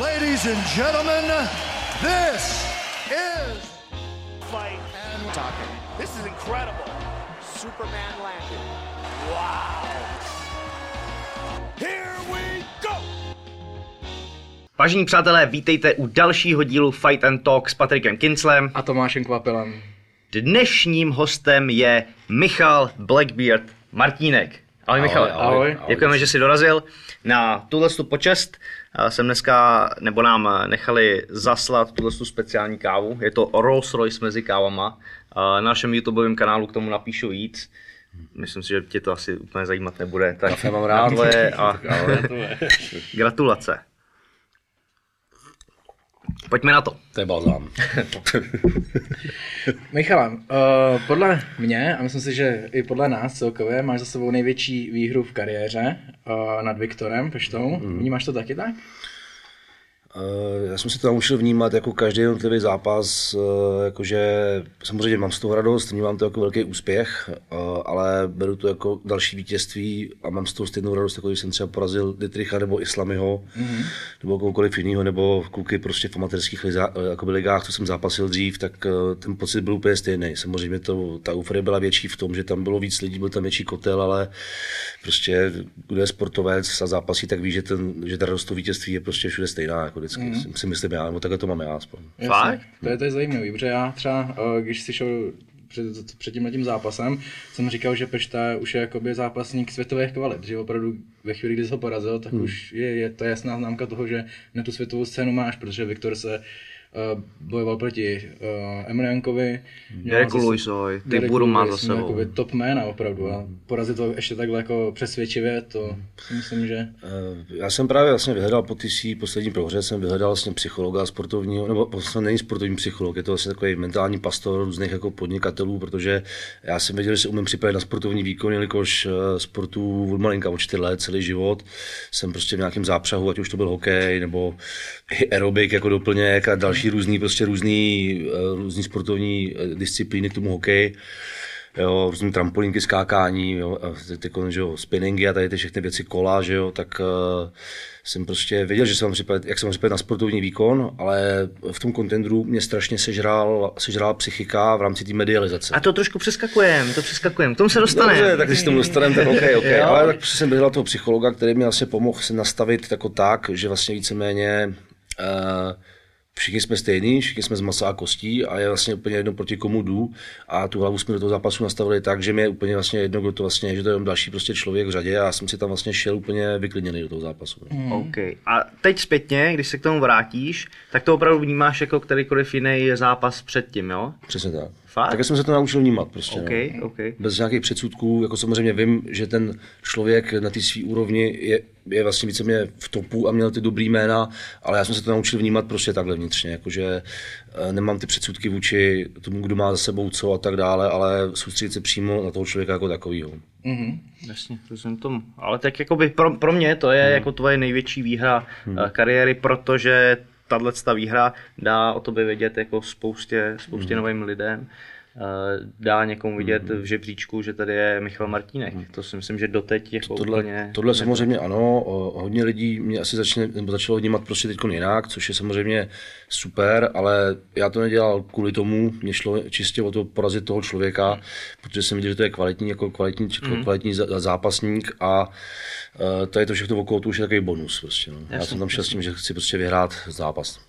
Ladies and gentlemen, this is fight and talking. This is incredible. Superman landed. Wow. Here we go. Vážení přátelé, vítejte u dalšího dílu Fight and Talk s Patrikem Kinclem. A Tomášem Kvapelem. Dnešním hostem je Michal Blackbeard Martínek. Ahoj, Michale. ahoj. Děkujeme, že jsi dorazil. Na tuhle tu počest jsem dneska, nebo nám nechali zaslat tuhle tu speciální kávu. Je to Rolls Royce mezi kávama. Na našem YouTubeovém kanálu k tomu napíšu víc. Myslím si, že tě to asi úplně zajímat nebude. Tak Kafe mám rád. A gratulace. Pojďme na to. To je balzám. Michale, uh, podle mě, a myslím si, že i podle nás celkově, máš za sebou největší výhru v kariéře uh, nad Viktorem Peštou. Mm. Vnímáš to taky tak? Eh, Já jsem si to naučil vnímat jako každý jednotlivý zápas, eh, jakože samozřejmě mám z toho radost, vnímám to jako velký úspěch, eh, ale beru to jako další vítězství a mám z toho stejnou radost, jako když jsem třeba porazil Dietricha nebo Islamyho, mm-hmm. nebo kohokoliv jiného, nebo kluky prostě v amatérských jakoby ligách, co jsem zápasil dřív, tak ten pocit byl úplně stejný. Samozřejmě to, ta euforie byla větší v tom, že tam bylo víc lidí, byl tam větší kotel, ale prostě kdo je sportovec a zápasí, tak ví, že, ten, že ta radost toho vítězství je prostě všude stejná, jako vždycky, mm. si myslím já, nebo takhle to mám já aspoň. Fakt? To je, to je zajímavý, protože já třeba, uh, když si šel před, před tímhle tím zápasem, jsem říkal, že Pešta už je jakoby zápasník světových kvalit, že opravdu ve chvíli, kdy jsi ho porazil, tak hmm. už je, je to jasná známka toho, že na tu světovou scénu máš, protože Viktor se uh, bojoval proti uh, Emeliankovi. Dereku Luisovi, ty budu má za sebou. Jakoby top jména opravdu a porazit to ještě takhle jako přesvědčivě, to si myslím, že... Eh, Já jsem právě vlastně vyhledal po ty svý poslední prohře, jsem vyhledal vlastně psychologa sportovního, nebo vlastně není sportovní psycholog, je to vlastně takový mentální pastor různých jako podnikatelů, protože já jsem věděl, že se umím připravit na sportovní výkon, jelikož eh, sportu od malinka od 4 let, celý život jsem prostě v nějakém zápřahu, ať už to byl hokej nebo i aerobik jako doplněk a další různý, prostě různý, eh, různý sportovní eh, disciplíny tomu hokeji jo, různý trampolínky, skákání, jo, ty, ty, že jo, spinningy a tady ty všechny věci, kola, že jo, tak uh, jsem prostě věděl, že se mám připravit, jak se mám připravit na sportovní výkon, ale v tom kontendru mě strašně sežral, sežrala psychika v rámci té medializace. A to trošku přeskakujem, to přeskakujem, k tomu se dostaneme. Dobře, tak když tomu dostaneme, tak OK, OK. ale tak prostě jsem vyhledal toho psychologa, který mi vlastně pomohl se nastavit jako tak, že vlastně víceméně uh, všichni jsme stejní, všichni jsme z masa a kostí a je vlastně úplně jedno proti komu jdu a tu hlavu jsme do toho zápasu nastavili tak, že mi je úplně vlastně jedno, kdo to vlastně je, že to je jenom další prostě člověk v řadě a já jsem si tam vlastně šel úplně vyklidněný do toho zápasu. Hmm. OK. A teď zpětně, když se k tomu vrátíš, tak to opravdu vnímáš jako kterýkoliv jiný zápas předtím, jo? Přesně tak. Fakt? Tak jsem se to naučil vnímat prostě. OK, no. OK. Bez nějakých předsudků, jako samozřejmě vím, že ten člověk na té své úrovni je, je vlastně víceméně v topu a měl ty dobrý jména, ale já jsem se to naučil vnímat prostě takhle vnitřně, jakože eh, nemám ty předsudky vůči tomu, kdo má za sebou co a tak dále, ale soustředit se přímo na toho člověka jako takovýho. Mm-hmm. Jasně, rozumím tomu. Ale tak jakoby pro, pro mě to je hmm. jako tvoje největší výhra hmm. kariéry, protože tahle ta výhra dá o tobě vědět jako spoustě, spoustě hmm. novým lidem. Eh, Dá někomu vidět v žebříčku, že tady je Michal Martínek. To si myslím, že doteď jako Tohle, úplně... tohle samozřejmě ano, hodně lidí mě asi začne, nebo začalo vnímat prostě teď jinak, což je samozřejmě super, ale já to nedělal kvůli tomu, mě šlo čistě o to porazit toho člověka, protože jsem viděl, že to je kvalitní, jako kvalitní, mm. kvalitní zá- zápasník a uh, to je to všechno okolo, to už je takový bonus. Prostě, no. Já jsem tam šel s tím, že chci prostě vyhrát zápas.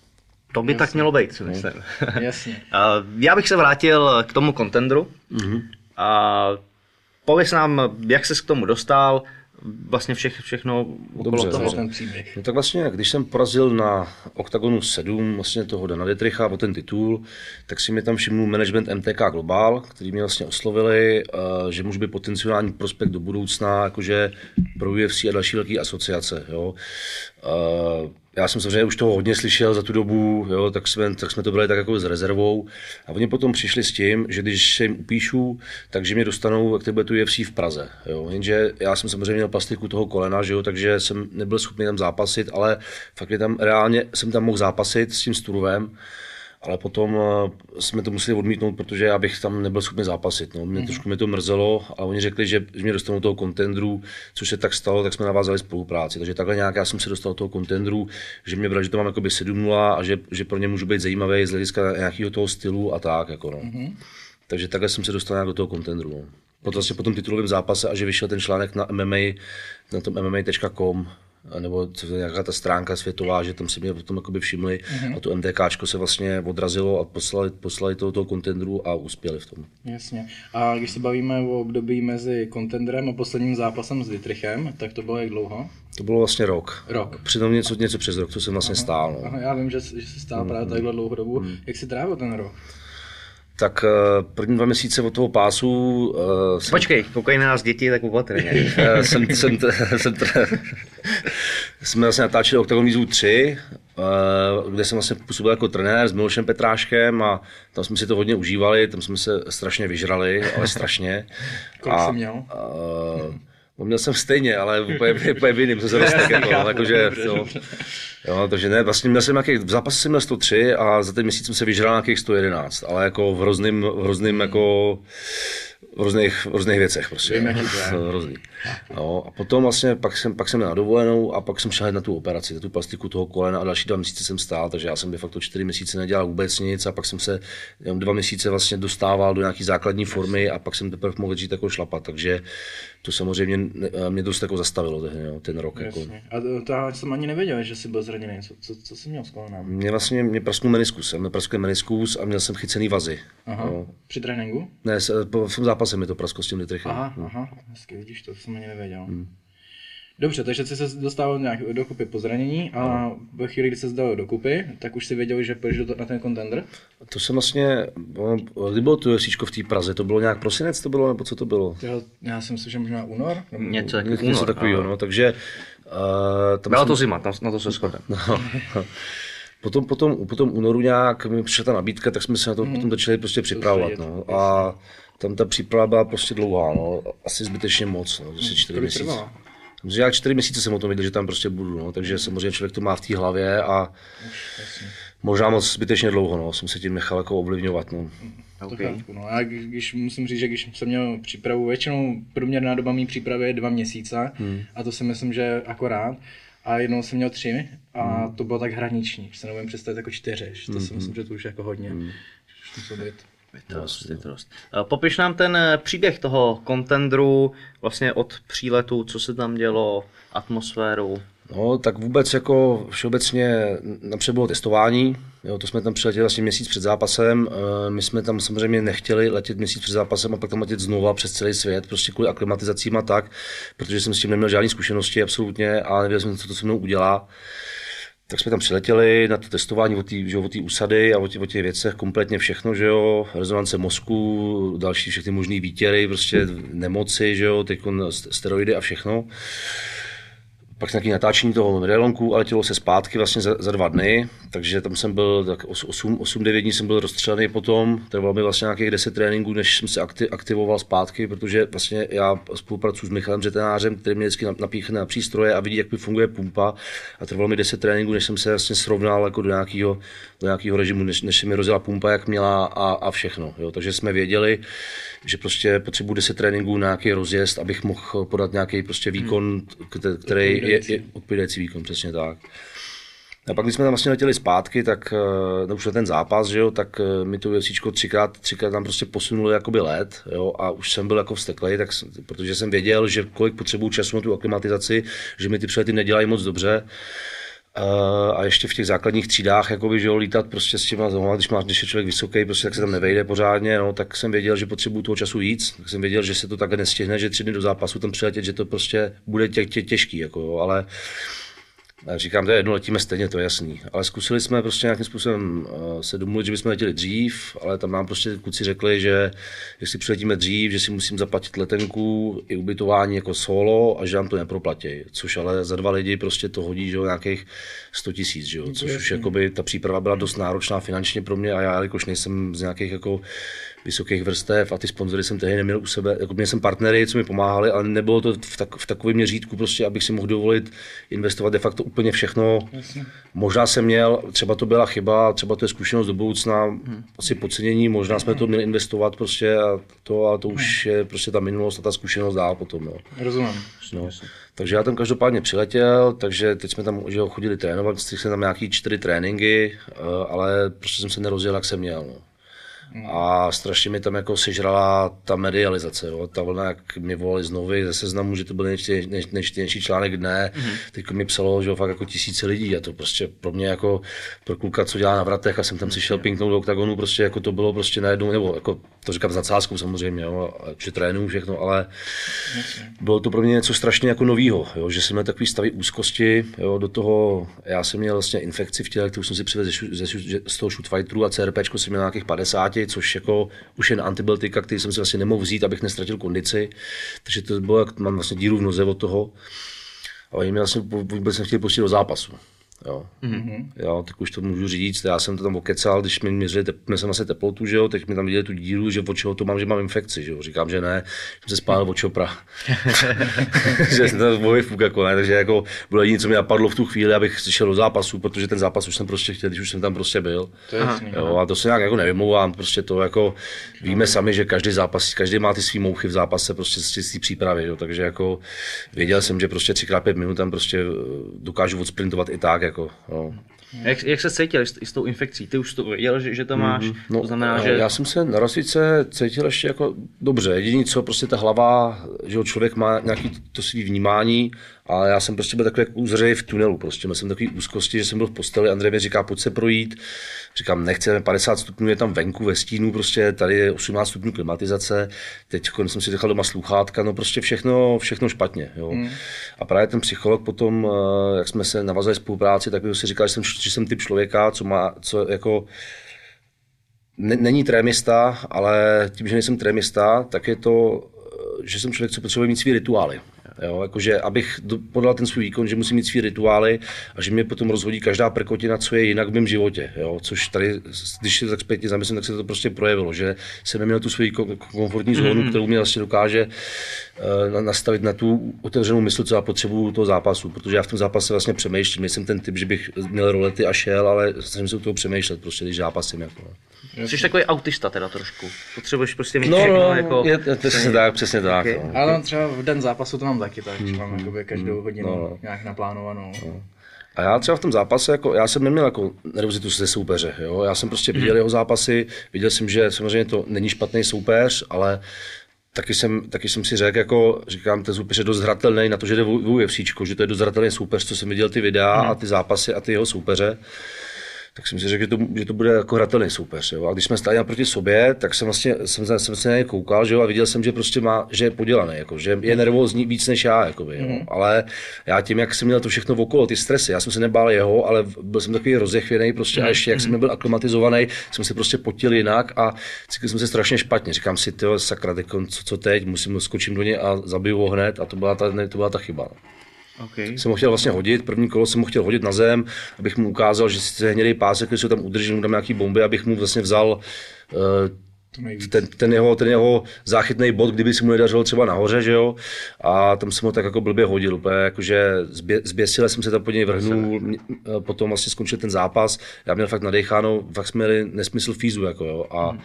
To by tak mělo být, si myslím. Jasně. A Já bych se vrátil k tomu kontendru. Mhm. A pověs nám, jak ses k tomu dostal, vlastně vše, všechno okolo Dobře, toho. dobře. Ten příběh. No tak vlastně, když jsem porazil na OKTAGONu 7 vlastně toho Dana Dietricha o ten titul, tak si mi tam všimnul management MTK Global, který mě vlastně oslovili, eh, že může být potenciální prospekt do budoucna, jakože pro UFC a další velké asociace. Jo. Já jsem samozřejmě už toho hodně slyšel za tu dobu, jo, tak, jsme, tak jsme to brali tak jako s rezervou. A oni potom přišli s tím, že když se jim upíšu, takže mě dostanou, jak bude tu UFC v Praze. Jo. Jenže já jsem samozřejmě měl plastiku toho kolena, že jo, takže jsem nebyl schopný tam zápasit, ale fakt je tam reálně jsem tam mohl zápasit s tím Sturvem. Ale potom uh, jsme to museli odmítnout, protože já bych tam nebyl schopný zápasit. No. Mě mm-hmm. trošku mě to mrzelo a oni řekli, že mě dostanou toho kontendru, což se tak stalo, tak jsme navázali spolupráci. Takže takhle nějak já jsem se dostal do toho kontendru, že mě brali, že to mám jakoby 7 a že, že pro ně můžu být zajímavý z hlediska nějakého toho stylu a tak. Jako, no. mm-hmm. Takže takhle jsem se dostal nějak do toho kontendru. No. Potom, vlastně po tom titulovém zápase a že vyšel ten článek na MMA, na tom MMA.com, nebo nějaká ta stránka světová, že tam si mě potom jakoby všimli mm-hmm. a to MTKčko se vlastně odrazilo a poslali, poslali toho, toho kontendru a uspěli v tom. Jasně. A když se bavíme o období mezi kontenderem a posledním zápasem s Dietrichem, tak to bylo jak dlouho? To bylo vlastně rok. Rok. Přitom něco, něco přes rok, co jsem vlastně Aha. stál. No. Aha, já vím, že, že se stál mm, právě takhle dlouhou dobu. Mm. Jak si trávil ten rok? Tak uh, první dva měsíce od toho pásu... Uh, jsem, Počkej, koukej na nás děti, tak opatrně. uh, jsem, jsem, jsem, jsme vlastně natáčeli Octagon Výzvu 3, uh, kde jsem vlastně působil jako trenér s Milošem Petráškem a tam jsme si to hodně užívali, tam jsme se strašně vyžrali, ale strašně. Kolik jsi měl? Uh, No, měl jsem stejně, ale úplně, úplně v jiným, co se tak jako, jakože, no, jo, takže ne, vlastně měl jsem nějaký, v zápase jsem měl 103 a za ten měsíc jsem se vyžral nějakých 111, ale jako v hrozným, v hrozným jako, v různých, v různých věcech prostě. Vím, hrozný. No, a potom vlastně pak jsem, pak jsem na dovolenou a pak jsem šel na tu operaci, na tu plastiku toho kolena a další dva měsíce jsem stál, takže já jsem de facto čtyři měsíce nedělal vůbec nic a pak jsem se jenom dva měsíce vlastně dostával do nějaké základní formy a pak jsem teprve mohl žít jako šlapat, takže to samozřejmě mě dost jako zastavilo ten, jo, ten rok. Jako. A to, to, já jsem ani nevěděl, že jsi byl zraněný. Co, co, co jsi měl s kolenem? Mě vlastně mě prasknul meniskus, jsem měl praskl meniskus a měl jsem chycený vazy. Aha. No. Při tréninku? Ne, v tom zápase mi to prasklo s tím litrichem. Aha, no. aha, hezky, vidíš, to jsem ani nevěděl. Hmm. Dobře, takže jsi se dostal nějak do kupy po zranění a ve chvíli, kdy se zdal do kupy, tak už si věděl, že půjdeš na ten kontender? To jsem vlastně, kdy bylo to jesíčko v té Praze, to bylo nějak prosinec to bylo, nebo co to bylo? Já, já si myslím, že možná únor? Něco, jako něco, něco takového, no, takže... Uh, tam Byla jsem... to zima, tam, na to se shodem. No. potom, potom, potom únoru nějak mi přišla ta nabídka, tak jsme se na to hmm. potom začali prostě připravovat. No. A tam ta příprava byla prostě dlouhá, no. asi zbytečně moc, no, asi čtyři měsíce. Protože já čtyři měsíce jsem o tom věděl, že tam prostě budu, no, takže samozřejmě člověk to má v té hlavě a možná moc zbytečně dlouho, no, jsem se tím nechal jako ovlivňovat. No. Okay. no. A když musím říct, že když jsem měl přípravu, většinou průměrná doba mý přípravy je dva měsíce hmm. a to si myslím, že akorát. A jednou jsem měl tři a hmm. to bylo tak hraniční, že se nevím představit jako čtyři, to hmm. si myslím, že to už jako hodně. Hmm. Vytrost. Eh, popiš nám ten eh, příběh toho kontendru, vlastně od příletu, co se tam dělo, atmosféru. No, tak vůbec jako všeobecně napřed bylo testování, jo, to jsme tam přiletěli vlastně měsíc před zápasem, eh, my jsme tam samozřejmě nechtěli letět měsíc před zápasem a pak tam letět znova přes celý svět, prostě kvůli aklimatizacím a tak, protože jsem s tím neměl žádné zkušenosti absolutně a nevěděl jsem, co to se mnou udělá tak jsme tam přiletěli na to testování o té úsady a o, těch, o těch věcech, kompletně všechno, že jo, rezonance mozku, další všechny možné výtěry, prostě nemoci, že jo, teď steroidy a všechno pak nějaký natáčení toho medailonku a letělo se zpátky vlastně za, za dva dny, takže tam jsem byl tak 8-9 dní jsem byl rozstřelený potom, trvalo mi vlastně nějakých 10 tréninků, než jsem se akti, aktivoval zpátky, protože vlastně já spolupracuji s Michalem Řetenářem, který mě vždycky napíchne na přístroje a vidí, jak mi funguje pumpa. A trvalo mi 10 tréninků, než jsem se vlastně srovnal jako do nějakého, do nějakého režimu, než, než se mi rozjela pumpa, jak měla a, a všechno. Jo. Takže jsme věděli, že prostě potřebuji 10 tréninků na nějaký rozjezd, abych mohl podat nějaký prostě výkon, který je, je odpovídající výkon, přesně tak. A pak, když jsme tam vlastně letěli zpátky, tak no už na ten zápas, že jo, tak eh, mi to věcíčko třikrát, třikrát tam prostě posunuli jakoby let, jo, a už jsem byl jako vsteklej, tak, protože jsem věděl, že kolik potřebuju času na tu aklimatizaci, že mi ty přelety nedělají moc dobře, a ještě v těch základních třídách, jakoby, že jo, lítat prostě s těma nohama, když máš, když je člověk vysoký, prostě tak se tam nevejde pořádně, no, tak jsem věděl, že potřebuju toho času víc, tak jsem věděl, že se to takhle nestihne, že tři dny do zápasu tam přiletět, že to prostě bude tě, tě, těžký, jako, jo, ale Říkám, to je jedno, letíme stejně, to je jasný. Ale zkusili jsme prostě nějakým způsobem eh, se domluvit, že bychom letěli dřív, ale tam nám prostě kluci řekli, že jestli přiletíme dřív, že si musím zaplatit letenku i ubytování jako solo a že nám to neproplatí. Což ale za dva lidi prostě to hodí, že jo, nějakých 100 tisíc, že jo. Což už jakoby ta příprava byla dost náročná finančně pro mě a já, jakož nejsem z nějakých jako vysokých vrstev a ty sponzory jsem tehdy neměl u sebe, jako měl jsem partnery, co mi pomáhali, ale nebylo to v, tak, v takovém měřítku prostě, abych si mohl dovolit investovat de facto úplně všechno. Jasně. Možná jsem měl, třeba to byla chyba, třeba to je zkušenost do budoucna, hmm. asi podcenění, možná jsme to měli investovat prostě a to, a to už je prostě ta minulost a ta zkušenost dál potom. No. Rozumím. No. Takže já tam každopádně přiletěl, takže teď jsme tam že chodili trénovat, jsem tam nějaký čtyři tréninky, eh, ale prostě jsem se nerozjel, jak jsem měl. No. A strašně mi tam jako sežrala ta medializace, jo. ta vlna, jak mi volali znovu ze seznamu, že to byl nejčtenější článek dne, mm-hmm. teď mi psalo, že fakt jako tisíce lidí a to prostě pro mě jako pro kluka, co dělá na vratech a jsem tam si šel pinknout do oktagonu, prostě jako to bylo prostě najednou, nebo jako to říkám za cáskou samozřejmě, jo, že trénuju všechno, ale bylo to pro mě něco strašně jako novýho, jo, že jsem měl takový stavy úzkosti, jo, do toho, já jsem měl vlastně infekci v těle, kterou jsem si přivezl ze, ze, z toho shoot fighteru a CRP jsem měl nějakých 50, což jako už jen antibiotika, který jsem si vlastně nemohl vzít, abych nestratil kondici. Takže to bylo, jak mám vlastně díru v noze od toho. Ale jim vlastně vůbec jsem chtěl pustit do zápasu. Jo. Mm-hmm. jo, tak už to můžu říct, já jsem to tam okecal, když mi měřili, tep, měl jsem asi teplotu, že jo, teď mi tam viděli tu díru, že od čeho to mám, že mám infekci, že jo, říkám, že ne, jsem se spálil od čopra, že jsem tam v fuk, jako ne, takže jako bylo jediné, co mi napadlo v tu chvíli, abych šel do zápasu, protože ten zápas už jsem prostě chtěl, když už jsem tam prostě byl. To je jo, a to se nějak jako nevymlouvám, prostě to jako víme sami, že každý zápas, každý má ty svý mouchy v zápase prostě z té přípravy, jo, takže jako věděl jsem, že prostě třikrát pět minut tam prostě dokážu odsprintovat i tak, jako, no. Jak, jak se cítil s, s tou infekcí? Ty už to věděl, že, že to máš? Mm, no, to znamená, že... Já jsem se na rozsvíce cítil ještě jako dobře. Jediný co, prostě ta hlava, že člověk má nějaký to svý vnímání, a já jsem prostě byl takový jak uzřej v tunelu, prostě měl jsem takový úzkosti, že jsem byl v posteli, Andrej mi říká, pojď se projít, říkám, nechceme 50 stupňů, je tam venku ve stínu, prostě tady je 18 stupňů klimatizace, teď jsem si nechal doma sluchátka, no prostě všechno, všechno špatně, jo. Mm. A právě ten psycholog potom, eh, jak jsme se navazali spolupráci, tak si říkal, že jsem, že jsem typ člověka, co má, co jako, není trémista, ale tím, že nejsem trémista, tak je to, eh, že jsem člověk, co potřebuje mít svý rituály. Jo, jakože abych podal ten svůj výkon, že musím mít svý rituály a že mě potom rozhodí každá prkotina, co je jinak v mém životě. Jo, což tady, když se tak zpětně zamyslím, tak se to prostě projevilo, že jsem neměl tu svoji komfortní zónu, mm-hmm. kterou mě vlastně dokáže uh, nastavit na tu otevřenou mysl, co já potřebuju toho zápasu, protože já v tom zápase vlastně přemýšlím. Nejsem ten typ, že bych měl rolety a šel, ale jsem se u toho přemýšlet, prostě, když zápasím. Jako. No. Jsi takový autista teda trošku. Potřebuješ prostě mít no, všechno no, jako... Je, je, přesně tak, přesně tak. Okay. No. Ale třeba v den zápasu to mám taky tak, že mám jakoby každou hodinu no, no. nějak naplánovanou. No. A já třeba v tom zápase, jako, já jsem neměl jako nervozitu ze soupeře, jo? já jsem prostě viděl mm. jeho zápasy, viděl jsem, že samozřejmě to není špatný soupeř, ale taky jsem, taky jsem si řekl, jako říkám, ten soupeř je dost hratelný na to, že jde v že to je dost hratelný soupeř, co jsem viděl ty videa mm. a ty zápasy a ty jeho soupeře tak jsem si řekl, že to, že to bude jako hratelný soupeř. Jo. A když jsme stáli naproti sobě, tak jsem vlastně, jsem, jsem se na něj koukal že jo, a viděl jsem, že prostě má, že je podělaný, jako, že je nervózní víc než já. Jakoby, jo. Mm. Ale já tím, jak jsem měl to všechno okolo, ty stresy, já jsem se nebál jeho, ale byl jsem takový rozechvěný prostě mm. a ještě jak jsem nebyl aklimatizovaný, jsem se prostě potil jinak a cítil jsem se strašně špatně. Říkám si, ty sakra, co, co teď, musím skočím do něj a zabiju ho hned a to byla ta, ne, to byla ta chyba. No. Okay. Jsem ho chtěl vlastně hodit, první kolo jsem ho chtěl hodit na zem, abych mu ukázal, že si hnědý pásek, který se tam udrží, mu tam nějaký bomby, abych mu vlastně vzal uh, ten, ten, jeho, ten jeho záchytný bod, kdyby si mu nedařilo třeba nahoře, že jo, a tam jsem ho tak jako blbě hodil, úplně jakože zbě, zběsile jsem se tam po něj vrhnul, eh, potom vlastně skončil ten zápas, já měl fakt nadecháno, fakt jsme měli nesmysl fízu, jako jo, a hmm.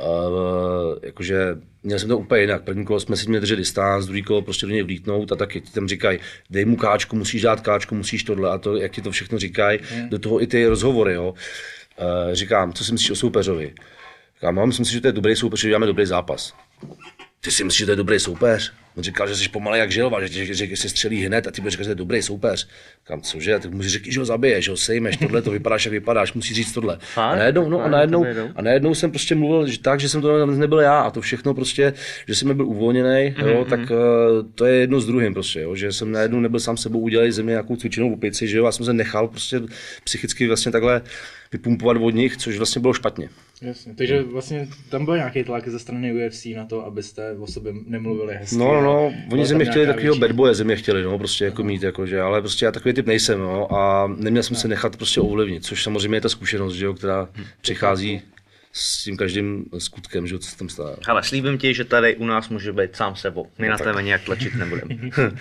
Uh, jakože měl jsem to úplně jinak. První kolo jsme si měli držet distanc, druhý kolo prostě do něj vlítnout a taky ti tam říkají, dej mu káčku, musíš dát káčku, musíš tohle a to, jak ti to všechno říkají. Mm. Do toho i ty rozhovory, jo. Uh, říkám, co si myslíš o soupeřovi? Říkám, no, myslím si, že to je dobrý soupeř, že děláme dobrý zápas. Ty si myslíš, že to je dobrý soupeř? On říkal, že jsi pomalej jak žilva, že, že, že, se střelí hned a ty budeš říkat, že je dobrý soupeř. Kam cože? Tak můžeš říct, že ho zabiješ, že ho sejmeš, tohle to vypadáš, jak vypadáš, musíš říct tohle. A najednou, no, a najednou, a najednou jsem prostě mluvil že tak, že jsem to nebyl já a to všechno prostě, že jsem nebyl uvolněný, jo, mm-hmm. tak uh, to je jedno s druhým prostě, jo, že jsem najednou nebyl sám sebou udělat ze mě nějakou cvičenou opici, že jo, a jsem se nechal prostě psychicky vlastně takhle vypumpovat od nich, což vlastně bylo špatně. Jasně, takže vlastně tam byl nějaký tlak ze strany UFC na to, abyste o sobě nemluvili hezky. No, no, no. oni ze mě chtěli takového bad boye, ze mě chtěli, no, prostě jako mít, jakože, ale prostě já takový typ nejsem, no, a neměl jsem se nechat prostě ovlivnit, což samozřejmě je ta zkušenost, že jo, která přichází s tím každým skutkem, že co se tam stává. Ale slíbím ti, že tady u nás může být sám sebou. My na tebe nějak tlačit nebudeme.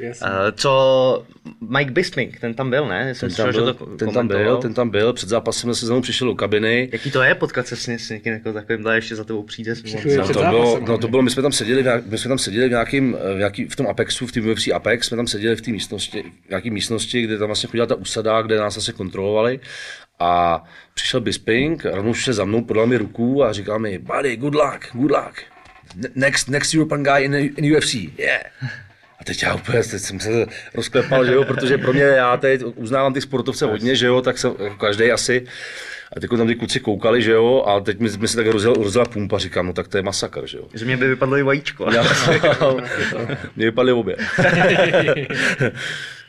Eh, Co Mike Bisping, ten tam byl, ne? Jsem Ten tam, byl, že to ten tam byl, ten tam byl, před zápasem se za mnou přišel do kabiny. Jaký to je potkat se s, ně- s někým jako takovým, ještě za tebou přijde? Přišel No to, bylo, no to bylo, my jsme tam seděli, v nějak- my jsme tam seděli v nějakým, v, nějaký, v tom Apexu, v té UFC Apex, jsme tam seděli v té místnosti, v nějaký místnosti, kde tam vlastně chodila ta usada, kde nás asi kontrolovali. A přišel Bisping, rovnou šel za mnou, podal mi ruku a říkal mi, buddy, good luck, good luck. Ne- Next, next European guy in, in UFC, yeah. A teď já úplně teď jsem se rozklepal, že jo, protože pro mě, já teď uznávám ty sportovce hodně, že jo, tak jsem jako každý asi. A teď tam ty kluci koukali, že jo, a teď mi, mi se tak rozjela, rozjela pumpa, říkám, no tak to je masakr, že jo. Že mě by vypadlo i vajíčko. Já, mě vypadly obě.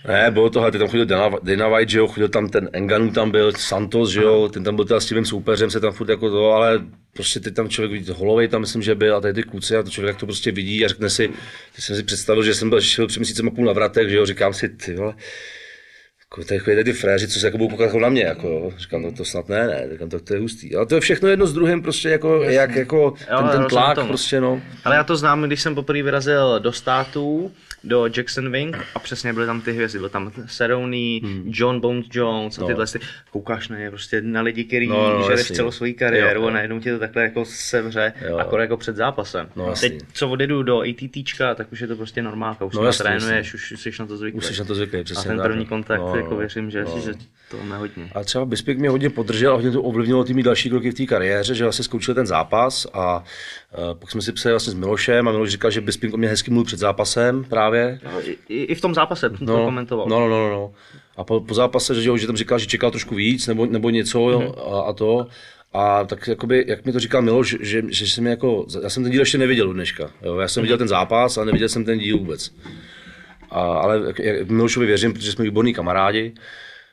ne, bylo to, hele, teď tam chodil Dana, Dana White, že jo, chodil tam ten Enganu tam byl, Santos, že jo, ten tam byl teda s tím soupeřem, se tam furt jako to, ale prostě teď tam člověk vidí, Holovej tam myslím, že byl a tady ty kluci a to člověk to prostě vidí a řekne si, teď jsem si představil, že jsem byl šel před měsícem a půl na vratech, že jo, říkám si, ty vole, jako tady chodí ty fréři, co se jako budou koukat jako na mě, jako, jo. říkám, no to snad ne, ne, říkám, to, to je hustý, ale to je všechno jedno s druhým, prostě jako, jak jako ten, ten rozumím tlak, prostě no. Ale já to znám, když jsem poprvé vyrazil do států, do Jackson Wing a přesně byly tam ty hvězdy, byl tam Cerrone, John Bones Jones a Hmm. No. tyhle ty, koukáš na ně prostě na lidi, který No, no, žereš celou svoji kariéru Jo, a najednou ti to takhle jako sevře, Jo. akorát jako před zápasem. No, jasně. Teď, co odjedu do ATTčka, tak už je to prostě normálka, už No, no, jasně, trénuješ, jasně. už jsi na to zvyklý. Už jsi na to zvyklý, A přesně ten tak, první no. kontakt, No, jako no, věřím, že, no. že to nehodně. A třeba Bisping mě hodně podržel a hodně to ovlivnilo ty mý další kroky v té kariéře, že vlastně zkoušel ten zápas a uh, pak jsme si psali vlastně s Milošem a Miloš říkal, že Bisping o mě hezky mluvil před zápasem právě. No, I, i, v tom zápase to komentoval. No, no, no, no. A po, po zápase, že, jo, že tam říkal, že čekal trošku víc nebo, nebo něco Mhm. jo, a, a, to. A tak jakoby, jak mi to říkal Miloš, že, že jsem jako, já jsem ten díl ještě neviděl do dneška. Jo. Já jsem viděl ten zápas, ale neviděl jsem ten díl vůbec. A, ale jak Milošovi věřím, protože jsme výborní kamarádi,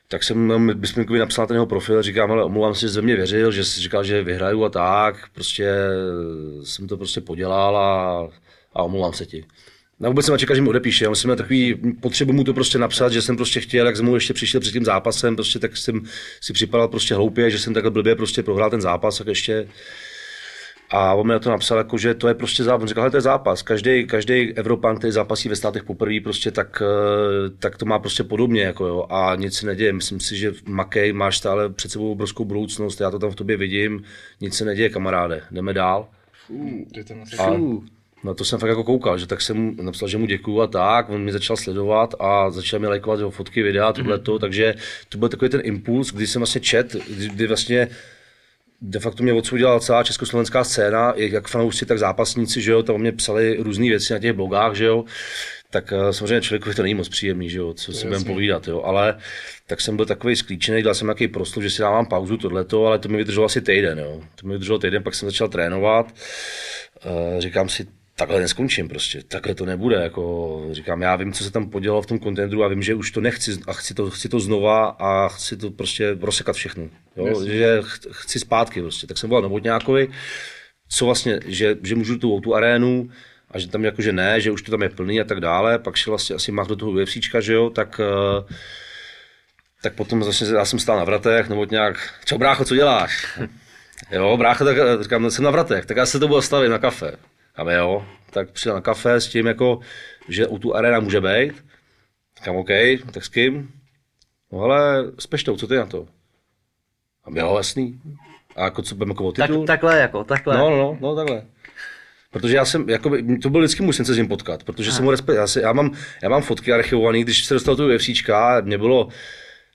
tak jsem Bispinkovi napsal na ten jeho profil, říkám, ale omlouvám se, že ze mě věřil, že jsi říkal, že vyhraju a tak, prostě jsem to prostě podělal a, a omlouvám se ti. Na vůbec jsem nečekal, že mi odepíše, já jsem měl takový potřebu mu to prostě napsat, že jsem prostě chtěl, jak jsem mu ještě přišel před tím zápasem, prostě tak jsem si připadal prostě hloupě, že jsem takhle blbě prostě prohrál ten zápas, tak ještě a on mi na to napsal, jako, že to je prostě zápas. On říkal, to je zápas. Každý, každý Evropan, který zápasí ve státech poprvé, prostě tak, eh, tak to má prostě podobně. Jako, jo. A nic se neděje. Myslím si, že Makej máš stále před sebou obrovskou budoucnost. Já to tam v tobě vidím. Nic se neděje, kamaráde. Jdeme dál. A na to jsem fakt jako koukal, že tak jsem napsal, že mu děkuju a tak, on mi začal sledovat a začal mi lajkovat jeho fotky, videa, tohleto, takže to byl takový ten impuls, kdy jsem vlastně čet, kdy, kdy vlastně de facto mě odsoudila celá československá scéna, jak- fanoušci, tak zápasníci, že jo, tam o mě psali různé věci na těch blogách, že jo, tak eh, samozřejmě člověkovi to není moc příjemný, že jo, co si budeme povídat, jo, ale tak jsem byl takový sklíčený, dal jsem nějaký proslov, že si dávám pauzu, tohleto, ale to mi vydrželo asi týden, jo, to mi vydrželo týden, pak jsem začal trénovat, Eh, říkám si, takhle neskončím prostě, takhle to nebude, jako říkám, já vím, co se tam podělalo v tom kontendru a vím, že už to nechci a chci to, chci to znova a chci to prostě rozsekat všechno, jo? že ch- chci zpátky prostě, tak jsem volal Novotňákovi, co vlastně, že, že můžu tu tu arénu a že tam jako, že ne, že už to tam je plný a tak dále, pak šel vlastně asi mach do toho UFCčka, že jo, tak eh, tak potom zase já jsem stál na vratech, nebo nějak, čau brácho, co děláš? Jo, brácho, tak eh, říkám, no, jsem na vratech, tak já se to budu stavit na kafe. A my jo, tak přijel na kafe s tím, jako, že u tu arena může být. Říkám, OK, tak s kým? No ale s Peštou, co ty na to? A my jo, jasný. A jako co budeme jako o Tak, titul? takhle jako, takhle. No, no, no, takhle. Protože já jsem, jakoby, to byl vždycky můj sen se s ním potkat, protože jsem mu respekt, já, si, já, mám, já mám fotky archivované, když se dostal tu UFCčka, mě bylo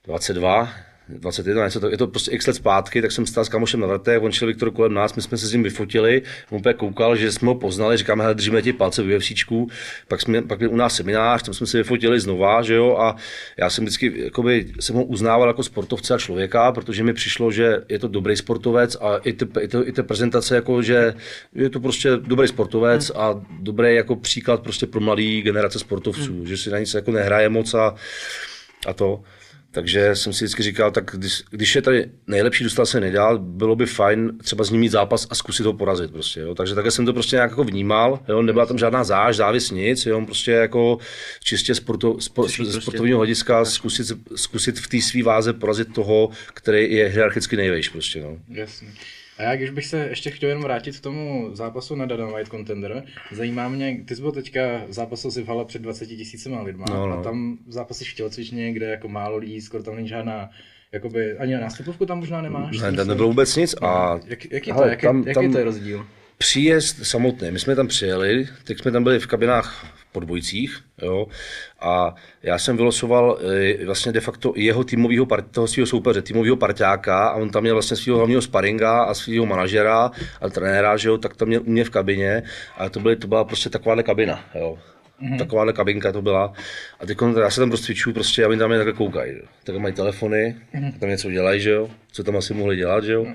22, 21, něco to, je to prostě x let zpátky, tak jsem stál s kamošem na vratech, on šel Viktor kolem nás, my jsme se s ním vyfotili, on úplně koukal, že jsme ho poznali, říkáme, hele, držíme ti palce v UFCčku, pak jsme, pak byl u nás seminář, tam jsme se vyfotili znova, že jo, a já jsem vždycky, jakoby, jsem ho uznával jako sportovce a člověka, protože mi přišlo, že je to dobrý sportovec a i ty, i, i ty prezentace, jako, že je to prostě dobrý sportovec a dobrý jako příklad prostě pro mladý generace sportovců, že si na nic jako nehraje moc a, a to. Takže jsem si vždycky říkal, tak když, když je tady nejlepší, dostal se nejdál, bylo by fajn třeba s ním mít zápas a zkusit ho porazit. Prostě, jo. Takže takhle jsem to prostě nějak jako vnímal, jo. nebyla tam žádná záž, závis, nic, jo. prostě jako čistě sporto, spo, ze prostě- sportovního hlediska zkusit, zkusit v té své váze porazit toho, který je hierarchicky nejvejš. Prostě, no. Jasně. A já, když bych se ještě chtěl jenom vrátit k tomu zápasu na Dana White Contender, zajímá mě, ty jsi byl teďka zápasil si v hale před 20 tisícima lidma No, no. a tam zápasíš v tělocvičně, kde jako málo lidí, skoro tam není žádná, jakoby, ani nástupovku tam možná nemáš. Ne, tam nebylo vůbec nic a Jak, jaký, to, Hele, jaký, tam- jaký tam- to je rozdíl? příjezd samotný. My jsme tam přijeli, teď jsme tam byli v kabinách podbojcích, jo, a já jsem vylosoval eh, vlastně de facto jeho týmového part, toho svého soupeře, týmového parťáka a on tam měl vlastně svého hlavního sparinga a svého manažera a trenéra, že jo, tak tam měl u mě v kabině a to, byly, to byla prostě takováhle kabina, jo. Mm-hmm. Takováhle kabinka to byla. A teď já se tam prostě a oni tam je takhle koukají. Tak mají telefony, mm-hmm. tam něco dělají, že jo, co tam asi mohli dělat, že jo.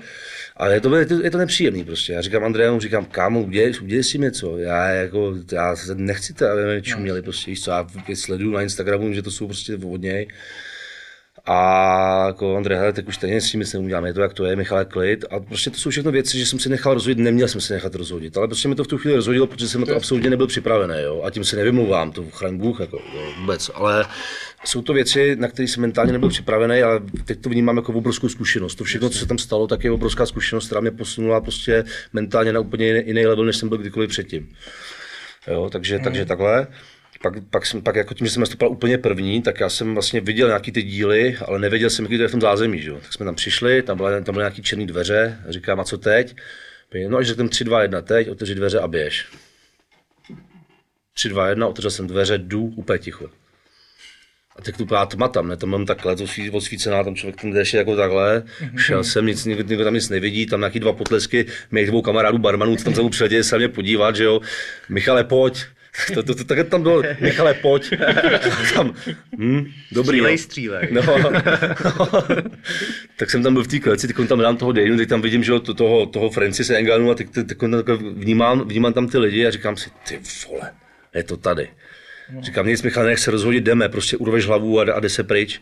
Ale je to, je to, je to nepříjemný prostě. Já říkám Andreju, říkám, kámo, udělej, udělej si něco. Já jako, já se nechci to, aby mě čuměli prostě, víš co, já sleduju na Instagramu, že to jsou prostě od něj. A jako Andrej, hele, tak už stejně s tím nic neuděláme, je to jak to je, Michale, klid. A prostě to jsou všechno věci, že jsem si nechal rozhodit, neměl jsem se nechat rozhodit, ale prostě mi to v tu chvíli rozhodilo, protože jsem na to absolutně nebyl připravený, jo. A tím se nevymlouvám, to chraň Bůh, jako, jo, vůbec. Ale jsou to věci, na které jsem mentálně nebyl připravený, ale teď to vnímám jako obrovskou zkušenost. To všechno, co se tam stalo, tak je obrovská zkušenost, která mě posunula prostě mentálně na úplně jiný, level, než jsem byl kdykoliv předtím. Jo, takže, takže takhle. Pak, pak, jsem, pak jako tím, že jsem nastupoval úplně první, tak já jsem vlastně viděl nějaký ty díly, ale nevěděl jsem, jaký to je v tom zázemí. Že? jo. Tak jsme tam přišli, tam, byla, tam byly nějaký černé dveře, a říkám, a co teď? No až řekneme 3, 2, 1, teď, otevři dveře a běž. 3, 2, 1, otevřel jsem dveře, jdu, úplně ticho. A teď tu byla tma tam, ne, tam mám takhle, to svít, odsvícená, tam člověk tam jde ještě jako takhle, šel jsem, nic, nikdo, nikdo tam nic nevidí, tam nějaký dva potlesky mých dvou kamarádů barmanů, co tam se mu přiletěli se mě podívat, že jo, Michale, pojď, to, to, to, takhle tam bylo, Michale, pojď, tam, hm, dobrý, Střílej, střílej. No, tak jsem tam byl v té kleci, teď tam dám toho Dejnu, teď tam vidím, že jo, to- toho, toho Francise Enganu a teď, teď, teď tam takhle vnímám, vnímám tam ty lidi a říkám si, ty vole, je to tady. Říkám, nic Michal, nech se rozhodit, jdeme, prostě urveš hlavu a, a jde se pryč.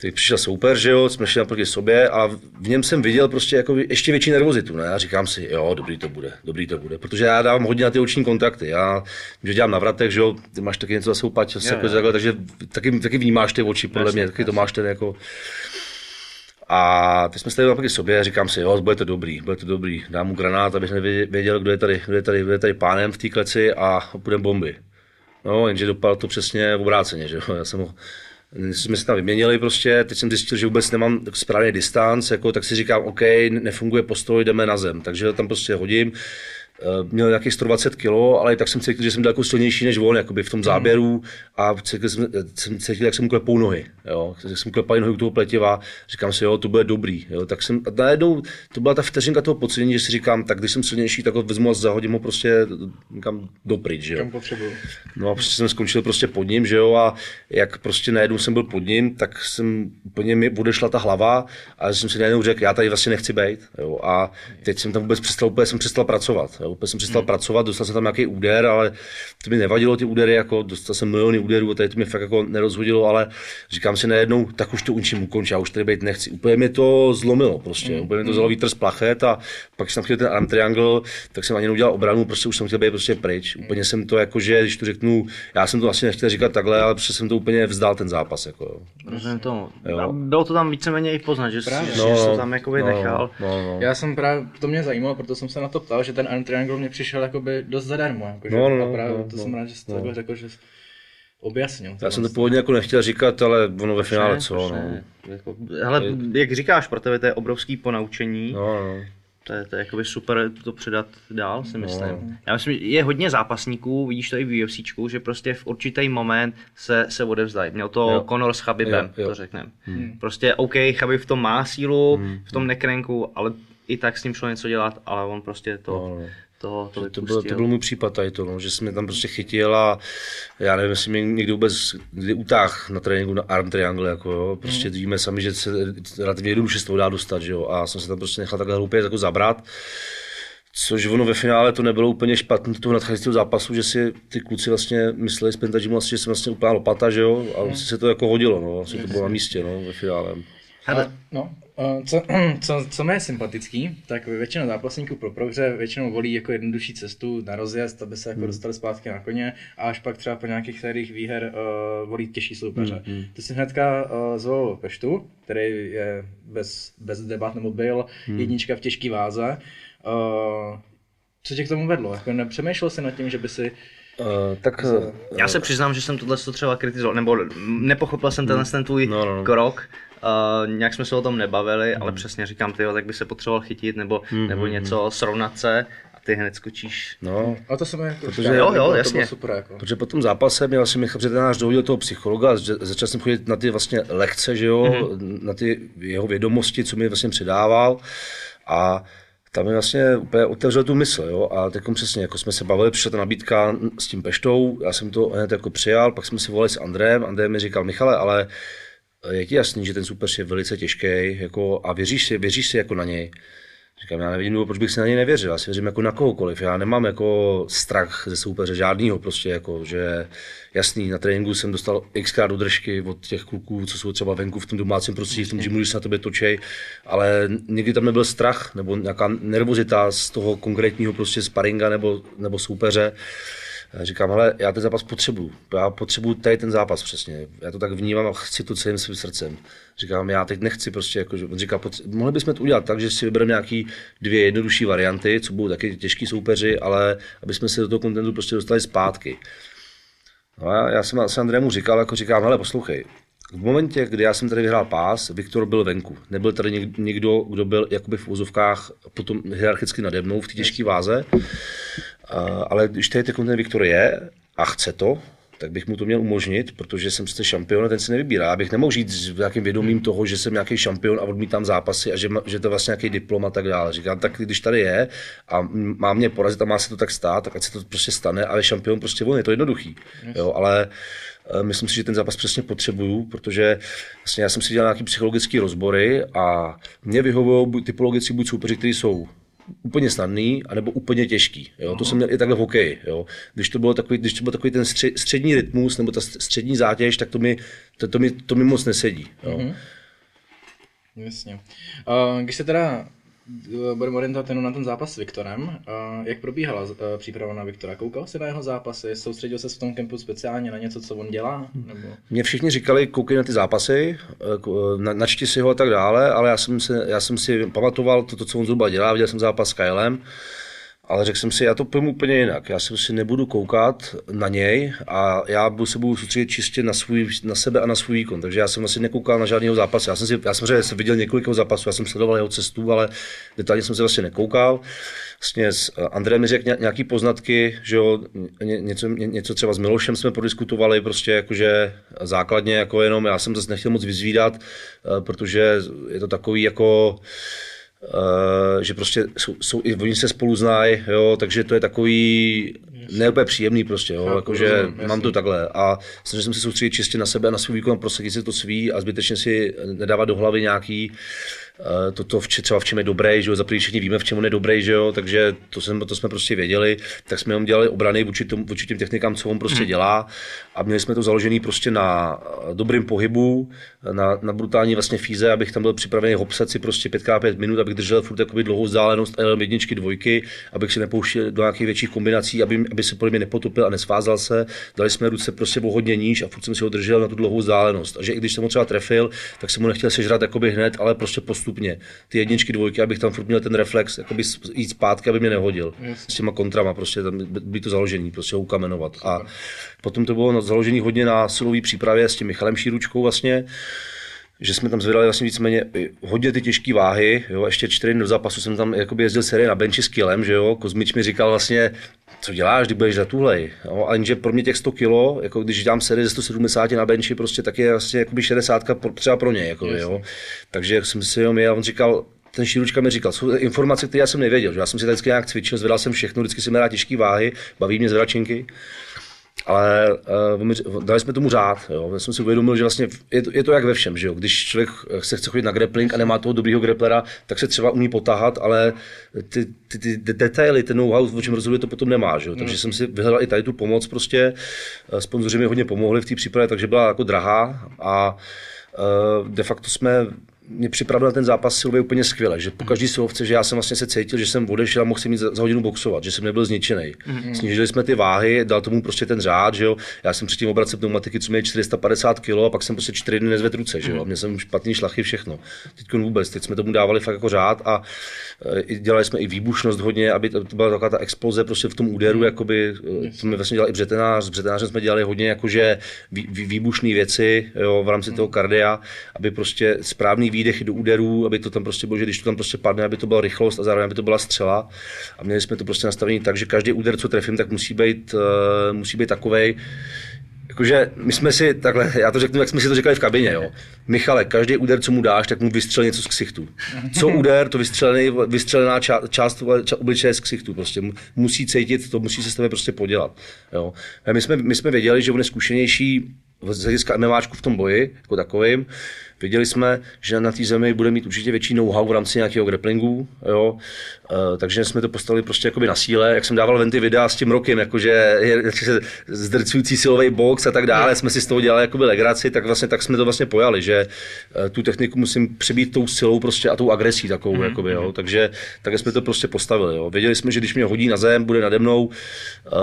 Teď přišel soupeř, že jo, jsme šli naproti sobě a v něm jsem viděl prostě jako ještě větší nervozitu. Ne? A říkám si, jo, dobrý to bude, dobrý to bude. Protože já dávám hodně na ty oční kontakty. Já, že dělám na vratech, že jo, ty máš taky něco za svou pať, jako takhle, takže taky, taky vnímáš ty oči, podle mě, taky to máš ten jako... A teď jsme stali naproti sobě a říkám si, jo, bude to dobrý, bude to dobrý. Dám mu granát, abych nevěděl, kdo je tady, kdo je tady, kdo je tady pánem v té kleci a půjdeme bomby. No, jenže dopadlo to přesně obráceně, že jo. Já jsem ho, jsme se tam vyměnili prostě, teď jsem zjistil, že vůbec nemám správný distanc, jako, tak si říkám, OK, nefunguje postoj, jdeme na zem. Takže tam prostě hodím. Eh, Měl nějakých 120 kg, ale i tak jsem cítil, že jsem daleko silnější než on, jakoby v tom záběru a cítil jsem, jsem cítil, jak jsem mu klepou nohy, jo. Jak jsem klepal nohy u toho pletiva, říkám si, jo, to bude dobrý, jo. Tak jsem, a najednou, to byla ta vteřinka toho pocení, že si říkám, tak když jsem silnější, tak ho vezmu a zahodím ho prostě někam dopryč, že jo. Kam potřebuju. No a prostě jsem skončil prostě pod ním, že jo, a jak prostě najednou jsem byl pod ním, tak jsem úplně mi odešla ta hlava a jsem si najednou řekl, já tady vlastně nechci být, jo, a teď jsem tam vůbec přestal, úplně jsem přestal pracovat, jo, úplně jsem přestal hmm. pracovat, dostal jsem tam nějaký úder, ale to mi nevadilo ty údery, jako dostal jsem miliony úderů, a tady to mě fakt jako nerozhodilo, ale říkám si najednou, tak už to učím ukončit, já už tady být nechci. Úplně mi to zlomilo prostě, hmm. úplně mi to vzalo vítr z plachet a pak jsem chtěl ten arm triangle, tak jsem ani neudělal obranu, prostě už jsem chtěl být prostě pryč. Úplně jsem to jako, že když to řeknu, já jsem to asi nechtěl říkat takhle, ale prostě jsem to úplně vzdal ten zápas. Jako, jo. Rozumím tomu. Jo. Bylo to tam víceméně i poznat, že, jsi, Právě. že jsi to tam jakoby nechal. No, no. Já jsem právě, to mě zajímalo, proto jsem se na to ptal, že ten Arm Triangle mě přišel jakoby dost zadarmo. Jako, No, no, a právě no, to no, jsem rád, že jsi to no. takhle řekl, že jsi objasnil. Já jsem to původně jako nechtěl říkat, ale ono ve finále co, no. Jako, hele, jak říkáš, pro tebe to je obrovský ponaučení. No, no. To je, to je jakoby super to předat dál, si myslím. Já myslím, že je hodně zápasníků, vidíš to i v UFCčku, že prostě v určitý moment se, se odevzdají. Měl to Jo. Conor s Chabibem, Jo, jo. to řekneme. Prostě OK, Chabib v tom má sílu, v tom nekrenku, ale i tak s ním šlo něco dělat, ale on prostě to, No, no. To, to, To byl, to byl můj případ tady to, no, že jsem mě tam prostě chytil a já nevím, jestli mě někdy vůbec kdy utáh na tréninku na arm triangle, jako jo. prostě Mhm. víme sami, že se relativně jednoduše z toho dá dostat, že jo, a jsem se tam prostě nechal takhle hloupě jako zabrat. Což ono ve finále to nebylo úplně špatné toho nadcházejícího zápasu, že si ty kluci vlastně mysleli z Pentagimu, vlastně, že jsem vlastně úplná lopata, že jo, a Mhm. asi se to jako hodilo, no, asi to bylo na místě, no, ve finále. Hele. A, no, co, co, co mě je sympatický, tak většina zápasníků pro prohře většinou volí jako jednodušší cestu na rozjezd, aby se jako Hmm. dostali zpátky na koně a až pak třeba po nějakých sériích výher uh, volí těžší soupeře. Hmm, Ty jsi hnedka uh, zvolil Peštu, který je bez, bez debat nebo byl Hmm. jednička v těžké váze. Uh, co tě k tomu vedlo? Jako nepřemýšlel jsi nad tím, že by si Uh, tak uh, Já se přiznám, že jsem tohle to třeba kritizoval, nebo nepochopil jsem tenhle ten tvůj No, no, no. krok. Uh, nějak jsme se o tom nebavili, ale přesně říkám, ty tak by se potřeboval chytit nebo, nebo něco, srovnat se a ty hned skočíš. no, A to se mi jako Protože- Jo, to jo, to jasně. bylo super jako. Protože po tom zápase mě vlastně Michal Předenář dohodil toho psychologa a že- začal jsem chodit na ty vlastně lekce, že jo, mm-hmm. na ty jeho vědomosti, co mi vlastně předával a tam mi vlastně úplně otevřel tu mysl, jo, a teď přesně, jako jsme se bavili, přišla ta nabídka s tím Peštou, já jsem to hned jako přijal, pak jsme si volali s Andrem, Andrej mi říkal, Michale, ale je ti jasný, že ten soupeř je velice těžký jako, a věříš si, věříš si jako na něj. Říkám, já nevím, důvod, proč bych si na něj nevěřil, já si věřím jako na kohokoliv, já nemám jako strach ze soupeře žádnýho, prostě jako, že jasný, na tréninku jsem dostal xkrát do držky od těch kluků, co jsou třeba venku v tom domácím prostředí, v tom gymu, se na tebe točej, ale nikdy tam nebyl strach nebo nějaká nervozita z toho konkrétního prostě sparinga nebo, nebo soupeře. Já Říkám, hele, já ten zápas potřebuju. Já potřebuju tady ten zápas přesně. Já to tak vnímám a chci to celým svým srdcem. Říkám, já teď nechci prostě, jako, on říká, mohli bychom to udělat tak, že si vybereme nějaký dvě jednodušší varianty, co budou taky těžký soupeři, ale aby jsme se do toho kontentu prostě dostali zpátky. No a já jsem s Andrému říkal, jako říkám, hele, poslouchej, v momentě, kdy já jsem tady vyhrál pás, Viktor byl venku. Nebyl tady něk- někdo, kdo byl jakoby v úzovkách potom hierarchicky nade mnou v té těžké váze. A, ale když tady ten Viktor je a chce to, tak bych mu to měl umožnit, protože jsem sice šampion a ten si nevybírá. Já bych nemohl žít s nějakým vědomím toho, že jsem nějaký šampion a odmítám zápasy a že, že to je vlastně nějaký diplom a tak dále. Říkám, tak když tady je a má mě porazit a má se to tak stát, tak ať se to prostě stane, ale šampion prostě on, je to jednoduchý. Jo, ale eh, myslím si, že ten zápas přesně potřebuju, protože vlastně já jsem si dělal nějaký psychologické rozbory a mě vyhovují typologicky buď soupeři, kteří jsou úplně snadný, anebo úplně těžký. Jo? To jsem měl i takhle v hokeji. Jo? Když, to bylo takový, když to byl takový ten střed, střední rytmus nebo ta střední zátěž, tak to mi, to, to mi, to mi moc nesedí. Jo? Mm-hmm. Jasně. Uh, když se teda budeme orientovat jenom na ten zápas s Viktorem, uh, jak probíhala uh, příprava na Viktora? Koukal jsi na jeho zápasy? Soustředil se v tom kempu speciálně na něco, co on dělá? Nebo... Mě všichni říkali, koukej na ty zápasy, eh, načti si ho a tak dále, ale já jsem, se, já jsem si pamatoval to, to, co on zhruba dělá, viděl jsem zápas s Kylem, ale řekl jsem si, já to pojmu úplně jinak. Já si nebudu koukat na něj a já se budu soustředit čistě na, svůj, na sebe a na svůj výkon. Takže já jsem vlastně nekoukal na žádného zápasu. Já jsem si, já samozřejmě jsem viděl několik zápasů, já jsem sledoval jeho cestu, ale detailně jsem se vlastně nekoukal. Vlastně s Andrejem mi řekl ně- nějaký poznatky, že jo, ně, něco, ně, něco třeba s Milošem jsme prodiskutovali, prostě jakože základně, jako jenom, já jsem zase nechtěl moc vyzvídat, eh, protože je to takový jako, že prostě jsou, jsou, i oni se spolu znají, jo, takže to je takový ne úplně příjemný prostě, jo, jakože mám to takhle. A snažil jsem se soustředit čistě na sebe a na svůj výkon, prosadit si to svý a zbytečně si nedávat do hlavy nějaký eh, toto, v, če- třeba v čem je dobrý, že jo, za všichni víme, v čem on je dobrý, že jo, takže to, jsem, to jsme prostě věděli, tak jsme jenom dělali obrany vůči, tom, vůči těm technikám, co on prostě hmm. dělá a měli jsme to založený prostě na eh, dobrým pohybu, na, na brutální vlastně fíze, abych tam byl připravený hopsat si prostě 5x5 minut, abych držel furt jakoby dlouhou vzdálenost, jel jedničky, dvojky, abych si nepouštěl do nějakých větších kombinací, aby, aby se podle mě nepotopil a nesvázal se. Dali jsme ruce prostě o hodně níž a furt jsem si ho držel na tu dlouhou vzdálenost. A že i když jsem ho třeba trefil, tak jsem mu nechtěl sežrat jakoby hned, ale prostě postupně. Ty jedničky, dvojky, abych tam furt měl ten reflex, jakoby jít zpátky, aby mě nehodil. S těma kontrama, prostě tam by- to založení, prostě ho ukamenovat. A potom to bylo na- založený hodně na silové přípravě s tím Michalem Šíručkou vlastně že jsme tam zvedali vlastně víceméně hodně ty těžké váhy, jo, ještě čtyři dny do zápasu jsem tam jakoby jezdil série na benchi s kilem, že jo, Kozmič mi říkal vlastně, co děláš, když budeš za tuhlej, jo, a jenže pro mě těch 100 kilo, jako když dám série ze 170 na benchi, prostě tak je vlastně jakoby 60 pro, třeba pro ně, jako, jo, takže jsem si jenom jel, on říkal, ten šíručka mi říkal, jsou informace, které já jsem nevěděl, že já jsem si vždycky nějak cvičil, zvedal jsem všechno, vždycky jsem rád těžké váhy, baví mě zračenky, ale uh, dali jsme tomu řád. Jo. Já jsem si uvědomil, že vlastně je to, je to jak ve všem, že jo. Když člověk se chce chodit na grappling a nemá toho dobrýho grapplera, tak se třeba umí potahat, ale ty, ty, ty de- detaily, ten know-how, o čem rozhoduje, to potom nemá. Že jo. Takže jsem si vyhledal i tady tu pomoc prostě. Eh, Sponzoři mi hodně pomohli v té přípravě, takže byla jako drahá a eh, de facto jsme mě připravil na ten zápas silově úplně skvěle, že po každý silovce, že já jsem vlastně se cítil, že jsem odešel a mohl jsem mít za, za hodinu boxovat, že jsem nebyl zničený. Mm-hmm. Snížili jsme ty váhy, dal tomu prostě ten řád, že jo. Já jsem předtím obracel pneumatiky, co měli 450 kg a pak jsem prostě čtyři dny nezvedl ruce, že jo. A měl jsem špatný šlachy, všechno. Teď vůbec, teď jsme tomu dávali fakt jako řád a e, dělali jsme i výbušnost hodně, aby to, byla taková ta exploze prostě v tom úderu, mm. jakoby, e, to jsme vlastně dělali i břetenář, s břetenářem jsme dělali hodně jakože vý, vý, výbušné věci jo, v rámci mm. toho kardia, aby prostě správný výdechy do úderů, aby to tam prostě bylo, že když to tam prostě padne, aby to byla rychlost a zároveň aby to byla střela. A měli jsme to prostě nastavení tak, že každý úder, co trefím, tak musí být, uh, musí být takovej, Jakože my jsme si, takhle, já to řeknu, jak jsme si to říkali v kabině, jo. Michale, každý úder, co mu dáš, tak mu vystřelí něco z ksichtu. Co úder, to vystřelená část, část obličeje z ksichtu, prostě musí cítit, to musí se s tebe prostě podělat, jo. A my jsme, my jsme věděli, že on je zkušenější z hlediska MMAčku v tom boji, jako takovým, Věděli jsme, že na té zemi bude mít určitě větší know-how v rámci nějakého grapplingu, jo? E, takže jsme to postavili prostě jakoby na síle, jak jsem dával ven ty videa s tím rokem, jakože je zdrcující silový box a tak dále, jsme si z toho dělali jakoby legraci, tak vlastně tak jsme to vlastně pojali, že e, tu techniku musím přebít tou silou prostě a tou agresí takovou, mm-hmm. jakoby, jo? takže tak jsme to prostě postavili. Jo? Věděli jsme, že když mě hodí na zem, bude nade mnou,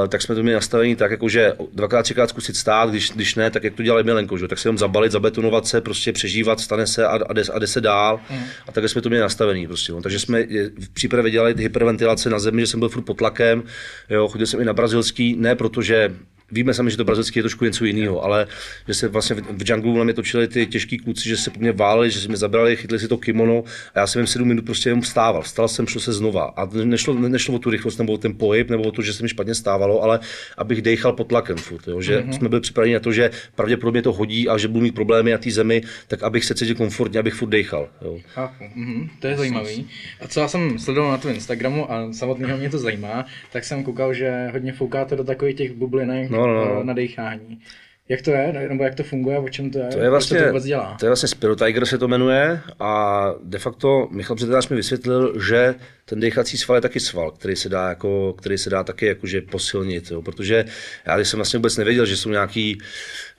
e, tak jsme to měli nastavení tak, jakože dvakrát, třikrát zkusit stát, když, když ne, tak jak to dělali Milenko, že? tak se jenom zabalit, zabetonovat se, prostě přežívat používat, stane se a, a, jde, a jde se dál. Mm. A takhle jsme to měli nastavený. Prostě, no. Takže jsme v přípravě dělali hyperventilace na zemi, že jsem byl furt pod tlakem. Jo, chodil jsem i na brazilský, ne protože Víme sami, že to brazilský je trošku něco jiného, ale že se vlastně v junglu na mě točili ty těžký kluci, že se po mě váleli, že se mě zabrali, chytli si to kimono a já jsem jim sedm minut prostě jenom stával. Vstal jsem, šel se znova. A nešlo, nešlo o tu rychlost nebo o ten pohyb, nebo o to, že se mi špatně stávalo, ale abych dechal pod tlakem furt, jo, že mm-hmm. jsme byli připraveni na to, že pravděpodobně to hodí a že budu mít problémy na té zemi, tak abych se cítil komfortně, abych furt dechal. Jo. Mm-hmm. To je zajímavý. A co já jsem sledoval na tom Instagramu a samotného mě to zajímá, tak jsem koukal, že hodně foukáte do takových těch bublinek. No no, no, no. na dechání. Jak to je, nebo jak to funguje, o čem to je? To je vlastně, to vůbec dělá? To je vlastně Spiro Tiger se to jmenuje a de facto Michal Předář mi vysvětlil, že ten dechací sval je taky sval, který se dá, jako, který se dá taky jakože posilnit, jo, protože já jsem vlastně vůbec nevěděl, že jsou nějaký Eh,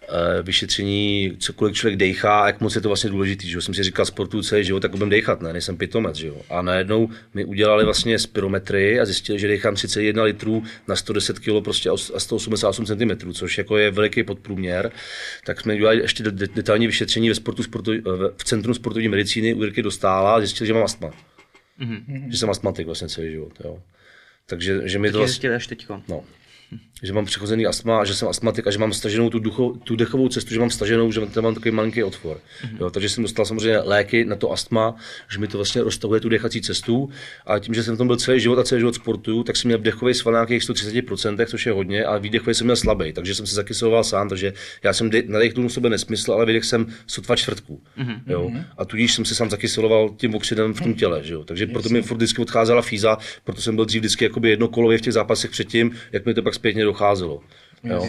vyšetření, cokoliv člověk dejchá, jak moc je to vlastně důležitý. Že? Jsem si říkal sportu celý život, tak budem dechat, ne, nejsem pitomec. Že? A najednou mi udělali vlastně spirometry a zjistili, že dechám 31 litrů na 110 kg prostě a 188 cm, což jako je veliký podprůměr. Tak jsme udělali ještě detailní vyšetření ve sportu, sportu v Centru sportovní medicíny u Jirky Dostála a zjistili, že mám astma. Mm-hmm. Že jsem astmatik vlastně celý život. Jo. Takže že mi to... Vlastně, až teďko. No, že mám přechozený astma, že jsem astmatik a že mám staženou tu, ducho, tu dechovou cestu, že mám staženou, že tam mám takový malinký otvor. Mm-hmm. Jo, takže jsem dostal samozřejmě léky na to astma, že mi to vlastně roztahuje tu dechací cestu. A tím, že jsem tam byl celý život a celý život sportu, tak jsem měl dechový sval na nějakých 130%, což je hodně, a výdechový jsem měl slabý, takže jsem se zakyseloval sám, takže já jsem de- nadechnul sobě nesmysl, ale vydech jsem sotva čtvrtku. Mm-hmm. Jo, a tudíž jsem se sám zakyseloval tím oxidem v tom těle. Že jo. Takže proto mi furt vždycky odcházela fíza, proto jsem byl dřív vždycky jednokolově v těch zápasech předtím, jak mi to pak zpětně docházelo. Jo.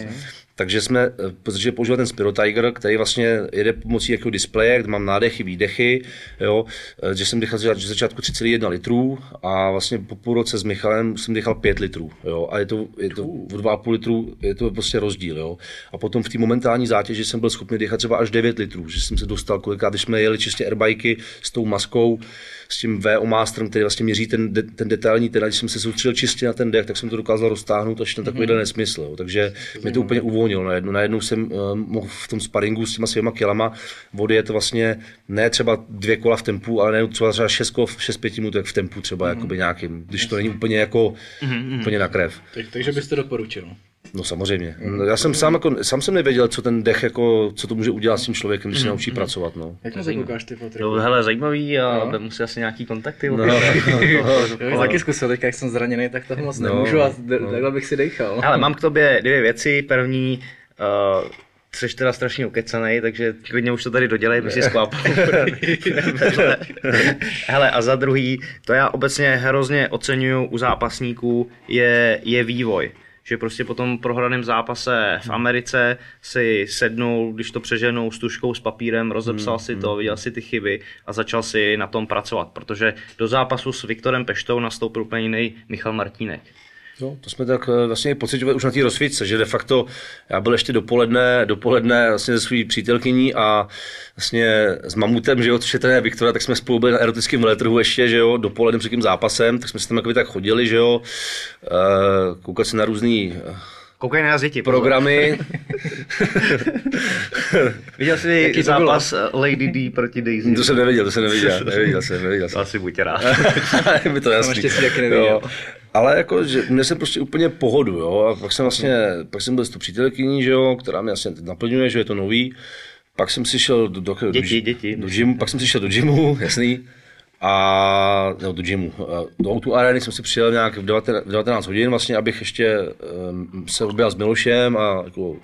Takže jsme, eh, protože používal ten Spiro Tiger, který vlastně jede pomocí jako displeje, kde mám nádechy, výdechy, jo, eh, že jsem dechal z začátku 3,1 litrů a vlastně po půl roce s Michalem jsem dechal 5 litrů, jo, a je to, je to v 2,5 litrů, je to prostě rozdíl, jo. A potom v té momentální zátěži jsem byl schopný dechat třeba až 9 litrů, že jsem se dostal kolikrát, když jsme jeli čistě airbajky s tou maskou, s tím VO Masterem, který vlastně měří ten, de, ten detailní ten, když jsem se soustředil čistě na ten dech, tak jsem to dokázal roztáhnout až na takovýhle mm-hmm. nesmysl. Jo. Takže mě to úplně uvolnilo. Najednou, najednou jsem uh, mohl v tom sparingu s těma svýma kilama vody je to vlastně ne třeba dvě kola v tempu, ale ne třeba, třeba šest kol, šest pěti minut v tempu třeba mm-hmm. jakoby nějakým, když to není úplně jako mm-hmm. úplně na krev. Tak, takže byste doporučil. No samozřejmě. Já jsem sám, jako, sám jsem nevěděl, co ten dech, jako, co to může udělat s tím člověkem, když se naučí mm. pracovat. No. Jak na to koukáš ty fotky? No, hele, zajímavý a no. musí asi nějaký kontakty. No, no, no, no, no. taky zkusil, teďka jak jsem zraněný, tak to moc no, nemůžu a no. takhle bych si dechal. Ale mám k tobě dvě věci. První, uh, jsi teda strašně ukecený, takže klidně už to tady dodělej, by si sklápal. Hele, a za druhý, to já obecně hrozně oceňuju u zápasníků, je, je vývoj že prostě po tom prohraném zápase v hmm. Americe si sednul, když to přeženou s tuškou, s papírem, rozepsal hmm. si to, hmm. viděl si ty chyby a začal si na tom pracovat, protože do zápasu s Viktorem Peštou nastoupil úplně jiný Michal Martínek. Jo, to jsme tak eh, vlastně pocitovali už na té rozsvíce, že de facto já byl ještě dopoledne, dopoledne vlastně se svou přítelkyní a vlastně s mamutem, že jo, což je Viktora, tak jsme spolu byli na erotickém veletrhu ještě, že jo, dopoledne před tím zápasem, tak jsme se tam tak chodili, že jo, uh, koukat se na různý uh, Koukej na děti. programy. Viděl jsi Jaký to zápas eh, Lady D proti Daisy? to jsem neviděl, to jsem neviděl, neviděl jsem, neviděl To jsem. asi buď rád. je mi to jasný. naštěstí taky neviděl. Jo. Ale jako, že měl jsem prostě úplně pohodu, jo, a pak jsem vlastně, pak jsem byl s tou přítelkyní, že jo, která mě vlastně naplňuje, že je to nový, pak jsem si šel do, do, Děti, do, děti. do gymu, pak jsem si šel do gymu, jasný, a no, do gymu. Do autu arény jsem si přijel nějak v 19, v 19 hodin, vlastně, abych ještě um, se objel s Milošem a jako,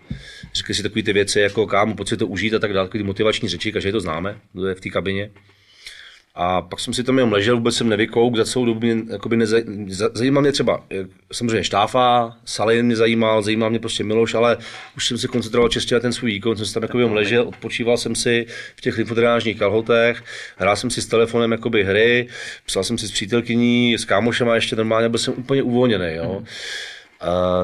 řekli si takové ty věci, jako kámo, pojď si to užít a tak dále, takový ty motivační řeči, každý to známe, kdo je v té kabině. A pak jsem si tam jenom ležel, vůbec jsem nevykouk, za celou dobu mě jakoby za- zajímal mě třeba, samozřejmě Štáfa, Salin mě zajímal, zajímal mě prostě Miloš, ale už jsem se koncentroval čistě na ten svůj výkon, jsem si tam jakoby jenom ležel, odpočíval jsem si v těch lymfodrenážních kalhotech, hrál jsem si s telefonem jakoby hry, psal jsem si s přítelkyní, s kámošema ještě normálně, byl jsem úplně uvolněný, jo. A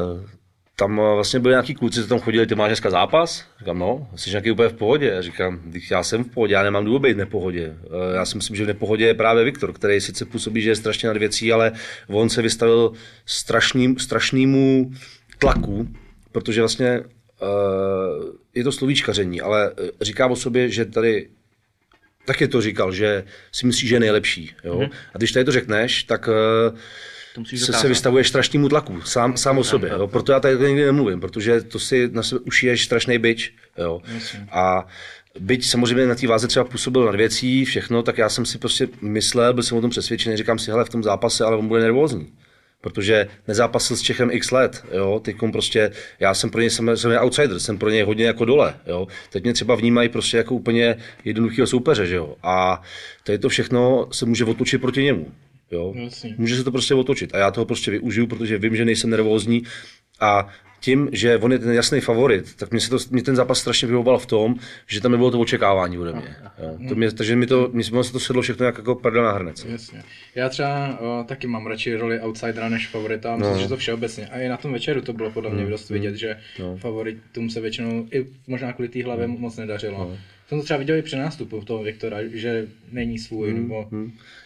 tam eh, vlastně byli nějaký kluci, co tam chodili, ty máš dneska zápas? Říkám, no, jsi nějaký úplně v pohodě. A říkám, "Vždyť já jsem v pohodě, já nemám důvod být v nepohodě. Eh, Já si myslím, že v nepohodě je právě Viktor, který sice působí, že je strašně nad věcí, ale on se vystavil strašným, strašnému tlaku, protože vlastně eh, je to slovíčkaření, ale říká o sobě, že tady taky to říkal, že si myslí, že je nejlepší. Jo? A když tady to řekneš, tak eh, To musíš se, dokázat. se vystavuješ strašnému tlaku, sám, sám o sobě. Jo? Proto já tady nikdy nemluvím, protože to si na sebe ušiješ strašný byč. Jo? A byť samozřejmě na té váze třeba působil nad věcí, všechno, tak já jsem si prostě myslel, byl jsem o tom přesvědčený, říkám si, hele, v tom zápase, ale on bude nervózní. Protože nezápasil s Čechem x let, jo, teď prostě, já jsem pro něj samozřejmě outsider, jsem pro něj hodně jako dole, jo, teď mě třeba vnímají prostě jako úplně jednoduchého soupeře, že jo, a tady to všechno se může otočit proti němu, jo, Jasně. může se to prostě otočit a já toho prostě využiju, protože vím, že nejsem nervózní a tím, že on je ten jasný favorit, tak mě, se to, mě ten zápas strašně vyhoval v tom, že tam nebylo to očekávání ode mě. Jo. To mě, takže mi to, mě se to sedlo všechno jak jako prdel na hrnec. Jasně. Já třeba o, taky mám radši roli outsidera než favorita, myslím, No. že to všeobecně. A i na tom večeru to bylo podle mě dost vidět, že No. favoritům se většinou, i možná kvůli té hlavě moc nedařilo. Jsem to třeba viděl i při nástupu toho Viktora, že není svůj, nebo...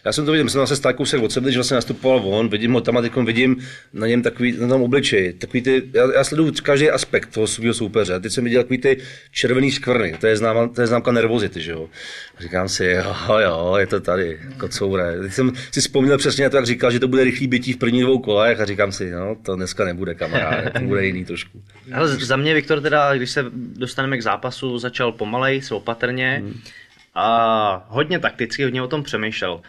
Já jsem to viděl, jsem zase stál kousek od sebe, že vlastně nastupoval on, vidím ho tam a teď vidím na něm takový, na tom obličeji, takový ty, já, já sleduju každý aspekt toho svého soupeře. A teď jsem viděl takový ty červený skvrny, to je, známa, to je známka nervozity, že jo. A říkám si, jo, jo, je to tady, kocoure. Teď jsem si vzpomněl přesně na to, jak říkal, že to bude rychlý bytí v prvních dvou kolech a říkám si, no, to dneska nebude kamarád, to bude jiný trošku. Ale za mě Viktor teda, když se dostaneme k zápasu, začal pomalej, se opatrně. Hmm. A hodně takticky, hodně o tom přemýšlel.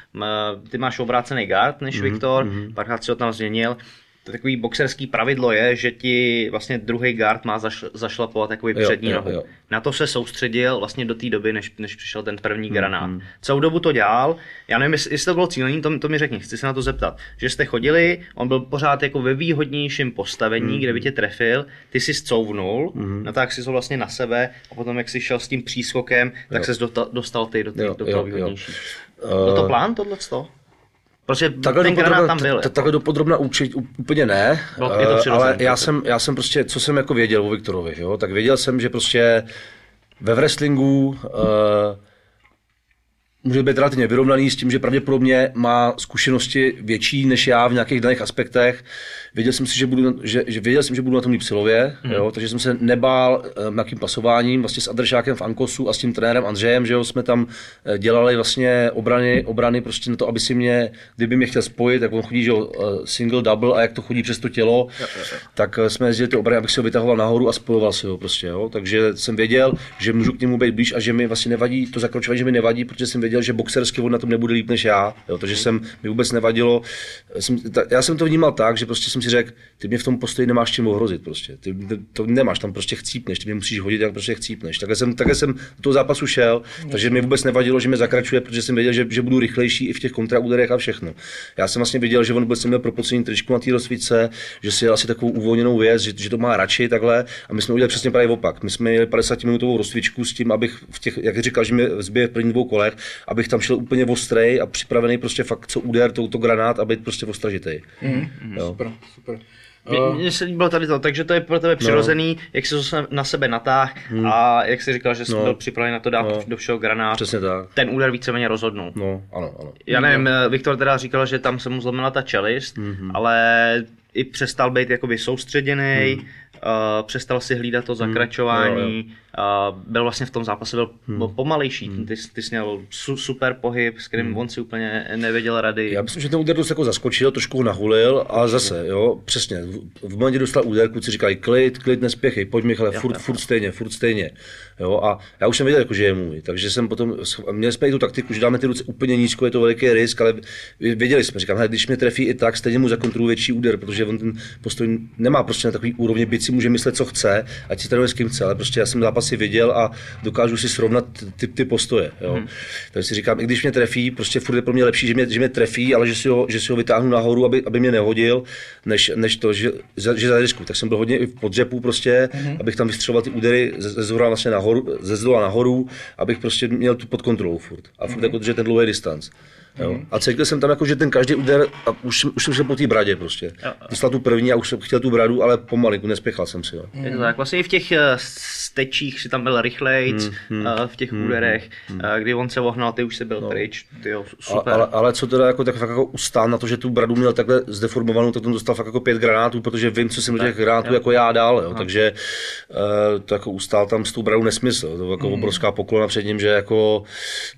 Ty máš obrácený guard než Hmm, Viktor, párkrát si ho tam změnil. To takový boxerský pravidlo je, že ti vlastně druhý guard má zaš, zašlapovat takový Jo, přední jo, nohu. jo. Na to se soustředil vlastně do té doby, než, než přišel ten první Hmm, granát. Celou dobu to dělal. Já nevím, jestli, to bylo cílení, to, to mi řekni, chci se na to zeptat. Že jste chodili, on byl pořád jako ve výhodnějším postavení, kde by tě trefil, ty si zcouvnul, natáhl si ho vlastně na sebe a potom, jak jsi šel s tím přískokem, tak Jo. ses dostal, ty do, ty, Jo, do jo, toho jo. výhodnější. Byl to plán tohleto? Protože Takhle ten granát tam byl. t- takhle dopodrobna určit úplně ne, to eh, ale já jsem, já jsem prostě, co jsem jako věděl o Viktorovi, jo, tak věděl jsem, že prostě ve wrestlingu uh, může být relativně vyrovnaný s tím, že pravděpodobně má zkušenosti větší než já v nějakých daných aspektech. Věděl jsem si, že budu, že, že věděl jsem, že budu na tom líp silově, Mhm. jo, takže jsem se nebál uh, nějakým pasováním, vlastně s Adršákem v Ankosu a s tím trenérem Andřejem, že jo, jsme tam eh, dělali vlastně obrany, obrany prostě na to, aby si mě, kdyby mě chtěl spojit, tak on chodí, že jo, eh, single, double a jak to chodí přes to tělo, tak eh, jsme jezdili ty obrany, abych si ho vytahoval nahoru a spojoval si ho prostě, jo. Takže jsem věděl, že můžu k němu být blíž a že mi vlastně nevadí, to zakročování, že mi nevadí, protože jsem věděl, že boxersky on na tom nebude líp než já, jo. Takže jsem, mi vůbec nevadilo, jsem, ta, já jsem to vnímal tak, že prostě jsem si řekl, ty mě v tom postoji nemáš čím ohrozit prostě, ty to nemáš, tam prostě chcípneš, ty mě musíš hodit, jak prostě chcípneš. Takhle jsem, takhle jsem do toho zápasu šel, takže mi vůbec nevadilo, že mě zakračuje, protože jsem věděl, že, že budu rychlejší i v těch kontraúderech a všechno. Já jsem vlastně viděl, že on vůbec neměl propocený tričku na té rozsvíce, že si jel asi takovou uvolněnou věc, že, že, to má radši takhle. A my jsme udělali přesně právě opak. My jsme měli 50 minutovou rozcvičku s tím, abych v těch, jak říkal, že mě zbije v prvních dvou kolech, abych tam šel úplně ostrej a připravený prostě fakt co úder, touto granát a být prostě ostražitej. Mm, Jo. super, super. Mně- Mně se líbilo tady to, takže to je pro tebe přirozený, jak jsi to na sebe natáh a jak jsi říkal, že jsi No. byl připravený na to dát No. do všeho granát. Přesně tak. Ten úder víceméně rozhodnul. No, ano, ano. Já nevím, eh, Viktor teda říkal, že tam se mu zlomila ta čelist, Mhm. ale i přestal být jakoby soustředěný, uh, přestal si hlídat to zakračování, uh, byl vlastně v tom zápase byl, byl pomalejší, ty, ty jsi měl su, super pohyb, s kterým on si úplně nevěděl rady. Já myslím, že ten úder dost jako zaskočil, trošku ho nahulil a zase, jo, přesně, v, v momentě dostal úder, kluci říkají klid, klid, nespěchej, pojď Michale, furt, furt stejně, furt stejně, jo, a já už jsem věděl, jako, že je můj, takže jsem potom, měli jsme i tu taktiku, že dáme ty ruce úplně nízko, je to veliký risk, ale věděli jsme, říkám, hele, když mě trefí i tak, stejně mu zakontroluji větší úder, protože on ten postoj nemá prostě na takový úrovni, byť si může myslet, co chce, ať si trénuje s kým chce, ale prostě já jsem zápasy viděl a dokážu si srovnat ty, ty postoje, jo. Hmm. Takže si říkám, i když mě trefí, prostě furt je pro mě lepší, že mě, že mě trefí, ale že si ho, že si ho vytáhnu nahoru, aby, aby mě nehodil, než, než to, že, za- že zarisku. Tak jsem byl hodně i v podřepu prostě, hmm. abych tam vystřeloval ty údery ze, ze zhora vlastně nahoru, ze zdola nahoru, abych prostě měl tu pod kontrolou furt. A furt jako držet ten dlouhý distanc. Jo. A cítil jsem tam jako, že ten každý úder, a už, už jsem šel po té bradě prostě. Dostal tu první a už jsem chtěl tu bradu, ale pomalinku, nespěchal jsem si. Jo. Je to tak, vlastně i v těch eh, stečích si tam byl rychlejc, Hmm, v těch úderech, eh, kdy on se vohnal, ty už se byl pryč, ty jo, A, super. ale, ale, co teda jako, tak fakt jako ustál na to, že tu bradu měl takhle zdeformovanou, tak on dostal fakt jako pět granátů, protože vím, co jsem do těch granátů jako já dal, jo. takže uh, to jako ustál tam s tou bradou nesmysl, to jako obrovská poklona před ním, že jako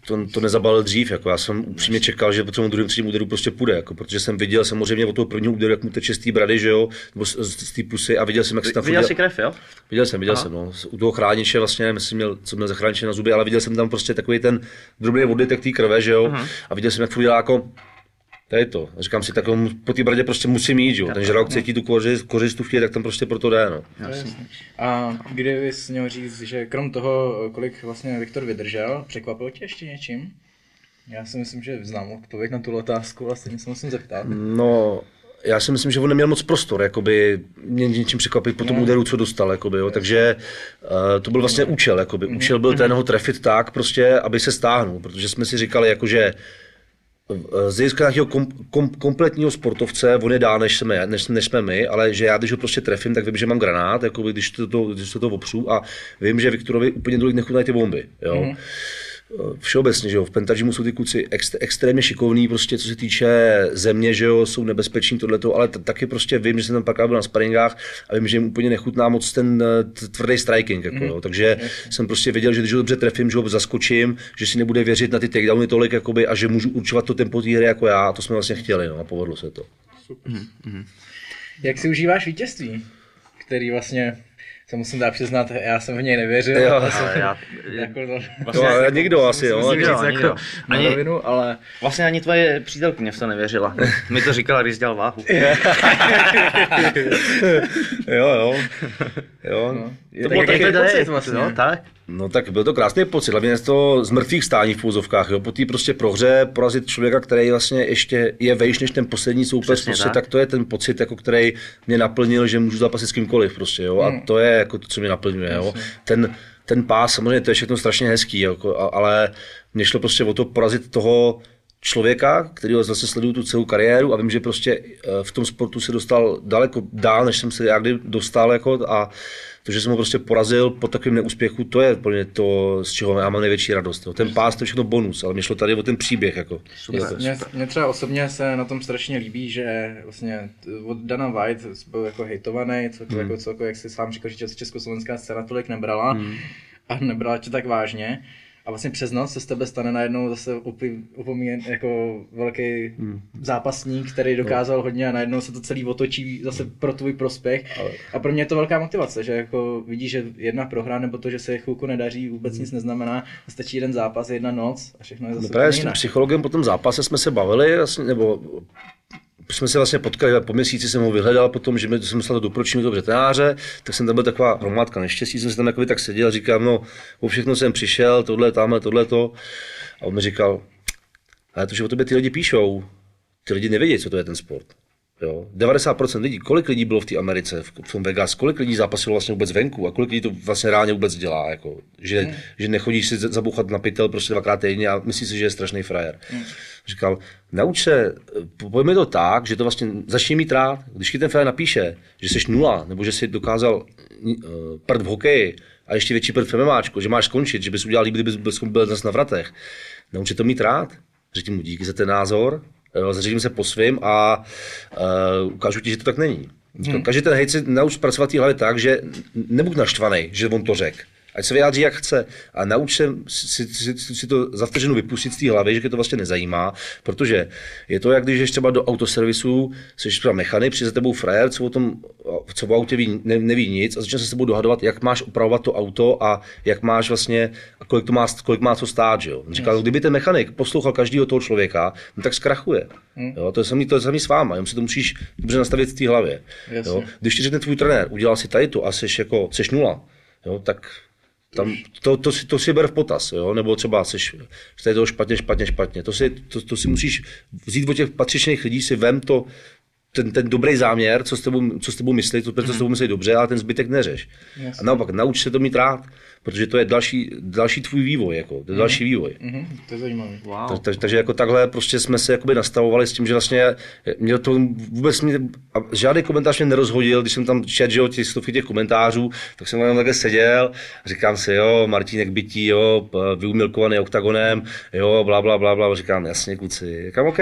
to, to nezabalil dřív, jako já jsem upřímně čekal, že po tom druhém třetím úderu prostě půjde, jako, protože jsem viděl samozřejmě od toho prvního úderu, jak mu teče z té brady, že jo, nebo z, z, té pusy a viděl jsem, jak se tam Viděl jsi krev, jo? Viděl jsem, viděl jsem, no. U toho chrániče vlastně, myslím, měl, co měl za chrániče na zuby, ale viděl jsem tam prostě takový ten drobný odlitek té krve, že jo. A viděl jsem, jak furt dělá jako, to je to. A říkám si, tak po té bradě prostě musí mít, jo. Ten žralok cítí tu kořist, kořist tu chvíli, tak tam prostě proto jde, no. a kdyby jsi měl říct, že krom toho, kolik vlastně Viktor vydržel, překvapil tě ještě něčím? Já si myslím, že znám odpověď na tu otázku a stejně se musím zeptat. No, já si myslím, že on neměl moc prostor, jakoby mě něčím překvapit po tom úderu, co dostal, jakoby, jo. takže uh, to byl vlastně účel, jakoby. účel byl ten ho trefit tak, prostě, aby se stáhnul, protože jsme si říkali, jakože eh, z hlediska nějakého kom, kom, kompletního sportovce, on je dál, než jsme, než, než jsme my, ale že já, když ho prostě trefím, tak vím, že mám granát, jakoby, když to, to, když to, to opřu a vím, že Viktorovi úplně tolik nechutnají ty bomby. Jo? Mm-hmm všeobecně, že jo, v Pentagimu jsou ty kluci ext, extrémně šikovní, prostě co se týče země, že jo, jsou nebezpeční tohleto, ale t- taky prostě vím, že jsem tam párkrát byl na sparingách a vím, že jim úplně nechutná moc ten eh, t- tvrdý striking, jako, jo. takže jsem prostě věděl, že když ho dobře trefím, že ho zaskočím, že si nebude věřit na ty takedowny tolik, jakoby, a že můžu určovat to tempo té hry jako já, a to jsme vlastně chtěli, no, a povedlo se to. Jak si užíváš vítězství, který vlastně se musím dát přiznat, já jsem v něj nevěřil. Jo. ale jsem- já, jako to, No, ale nikdo asi, jo. nikdo, říct nikdo. jako Ani- rovinu, ale vlastně ani tvoje přítelkyně v to nevěřila. Mi to říkala, když jsi dělal váhu. jo, jo. jo. no, To bylo takový taky pocit vlastně. No, tak. No tak byl to krásný pocit, hlavně z toho z mrtvých stání v půzovkách, jo. po té prostě prohře porazit člověka, který vlastně ještě je vejš než ten poslední soupeř, Přesně prostě, tak. tak. to je ten pocit, jako který mě naplnil, že můžu zápasit s kýmkoliv prostě, jo. a to je jako to, co mě naplňuje, jo. Ten, ten pás, samozřejmě to je všechno strašně hezký, jako, ale mě šlo prostě o to porazit toho člověka, který zase sleduju tu celou kariéru a vím, že prostě eh, v tom sportu se dostal daleko dál, než jsem se já kdy dostal jako a to, že jsem ho prostě porazil po takovém neúspěchu, to je pro mě to, z čeho já mám největší radost. Jo. Ten pás to je všechno bonus, ale mě šlo tady o ten příběh. Jako. Mě, mě, mě třeba osobně se na tom strašně líbí, že vlastně od Dana White byl jako hejtovaný, celkově, Hmm. jako, celkově, jak jsi sám říkal, že československá scéna tolik nebrala hmm. a nebrala tě tak vážně. A vlastně přes noc se z tebe stane najednou zase opomíjen jako velký Hmm. zápasník, který dokázal hodně a najednou se to celý otočí zase pro tvůj prospěch. A pro mě je to velká motivace, že jako vidíš, že jedna prohra nebo to, že se chvilku nedaří, vůbec nic neznamená. Stačí jeden zápas, jedna noc a všechno je zase No právě s tím psychologem po tom zápase jsme se bavili, vlastně, nebo jsme se vlastně potkali, po měsíci jsem ho vyhledal potom, že mi, jsem dostal do doporučení toho veterináře, tak jsem tam byl taková hromádka neštěstí, jsem si tam tak seděl, říkám, no, o všechno jsem přišel, tohle, tamhle, tohle, to. A on mi říkal, ale to, že o tobě ty lidi píšou, ty lidi nevědí, co to je ten sport. Jo. 90% lidí, kolik lidí bylo v té Americe, v, v tom Vegas, kolik lidí zápasilo vlastně vůbec venku a kolik lidí to vlastně reálně vůbec dělá, jako, že, hmm. že nechodí si zabuchat na pytel prostě dvakrát týdně a myslí si, že je strašný frajer. Hmm. Říkal, nauč se, pojďme to tak, že to vlastně začni mít rád. Když ti ten frajer napíše, že jsi nula, nebo že jsi dokázal uh, prd v hokeji a ještě větší prd v MMAčku, že máš skončit, že bys udělal líp, kdybys byl, byl zase na vratech. Nauč se to mít rád. Řekni mu díky za ten názor, zařídím se po svým a uh, ukážu ti, že to tak není. Hmm. Každý ten hejt si nauč pracovat v hlavě tak, že nebuď naštvaný, že on to řekl ať se vyjádří, jak chce. A nauč se si, si, si, si to za vteřinu vypustit z té hlavy, že tě to vlastně nezajímá, protože je to, jak když jdeš třeba do autoservisu, jsi třeba mechanik, přijde za tebou frajer, co o tom, co o autě ví, ne, neví nic a začne se s tebou dohadovat, jak máš opravovat to auto a jak máš vlastně, a kolik, to má, kolik má co stát. Že jo? On říkal, yes. kdyby ten mechanik poslouchal každého toho člověka, no tak zkrachuje. Hmm. Jo? To je samý, to je samý s váma, jenom si to musíš dobře nastavit v té hlavě. Jo? Když ti řekne tvůj trenér, udělal si tady to a jsi, jako, jsi nula, jo? tak tam, to, to, si, to si ber v potaz, jo? nebo třeba že je to špatně, špatně, špatně. To si, to, to si musíš vzít od těch patřičných lidí, si vem to, ten, ten dobrý záměr, co s tebou, co s tebou myslí, to, co s tebou myslí dobře, ale ten zbytek neřeš. Yes. A naopak, nauč se to mít rád protože to je další, další tvůj vývoj, jako, to je další mhm. vývoj. Mm-hmm, to je zajímavé. Wow. Tak, tak, takže jako takhle prostě jsme se jakoby nastavovali s tím, že vlastně mě to vůbec mě, a žádný komentář mě nerozhodil, když jsem tam čet, že jo, těch stovky těch komentářů, tak jsem tam takhle seděl, říkám si, jo, Martínek bytí, jo, vyumilkovaný oktagonem, jo, bla, bla, bla, bla, říkám, jasně, kluci, říkám, OK,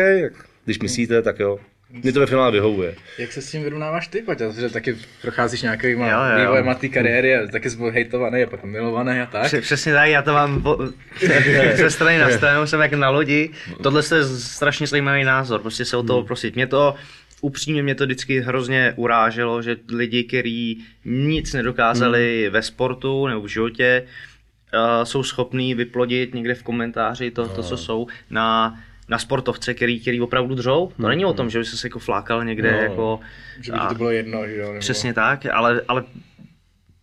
když myslíte, tak jo. Mně to ve finále vyhovuje. Jak se s tím vyrovnáváš ty, Paťa? Že taky procházíš nějakým vývojem a té kariéry a taky jsi byl hejtovaný a pak milovaný a tak. Přesně tak, já to mám po, ze strany na stranu, jsem jak na lodi. Tohle je strašně zajímavý názor, prostě se o toho hmm. prosit. Mě to, upřímně mě to vždycky hrozně uráželo, že lidi, kteří nic nedokázali hmm. ve sportu nebo v životě, uh, jsou schopní vyplodit někde v komentáři to, to co jsou na na sportovce, který, který opravdu dřou. To není o tom, že by se jako flákal někde no, jako... Že by to bylo jedno, že jo? Nebo... Přesně tak, ale, ale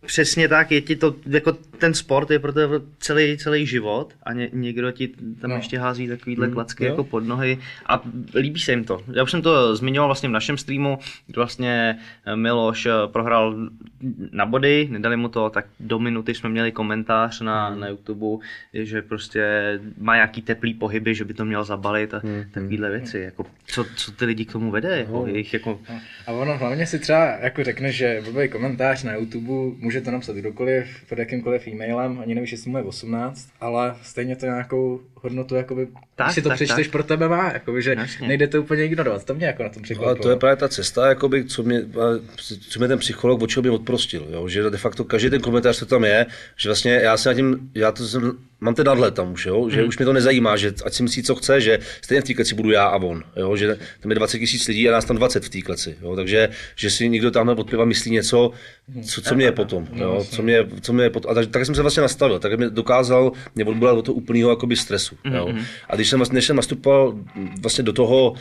Přesně tak, je ti to, jako ten sport je pro tebe celý, celý život a ně, někdo ti tam no. ještě hází takovýhle mm, klacky jo. jako pod nohy a líbí se jim to. Já už jsem to zmiňoval vlastně v našem streamu, kdy vlastně eh, Miloš eh, prohrál na body, nedali mu to, tak do minuty jsme měli komentář na, mm. na YouTube, že prostě má nějaký teplý pohyby, že by to měl zabalit a mm. takovýhle mm. věci. Jako, co, co ty lidi k tomu vede? Jako, jejich, jako... A ono hlavně si třeba jako řekne, že blbý komentář na YouTube může to napsat kdokoliv, pod jakýmkoliv e-mailem, ani nevíš, jestli mu je 18, ale stejně to nějakou hodnotu, jakoby, tak, když si to tak, přečteš tak. pro tebe má, jakoby, že Jasně. nejde to úplně ignorovat. To mě jako na tom překvapilo. Ale to je právě ta cesta, jakoby, co, mě, co mě ten psycholog, o čeho by odprostil. Jo? Že de facto každý ten komentář, co tam je, že vlastně já se na tím, já to jsem mám ten nadhled tam už, jo? že hmm. už mě to nezajímá, že ať si myslí, co chce, že stejně v té kleci budu já a on, jo? že tam je 20 tisíc lidí a nás tam 20 v té kleci, jo? takže že si někdo tamhle od piva myslí něco, co, co mě je potom, jo? co mě, co mě je potom. A tak, tak jsem se vlastně nastavil, tak mě dokázal mě odbulat do toho úplného jakoby stresu. Jo? Hmm, hmm. A když jsem, vlastně, než jsem nastupoval vlastně do toho,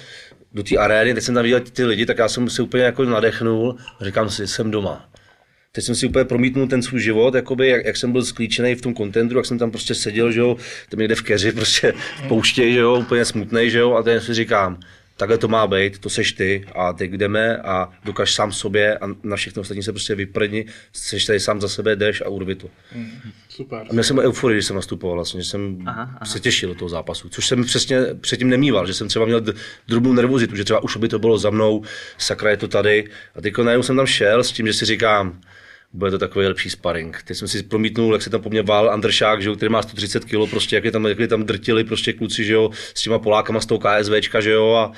do té arény, teď jsem tam viděl ty lidi, tak já jsem se úplně jako nadechnul a říkám si, jsem doma. Teď jsem si úplně promítnul ten svůj život, jakoby, jak, jak jsem byl sklíčený v tom kontendru, jak jsem tam prostě seděl, že jo, tam někde v keři, prostě v pouště, že jo, úplně smutný, že jo, a teď si říkám, takhle to má být, to seš ty a teď jdeme a dokáž sám sobě a na všechno ostatní se prostě vyprdni, seš tady sám za sebe, jdeš a urvi to. Mm, super. A měl jsem euforii, když jsem nastupoval vlastně, že jsem aha, aha. se těšil do toho zápasu, což jsem přesně předtím nemýval, že jsem třeba měl drobnou nervozitu, že třeba už by to bylo za mnou, sakra je to tady a teď najednou jsem tam šel s tím, že si říkám, bude to takový lepší sparring. Teď jsem si promítnul, jak se tam po mně vál Andršák, že jo, který má 130 kg, prostě jak je tam, jak je tam drtili prostě kluci, že jo, s těma Polákama z toho KSVčka, že jo, a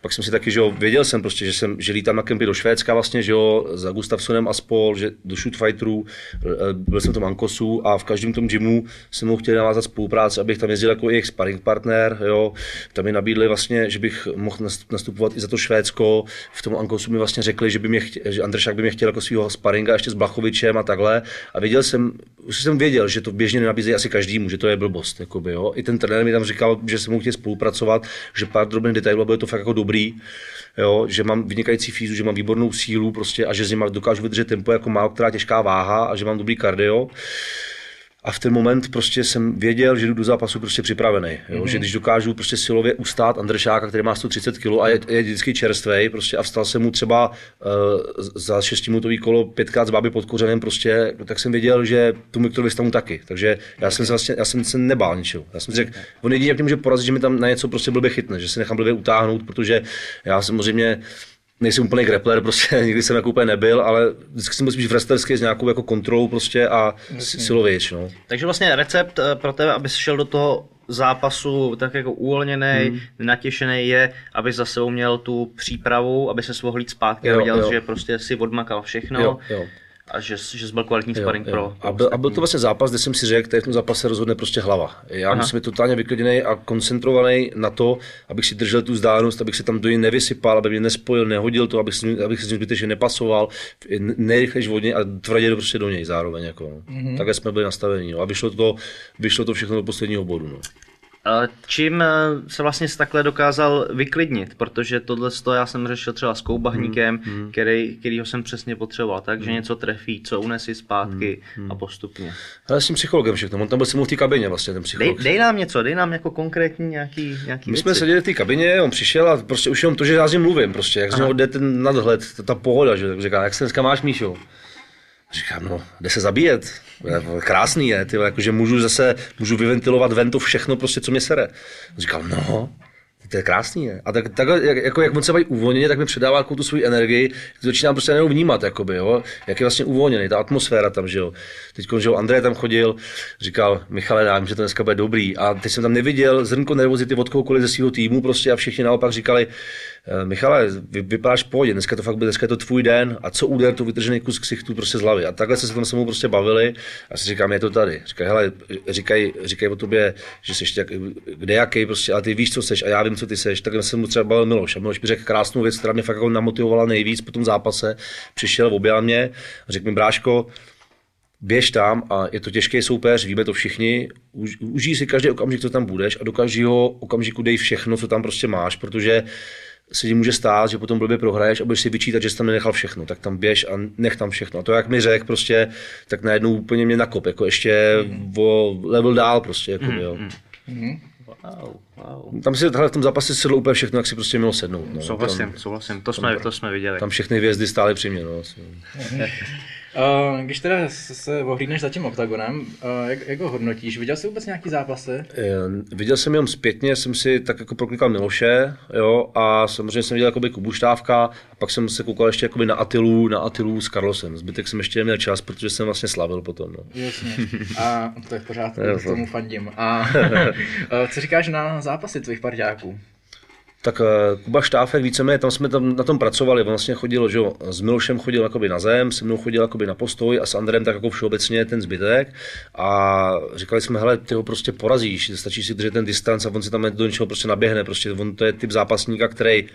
pak jsem si taky, že jo, věděl jsem prostě, že jsem, že lítám na kempy do Švédska vlastně, že jo, za Gustafsonem a spol, že do shoot fighterů, eh, byl jsem v tom Ankosu a v každém tom gymu jsem mu chtěl navázat spolupráci, abych tam jezdil jako jejich sparring partner, jo, tam mi nabídli vlastně, že bych mohl nastupovat i za to Švédsko, v tom Ankosu mi vlastně řekli, že by mě chtěl, že Andršák by mě chtěl jako svého sparinga ještě s Vlachovičem a takhle. A věděl jsem, už jsem věděl, že to běžně nenabízí asi každému, že to je blbost. Jakoby, jo. I ten trenér mi tam říkal, že se mu chtěl spolupracovat, že pár drobných detailů bude to fakt jako dobrý. Jo, že mám vynikající fízu, že mám výbornou sílu prostě a že z nima dokážu vydržet tempo jako málo která těžká váha a že mám dobrý kardio. A v ten moment prostě jsem věděl, že jdu do zápasu prostě připravený. Jo? Mm-hmm. Že když dokážu prostě silově ustát Andršáka, který má 130 kg a je, je vždycky čerstvý, prostě a vstal jsem mu třeba uh, za šestiminutový kolo pětkrát z báby pod kořenem, prostě, tak jsem věděl, že tu Miktorovi stavu taky. Takže já jsem se vlastně, já jsem se nebál ničeho. Já jsem si řekl, on jedině jak může porazit, že mi tam na něco prostě blbě chytne, že se nechám blbě utáhnout, protože já samozřejmě nejsem úplně grappler, prostě nikdy jsem jako úplně nebyl, ale vždycky jsem byl spíš wrestlerský s nějakou jako kontrolou prostě a silovějš, no. Takže vlastně recept eh, pro tebe, abys šel do toho zápasu tak jako uvolněný, hmm. natěšený je, aby za sebou měl tu přípravu, aby se mohl jít zpátky Jo, a viděl, jo. že prostě si odmakal všechno Jo, jo. A že, že jsi byl kvalitní Jo, sparring jo. pro. A, byl, a byl to vlastně zápas, kde jsem si řekl, že v tom zápase rozhodne prostě hlava. Já Aha. musím být totálně vykliděný a koncentrovaný na to, abych si držel tu vzdálenost, abych se tam do něj nevysypal, aby mě nespojil, nehodil to, abych, si, abych se s ním zbytečně nepasoval, nejrychlejší vodně a tvrdě do- prostě do něj zároveň. Jako, no. mm-hmm. Takhle jsme byli nastavení. No. A vyšlo to, vyšlo to všechno do posledního bodu. No. Čím eh, se vlastně takhle dokázal vyklidnit, protože tohle to já jsem řešil třeba s koubahníkem, Hmm, který, kterýho jsem přesně potřeboval, takže něco trefí, co unesí zpátky Hmm, a postupně. Ale s tím psychologem všechno, on tam byl se v té kabině vlastně, ten Dej, psycholog. dej nám něco, dej nám jako konkrétní nějaký, nějaký My jsme věci. seděli v té kabině, on přišel a prostě už jenom to, že já s ním mluvím, prostě, jak z něho jde ten nadhled, ta, ta pohoda, že tak říká, jak se dneska máš, Míšo? Říkám, no, jde se zabíjet. Je, Krásný je, ty, jakože můžu zase, můžu vyventilovat ven to všechno, prostě, co mě sere. Říkal, no, to je krásný, je. A tak, tak jak, jako, jak on se baví uvolněně, tak mi předává takovou tu svou energii, to začínám prostě najednou vnímat, jakoby, jo? jak je vlastně uvolněný, ta atmosféra tam, že jo. Teď, že jo, Andrej tam chodil, říkal, Michale, já že to dneska bude dobrý. A teď jsem tam neviděl zrnko nervozity od kohokoliv ze svého týmu, prostě a všichni naopak říkali, "Eh, Michale, vy, vypadáš v pohodě, dneska to fakt bude, dneska je to tvůj den a co úder, to vytržený kus ksichtu prostě z hlavy. A takhle se se tam se mnou prostě bavili a si říkám, je to tady. Říkají, hele, říkají, říkají o tobě, že jsi jak, kde jaký, prostě, a ty víš, co seš a já vím, co ty seš. Takhle jsem mu třeba bavil Miloš. A Miloš mi řekl krásnou věc, která mě fakt jako namotivovala nejvíc po tom zápase. Přišel, objel mě a řekl mi, bráško, běž tam a je to těžký soupeř, víme to všichni, Už, užij si každý okamžik, co tam budeš a do každého okamžiku dej všechno, co tam prostě máš, protože se ti může stát, že potom blbě prohraješ a budeš si vyčítat, že jsi tam nenechal všechno, tak tam běž a nech tam všechno. A to, jak mi řekl, prostě, tak najednou úplně mě nakop, jako ještě Mhm. o level dál prostě, jako, jo. Wow, wow. Tam si hele, v tom zápase sedlo úplně všechno, jak si prostě mělo sednout. No. Souhlasím, Tam, souhlasím, to jsme, to jsme viděli. tam všechny hvězdy stály při mě. No. Uh, když teda se- ohlídneš za tím oktagonem, uh, jak, jak ho hodnotíš? Viděl jsi vůbec nějaký zápasy? Eh, Viděl jsem jenom zpětně, jsem si tak jako proklikal Miloše, jo, a samozřejmě jsem viděl jakoby Kubu Štávka, a pak jsem se koukal ještě jakoby na Atilu, na Atilu s Carlosem. Zbytek jsem ještě neměl čas, protože jsem vlastně slavil potom. No. Jasně. A to je v pořádku, Jo, tomu fandím. A uh, co říkáš na zápasy tvých parťáků? Tak eh, Kuba Štáfek, víceméně, tam jsme tam na tom pracovali, on vlastně chodil, že jo, s Milošem chodil jakoby na zem, se mnou chodil jakoby na postoj a s Andrem tak jako všeobecně ten zbytek. A říkali jsme, hele, ty ho prostě porazíš, stačí si držet ten distanc a on si tam do něčeho prostě naběhne, prostě on to je typ zápasníka, který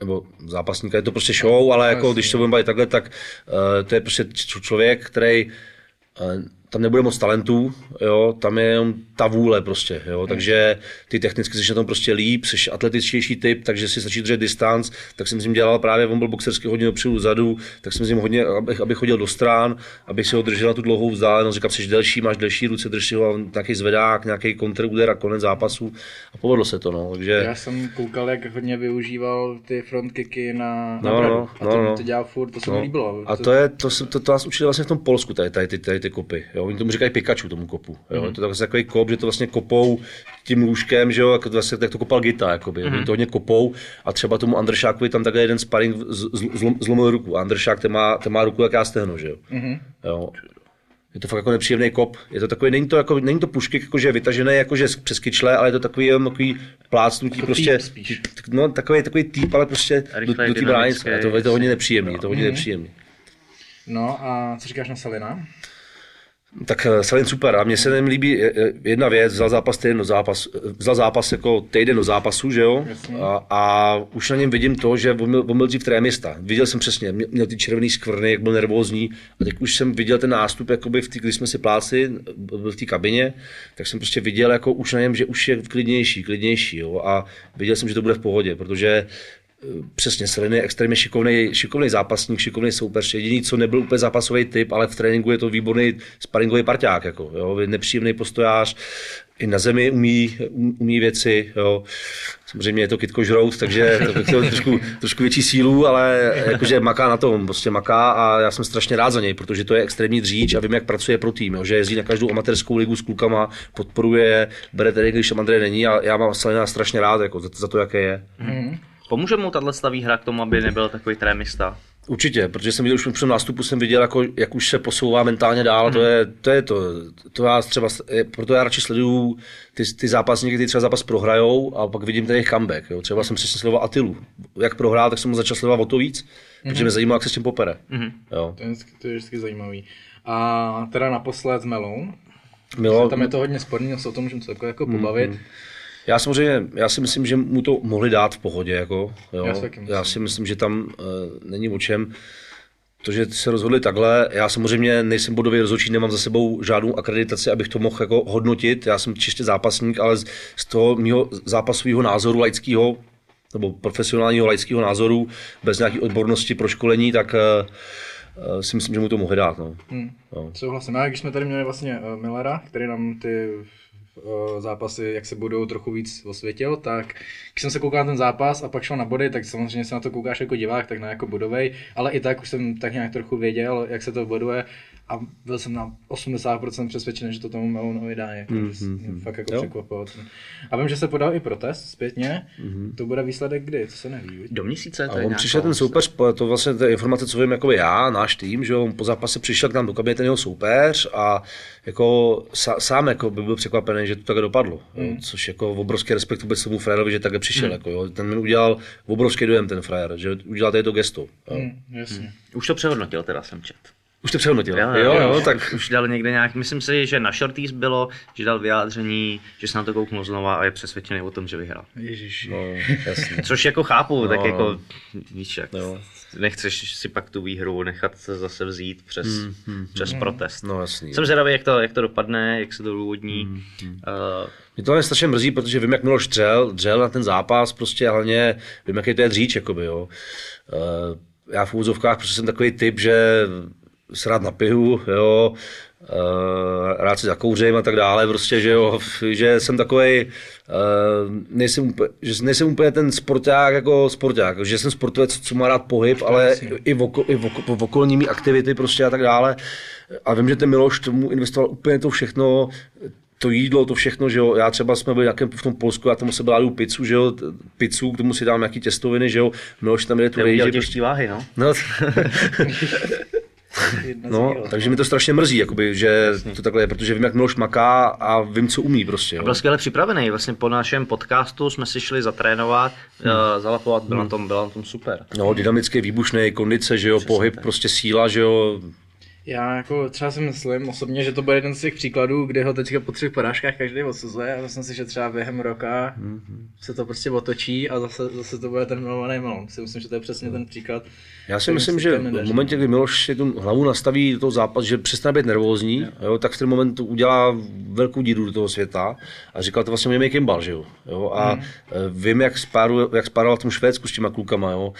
nebo zápasníka, je to prostě show, ale jako když to budeme bavit takhle, tak uh, to je prostě člověk, který uh, tam nebude moc talentů, jo, tam je jenom ta vůle prostě, jo, takže ty technicky jsi na tom prostě líp, jsi atletičtější typ, takže si stačí držet distanc, tak jsem s ním dělal právě, on byl boxersky hodně dopředu, zadu, tak jsem s ním hodně, abych, abych chodil do strán, abych si ho držel na tu dlouhou vzdálenost, říkal, jsi delší, máš delší ruce, drž si ho, nějaký zvedák, nějaký kontrúder a konec zápasu a povedlo se to, no, takže... Já jsem koukal, jak hodně využíval ty frontkicky na, na No, bradu. no, A no, to, no. to dělal furt, to se mi líbilo. A to, je, to, to, to nás učili vlastně v tom Polsku, tady, tady, ty, tady ty kopy. Jo? Oni tomu říkají Pikachu, tomu kopu. Jo? Mhm. Mm. To je takový kop, že to vlastně kopou tím lůžkem, že jo, jako to vlastně, tak to kopal Gita, jakoby. Mm. Mhm. Oni to hodně kopou a třeba tomu Andršákovi tam takhle jeden sparring zlom, zlomil ruku. Andršák, ten má, ten má ruku jak já stehno, že jo. Mm. jo. Je to fakt jako nepříjemný kop. Je to takový, není to, jako, není to pušky, jako, že je vytažený jakože z- přes kyčle, ale je to takový, jenom takový plácnutí, Jako prostě, spíš. no, takový, takový týp, ale prostě do, do té bránice. Je to, je to hodně nepříjemný, je to Mhm. hodně nepříjemný. No a co říkáš na Salina? Tak eh, Salin super. A mně se nem líbí eh, eh, jedna věc, vzal zápas týden do zápas, vzal zápas jako týden do zápasu, že jo? A, a, už na něm vidím to, že on byl, on byl dřív trémista. Viděl jsem přesně, měl, ty červený skvrny, jak byl nervózní. A teď už jsem viděl ten nástup, jakoby v tý, když jsme si pláci, byl v té kabině, tak jsem prostě viděl jako už na něm, že už je klidnější, klidnější, jo? A viděl jsem, že to bude v pohodě, protože Přesně, Selen je extrémně šikovný, šikovný zápasník, šikovný soupeř. Jediný, co nebyl úplně zápasový typ, ale v tréninku je to výborný sparingový parťák. Jako, jo, nepříjemný postojář, i na zemi umí, umí věci. Jo. Samozřejmě je to kytko žrout, takže to chtěl trošku, trošku větší sílu, ale jakože maká na tom, prostě maká a já jsem strašně rád za něj, protože to je extrémní dříč a vím, jak pracuje pro tým, jo, že jezdí na každou amatérskou ligu s klukama, podporuje, bere tedy, když tam Andrej není a já mám Salina strašně rád jako, za, za to, jaké je. Mm-hmm. Pomůže mu tato výhra k tomu, aby nebyl takový trémista? Určitě, protože jsem viděl už při nástupu, jsem viděl, jako, jak už se posouvá mentálně dál, hmm. to, je, to je to, to já třeba, proto já radši sleduju ty, ty zápasníky, kteří třeba zápas prohrajou a pak vidím ten jejich comeback, jo. třeba jsem přesně sledoval Atilu, jak prohrál, tak jsem mu začal sledovat o to víc, hmm. protože mě zajímá, jak se s tím popere. Hmm. Jo. To, je, to je vždycky zajímavý. A teda naposled s Melou, Milo... Tam je to hodně sporný, se o tom můžeme celkově jako pobavit. Mm-hmm. Já samozřejmě, já si myslím, že mu to mohli dát v pohodě. Jako, jo. Já, si já si myslím, že tam uh, není o čem. To, že se rozhodli takhle, já samozřejmě nejsem bodový rozhodčí, nemám za sebou žádnou akreditaci, abych to mohl jako hodnotit. Já jsem čistě zápasník, ale z toho mého zápasového názoru laického, nebo profesionálního laického názoru, bez nějaké odbornosti pro školení, tak uh, si myslím, že mu to mohli dát. No. Hmm. No. Souhlasím. Já když jsme tady měli vlastně Millera, který nám ty zápasy, jak se budou trochu víc osvětil, tak když jsem se koukal na ten zápas a pak šel na body, tak samozřejmě se na to koukáš jako divák, tak na jako bodovej, ale i tak už jsem tak nějak trochu věděl, jak se to boduje a byl jsem na 80% přesvědčený, že to tomu Melonovi dá. Jako, mm-hmm. Fakt jako překvapilo. A vím, že se podal i protest zpětně. Mm-hmm. To bude výsledek kdy, to se neví. Do měsíce. To a on přišel ten soupeř, to vlastně ta informace, co vím, jako já, náš tým, že on po zápase přišel k nám do kabiny ten jeho soupeř a jako sám jako by byl překvapený, že to tak dopadlo. Mm. Jo, což jako obrovský respekt vůbec tomu frajerovi, že takhle přišel. Mm. Jako, jo. Ten mi udělal obrovský dojem ten frajer, že udělal tady to gesto. Jo. Mm, jasně. Mm. Už to přehodnotil teda jsem čet. Už to přehodnotil. Jo, jo, jo, tak už dal někde nějak, myslím si, že na Shorties bylo, že dal vyjádření, že se na to kouknul znova a je přesvědčený o tom, že vyhrál. Ježíš. No, jasně. Což jako chápu, no, tak jako, víš jak, no. nechceš si pak tu výhru nechat se zase vzít přes, hmm, hmm, přes hmm. protest. No jasný. Jsem zvědavý, jak to, jak to dopadne, jak se to důvodní. Hmm, hmm. Uh, mě to ale strašně mrzí, protože vím, jak Miloš dřel, dřel na ten zápas, prostě hlavně vím, jaký to je dříč, jakoby, jo. Uh, já v úzovkách prostě jsem takový typ, že se rád napiju, jo, Uh, rád si zakouřím a tak dále, prostě, že jo, že jsem takový, uh, nejsem, že nejsem úplně ten sporták jako sporták, že jsem sportovec, co má rád pohyb, ale i v, oko, i v, oko, v okolními aktivity prostě a tak dále. A vím, že ten Miloš tomu investoval úplně to všechno, to jídlo, to všechno, že jo, já třeba jsme byli nějakém v tom Polsku, já tomu se byla pizzu, že jo, pizzu, k tomu si dám nějaký těstoviny, že jo, Miloš tam jde tu rejži. Prostě... váhy, no. no no, takže mi to strašně mrzí, jakoby, že to takhle je, protože vím, jak Miloš maká a vím, co umí prostě. Jo. Byl skvěle připravený, vlastně po našem podcastu jsme si šli zatrénovat, hmm. uh, zalapovat, byl, hmm. na tom, byl na tom super. No, dynamické, výbušné kondice, že jo, Přesně pohyb, tak. prostě síla, že jo, já jako třeba si myslím osobně, že to bude jeden z těch příkladů, kde ho teďka po třech porážkách každý odsuzuje a myslím si, že třeba během roka mm-hmm. se to prostě otočí a zase, zase to bude ten milovaný melon. Si myslím, že to je přesně ten příklad. Já si myslím, že v momentě, kdy Miloš si tu hlavu nastaví do toho zápas, že přestane být nervózní, jo. Jo, tak v ten moment udělá velkou díru do toho světa a říkal to vlastně mě Kimball, že jo. jo a mm. vím, jak, spáru, jak spároval v tom Švédsku s těma klukama, jo.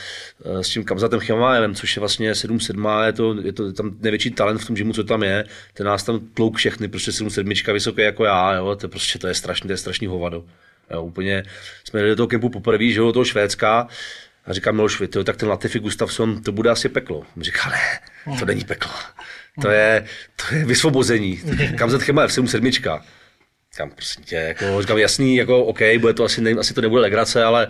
Eh, s tím Kamzatem Chimaevem, což je vlastně 7-7, je to, je to tam největší talent v tom žimu, co tam je, ten nás tam tlouk všechny, prostě jsem sedmička vysoké jako já, jo, to prostě to je strašný, to je strašný hovado. Jo, úplně jsme jeli do toho kempu poprvé, že jo, toho Švédska, a říkám Miloš, ty, tak ten Latifi Gustafsson, to bude asi peklo. On říká, ne, to není peklo. To je, to je vysvobození. Kam za Chema F7 sedmička. Kam prostě, jako, říkám, jasný, jako, OK, bude to asi, ne, asi to nebude legrace, ale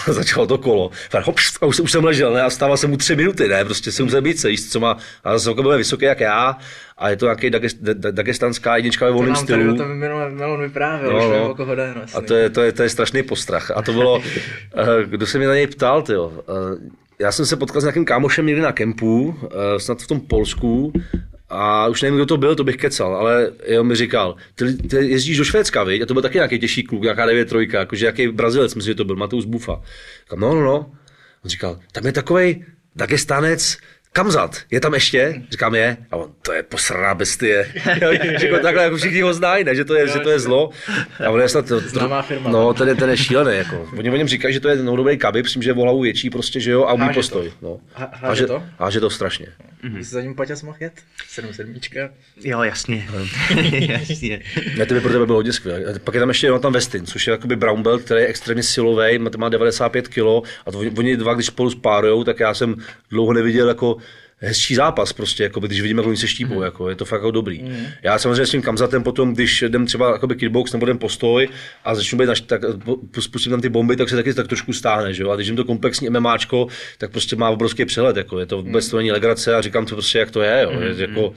začalo to kolo. Hop, a už, už, jsem ležel, ne? A stával jsem mu tři minuty, ne? Prostě jsem musel být jíst, co má, a zase byl vysoký jak já, a je to nějaký dagestanská jednička ve volném stylu. To Melon vyprávěl, no, no. o koho jde, A to je, to, je, to je strašný postrach. A to bylo, eh, kdo se mě na něj ptal, tyjo. Eh, já jsem se potkal s nějakým kámošem někdy na kempu, eh, snad v tom Polsku, a už nevím, kdo to byl, to bych kecal, ale on mi říkal, ty, ty jezdíš do Švédska, viď? A to byl taky nějaký těžší kluk, nějaká 9 trojka, jakože jaký Brazilec, myslím, že to byl, Mateus Bufa. Říkal, no, no, no. On říkal, tam je takový Dagestanec, Kamzat, je tam ještě? Říkám je. A on, to je posraná bestie. Říkám, takhle jako všichni ho znají, ne? Že to je, že to je zlo. A on je snad, to, Známá firma. No, ten je, ten je šílený, jako. Oni o něm říkají, že to je novodobý kabib, myslím, že je hlavu větší, prostě, že jo, a umí to. postoj. No. A že to? Háže to strašně. Mm-hmm. Jsi za ním Paťas mohl jet? 7 sedmička. Jo, jasně. jasně. Ne, to by pro tebe bylo hodně skvělé. A Pak je tam ještě Jonathan Westin, což je jakoby brown belt, který je extrémně silový, má, má 95 kg a to, oni- oni dva, když spolu spárujou, tak já jsem dlouho neviděl jako hezčí zápas prostě, jako když vidím, jak oni se štípou, jako, je to fakt jako dobrý. Mm. Já samozřejmě s tím kamzatem potom, když jdem třeba jakoby kickbox nebo jdem postoj a začnu být, naš, tak spustím tam ty bomby, tak se taky tak trošku stáhne, že jo? A když jim to komplexní MMAčko, tak prostě má obrovský přehled, jako je to vůbec to není legrace a říkám to prostě, jak to je, jo? Je, jako,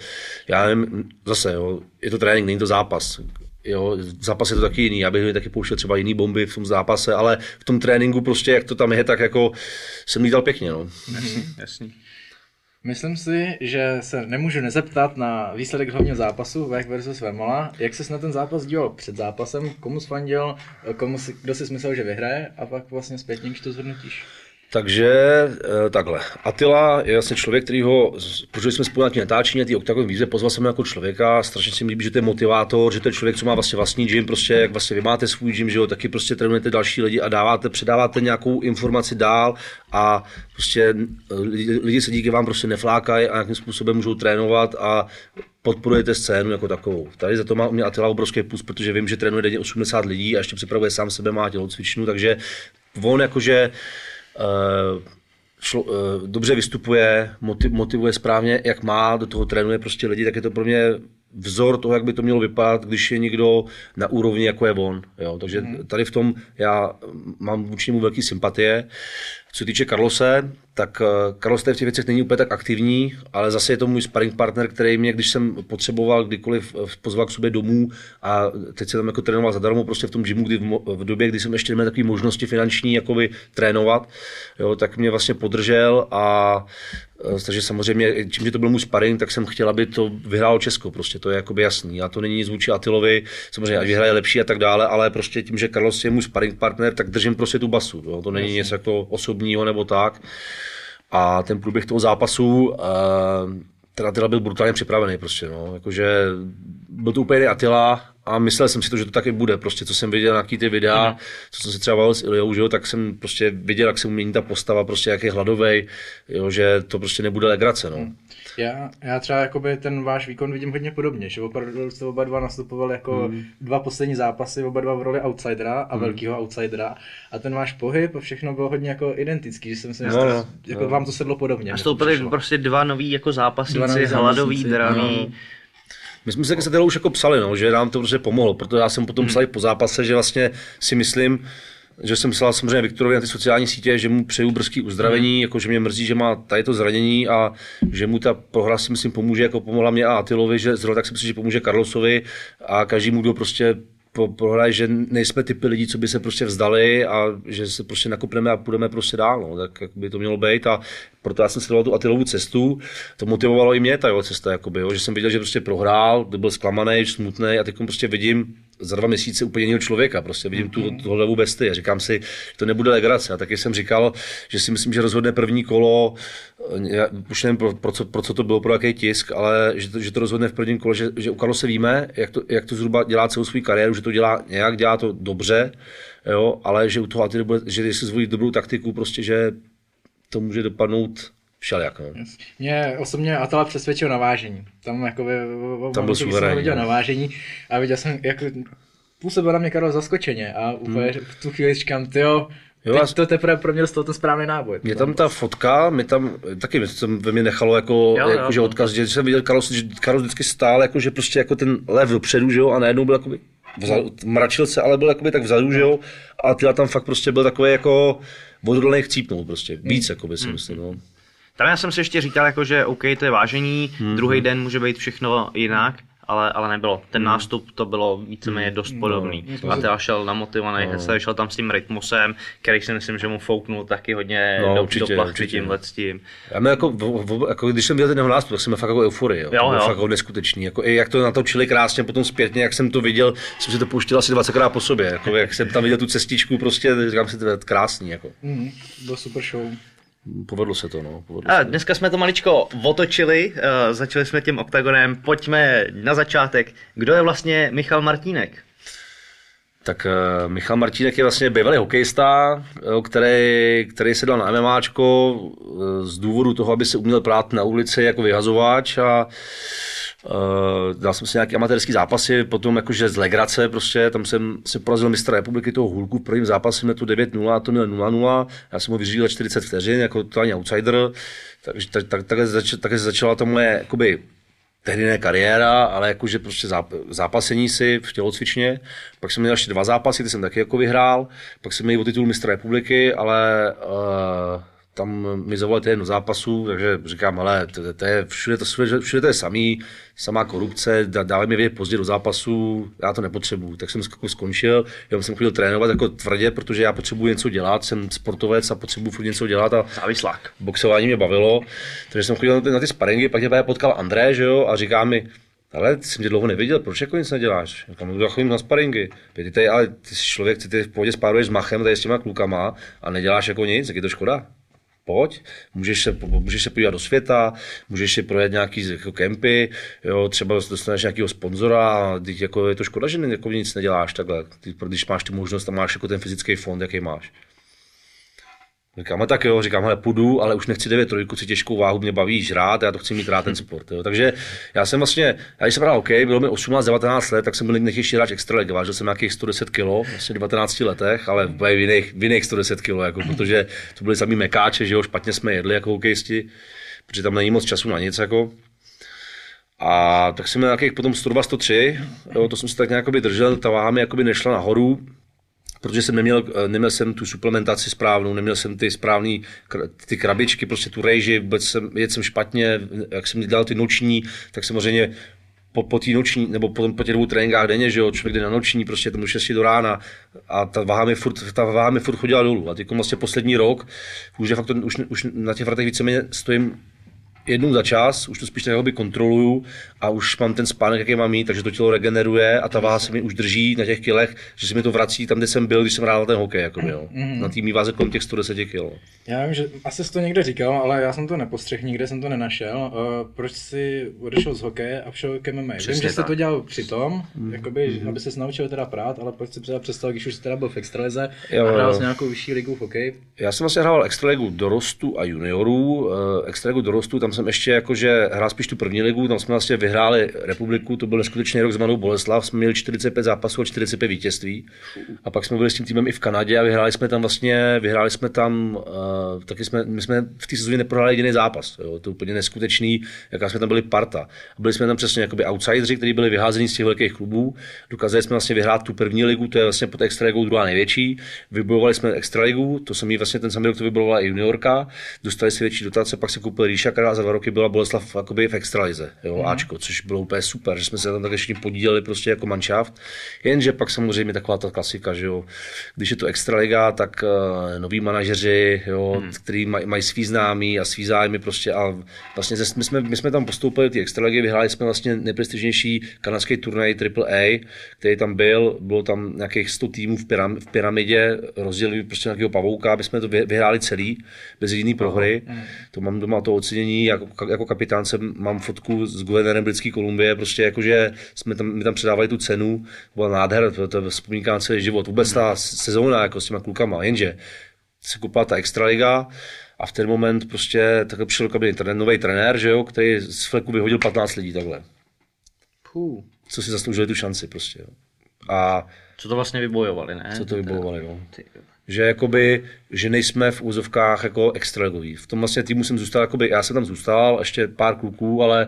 já nevím, zase, jo, je to trénink, není to zápas. Jo, v zápase je to taky jiný, já bych taky pouštěl třeba jiný bomby v tom zápase, ale v tom tréninku prostě, jak to tam je, tak jako jsem lítal pěkně, no. jasný. Myslím si, že se nemůžu nezeptat na výsledek hlavního zápasu Vech versus Vemola. Jak ses na ten zápas díval před zápasem, komu sfandil, komu si, kdo si myslel, že vyhraje a pak vlastně zpětně, když to zhodnotíš. Takže eh, takhle. Attila je vlastně člověk, který ho, protože jsme spolu na té natáčení, na té oktagon výzvy, pozval jsem jako člověka, strašně se mi líbí, že to je motivátor, že to je člověk, co má vlastně vlastní gym, prostě jak vlastně vy máte svůj gym, že jo, taky prostě trénujete další lidi a dáváte, předáváte nějakou informaci dál a prostě eh, lidi, lidi se díky vám prostě neflákají a nějakým způsobem můžou trénovat a podporujete scénu jako takovou. Tady za to má u mě Attila obrovský plus, protože vím, že trénuje denně 80 lidí a ještě připravuje sám sebe, má tělocvičnu, takže on jakože šlo, uh, dobře vystupuje, motiv, motivuje správně, jak má, do toho trénuje prostě lidi, tak je to pro mě vzor toho, jak by to mělo vypadat, když je někdo na úrovni, jako je on. Jo? Takže tady v tom já mám vůči němu velký sympatie. Co se týče Carlose, tak eh, Carlos tady v těch věcech není úplně tak aktivní, ale zase je to můj sparring partner, který mě, když jsem potřeboval kdykoliv eh, pozval k sobě domů a teď se tam jako trénoval zadarmo prostě v tom gymu, kdy v, mo- v době, kdy jsem ještě neměl takové možnosti finanční jakoby trénovat, jo, tak mě vlastně podržel a eh, takže samozřejmě, čím, že to byl můj sparring, tak jsem chtěl, aby to vyhrálo Česko, prostě to je jakoby jasný. A to není nic vůči Atilovi, samozřejmě, ať vyhraje lepší a tak dále, ale prostě tím, že Carlos je můj sparring partner, tak držím prostě tu basu. Jo. To není něco jako osobního nebo tak. A ten průběh toho zápasu, uh, ten Attila byl brutálně připravený prostě, no. Jakože byl to úplně jiný Attila a myslel jsem si to, že to taky bude, prostě, co jsem viděl, nějaký ty videa, mm. co jsem si třeba bavil s Iliou, že jo, tak jsem prostě viděl, jak se mu mění ta postava, prostě jak je hladovej, jo, že to prostě nebude legrace, no. Já, já třeba jakoby ten váš výkon vidím hodně podobně, že opravdu jste oba dva nastupovali jako mm. dva poslední zápasy, oba dva v roli outsidera a mm. velkého outsidera a ten váš pohyb a všechno bylo hodně jako identický, že jsem si myslel, No, no, jako vám to sedlo podobně. A stoupili prostě dva noví jako Dva zápasníci, noví hladový, draví. My jsme se s už jako psali, no, že nám to prostě pomohlo, protože já jsem potom Hmm. psal i po zápase, že vlastně si myslím, že jsem psal samozřejmě Viktorovi na ty sociální sítě, že mu přeju brzký uzdravení, Hmm. jako že mě mrzí, že má tady to zranění a že mu ta prohra si myslím pomůže, jako pomohla mě a Atilovi, že zrovna tak si myslím, že pomůže Carlosovi a každému, kdo prostě po- prohraje, že nejsme typy lidí, co by se prostě vzdali a že se prostě nakopneme a půjdeme prostě dál, no, tak jak by to mělo být a proto já jsem sledoval tu Atilovu cestu, to motivovalo i mě ta jeho cesta, jakoby, jo, že jsem viděl, že prostě prohrál, byl zklamaný, smutný a teď prostě vidím za dva měsíce úplně jiného člověka, prostě vidím tu, tu hlavu besty a říkám si, že to nebude legrace. A taky jsem říkal, že si myslím, že rozhodne první kolo, eh, já už nevím, pro, pro, co, pro co to bylo, pro jaký tisk, ale že to, že to rozhodne v prvním kole, že, že u Karlose víme, jak to, jak to zhruba dělá celou svou kariéru, že to dělá nějak, dělá to dobře, jo, ale že u toho Atiry bude, že jestli zvolí dobrou taktiku, prostě, že to může dopadnout všelijak. No. Mě osobně Atala přesvědčil na vážení. Tam jako by, Tam byl jsem suverénní, no. na vážení a viděl jsem, jak působil na mě Karol zaskočeně a úplně v tu chvíli říkám, tyjo, Hmm. Jo, teď to teprve pro mě toho ten správný náboj. Mě tam ta fotka, mě tam taky mě jsem ve mě nechalo jako, Jo, jako jo, že to- odkaz, že jsem viděl Karlos, že Karlos vždycky stál jako, že prostě jako ten lev dopředu, že jo, a najednou byl jakoby vzadu, mračil se, ale byl jakoby tak vzadu, že jo, a Tyla tam fakt prostě byl takový jako odhodlaný chcípnout prostě, víc, jakoby si myslím, no. Tam já jsem si ještě říkal, jako, že OK, to je vážení, Mhm. druhý den může být všechno jinak, ale, ale nebylo. Ten nástup to bylo víceméně dost podobný. No, A teda šel namotivovaný, no. šel tam s tím rytmusem, který si myslím, že mu fouknul taky hodně No, do, určitě, do plachty určitě. tímhle s tím. Já měl jako, v, v, jako, když jsem viděl ten jeho nástup, tak jsem měl fakt jako euforii, jo. Jo, to bylo jo. fakt jako neskutečný, jako, i jak to natočili krásně, potom zpětně, jak jsem to viděl, jsem si to pouštěl asi 20krát po sobě, jako, jak jsem tam viděl tu cestičku, prostě, říkám si, to je krásný, jako. Mm, byl super show. Povedlo se to, no. Povedlo A se to. dneska jsme to maličko otočili, uh, začali jsme tím oktagonem, pojďme na začátek. Kdo je vlastně Michal Martínek? Tak uh, Michal Martínek je vlastně bývalý hokejista, jo, který, který se dal na MMAčko uh, z důvodu toho, aby se uměl prát na ulici jako vyhazovač a Uh, dal jsem si nějaké amatérské zápasy, potom jakože z legrace prostě, tam jsem se porazil mistra republiky toho Hulku v prvním zápase, měl to 9-0 a to měl 0-0, já jsem ho vyřídil za 40 vteřin jako totální outsider, takže tak, tak, takhle, zač, takhle začala to moje jakoby, tehdy ne kariéra, ale jakože prostě záp, zápasení si v tělocvičně. Pak jsem měl ještě dva zápasy, ty jsem taky jako vyhrál. Pak jsem měl o titul mistra republiky, ale uh, tam mi zavolali jedno zápasu, takže říkám, ale to, to je, všude, to, všude, všude to je samý, samá korupce, dávají mi vědět pozdě do zápasu, já to nepotřebuju. Tak jsem jako skončil, já jsem chodil trénovat jako tvrdě, protože já potřebuji něco dělat, jsem sportovec a potřebuji furt něco dělat a Závislák. boxování mě bavilo, takže jsem chodil na ty, na ty sparingy, pak mě potkal André, že jo, a říká mi, ale ty jsem tě dlouho neviděl, proč jako nic neděláš? Říkám, já chodím na sparingy. Ty tady, ale ty jsi člověk, ty, ty v pohodě spáruješ s machem tady s těma klukama a neděláš jako nic, tak je to škoda pojď, můžeš se, můžeš se podívat do světa, můžeš si projet nějaký jako kempy, jo, třeba dostaneš nějakého sponzora teď jako je to škoda, že jako nic neděláš takhle, ty, když máš tu možnost a máš jako ten fyzický fond, jaký máš. Říkám, tak jo, říkám, hele, půjdu, ale už nechci 9 trojku, si těžkou váhu, mě baví žrát, já to chci mít rád ten sport. Jo. Takže já jsem vlastně, já když jsem hrál OK, bylo mi 18-19 let, tak jsem byl nejtěžší hráč extraligy, vážil jsem nějakých 110 kg, vlastně 19 letech, ale v jiných, v jiných 110 kg, jako, protože to byly samý mekáče, že jo, špatně jsme jedli jako hokejisti, protože tam není moc času na nic, jako. A tak jsem měl nějakých potom 102, 103, jo, to jsem si tak nějak držel, ta váha mi nešla nahoru, protože jsem neměl, neměl jsem tu suplementaci správnou, neměl jsem ty správné ty krabičky, prostě tu rejži, vůbec jsem, jedl jsem špatně, jak jsem dělal ty noční, tak samozřejmě po, po té noční, nebo po, po těch dvou tréninkách denně, že jo, člověk jde na noční, prostě tomu 6 do rána a ta váha mi furt, ta váha mi furt chodila dolů. A teď vlastně poslední rok, už, de facto, už, už na těch vratech víceméně stojím jednou za čas, už to spíš tak jakoby kontroluju a už mám ten spánek, jaký mám mít, takže to tělo regeneruje a ta váha se mi už drží na těch kilech, že se mi to vrací tam, kde jsem byl, když jsem hrál ten hokej, jako jo. Mm-hmm. na tým váze kolem těch 110 kg. Já vím, že asi jsi to někde říkal, ale já jsem to nepostřehl, nikde jsem to nenašel. Uh, proč jsi odešel z hokeje a šel k MMA? Přesně vím, že jsi tak. to dělal přitom, mm. jakoby, mm-hmm. aby se naučil teda prát, ale proč jsi třeba přestal, když už jsi teda byl v extralize Jo, a hrál jsi nějakou vyšší ligu v hokeji? Já jsem vlastně hrál extraligu dorostu a juniorů. Eh, Extraligu dorostu, tam jsem ještě jakože hrál spíš tu první ligu, tam jsme vlastně vyhráli republiku, to byl neskutečný rok s Mladou Boleslav, jsme měli 45 zápasů a 45 vítězství. A pak jsme byli s tím týmem i v Kanadě a vyhráli jsme tam vlastně, vyhráli jsme tam, uh, taky jsme, my jsme v té sezóně neprohráli jediný zápas, jo, to je úplně neskutečný, jaká jsme tam byli parta. Byli jsme tam přesně jakoby outsideri, kteří byli vyházeni z těch velkých klubů, dokázali jsme vlastně vyhrát tu první ligu, to je vlastně pod extraligou druhá největší, vybojovali jsme extraligu, to jsem vlastně ten samý rok to vybojovala i juniorka, dostali si větší dotace, pak se koupil Ríša, za dva roky byla Boleslav jakoby v extralize, jo, mm. Ačko, což bylo úplně super, že jsme se tam tak ještě podíleli prostě jako manšaft, jenže pak samozřejmě taková ta klasika, že jo, když je to extraliga, tak uh, noví manažeři, jo, mm. který maj, mají svý známí a svý zájmy prostě a vlastně ze- my jsme, my jsme tam postoupili do té extraligy, vyhráli jsme vlastně nejprestižnější kanadský turnaj AAA, který tam byl, bylo tam nějakých 100 týmů v, pyram, v pyramidě, rozdělili prostě nějakého pavouka, aby jsme to vy- vyhráli celý, bez jediný prohry. To mám doma to ocenění, jako, jako kapitán jsem, mám fotku s guvernérem Britské Kolumbie, prostě jakože jsme tam, mi tam předávali tu cenu, byla nádhera, to, to vzpomínka na celý život, vůbec ta sezóna jako s těma klukama, jenže se kupala ta extraliga a v ten moment prostě takhle přišel kabiny nový trenér, že jo, který z fleku vyhodil 15 lidí takhle, Puh. co si zasloužili tu šanci prostě. Jo. A Co to vlastně vybojovali, ne? co to vybojovali, no. Ty- že jakoby, že nejsme v úzovkách jako extraligoví. V tom vlastně týmu jsem zůstal, jakoby, já jsem tam zůstal, ještě pár kluků, ale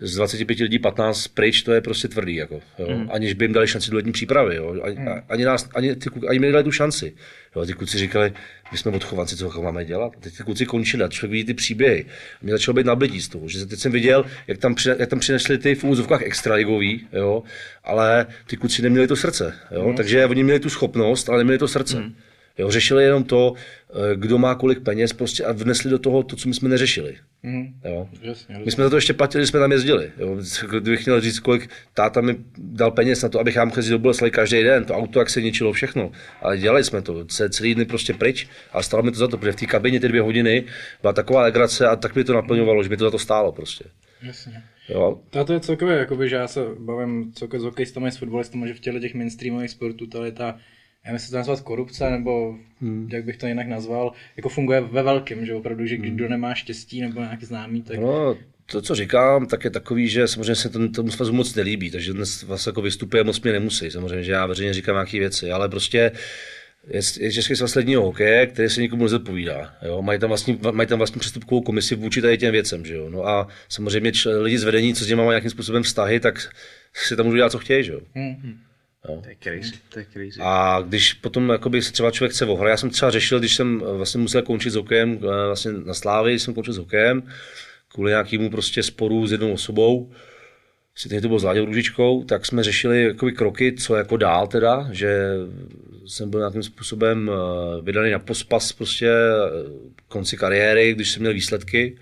z 25 lidí 15 pryč, to je prostě tvrdý, jako, jo. Mm. aniž by jim dali šanci do letní přípravy, jo. Ani, mm. ani, nás, ani, ty kluky, ani mi nedali tu šanci. Jo. Ty kluci říkali, my jsme odchovanci, co máme dělat. A teď ty kluci končili a člověk vidí ty příběhy. A mě začalo být nablití z toho, že teď jsem viděl, jak tam, přine, jak tam přinesli ty v úzovkách extraligový, jo, ale ty kluci neměli to srdce, jo. Mm. takže oni měli tu schopnost, ale neměli to srdce. Mm. Jo, řešili jenom to, eh, kdo má kolik peněz prostě a vnesli do toho to, co my jsme neřešili. Mhm. Jo. Jasně, My jsme za to ještě platili, že jsme tam jezdili. Jo. Kdybych měl říct, kolik táta mi dal peněz na to, abych já mohl jezdit do Boleslavy každý den, to auto, jak se ničilo všechno. Ale dělali jsme to, se celý dny prostě pryč a stalo mi to za to, protože v té kabině ty dvě hodiny byla taková legrace a tak mi to naplňovalo, že mi to za to stálo prostě. Jasně. Jo. A to je celkově, jakoby, že já se bavím celkově s hokejistami, s fotbalistami, že v těle těch mainstreamových sportů tady ta, já myslím, to nazvat korupce, nebo hmm. jak bych to jinak nazval, jako funguje ve velkém, že opravdu, že když kdo nemá štěstí nebo nějaký známý, tak No, to, co říkám, tak je takový, že samozřejmě se to, tomu svazu moc nelíbí, takže dnes vlastně jako vystupuje moc mě nemusí, samozřejmě, že já veřejně říkám nějaké věci, ale prostě je, je Český svaz ledního hokeje, který se nikomu nezodpovídá. Jo? Mají, tam vlastní, mají tam vlastní přestupkovou komisi vůči tady těm věcem. Že jo? No a samozřejmě lidi z vedení, co s nimi mají nějakým způsobem vztahy, tak si tam můžou dělat, co chtějí. Že jo? To je crazy, to je crazy. A když potom jakoby, se třeba člověk chce ohrát, já jsem třeba řešil, když jsem eh, vlastně musel končit s hokejem, eh, vlastně na Slávě, jsem končil s hokejem, kvůli nějakému prostě sporu s jednou osobou, si tehdy to bylo s Láďou Růžičkou, tak jsme řešili jakoby kroky, co jako dál teda, že jsem byl nějakým způsobem eh, vydaný na pospas prostě konci kariéry, když jsem měl výsledky.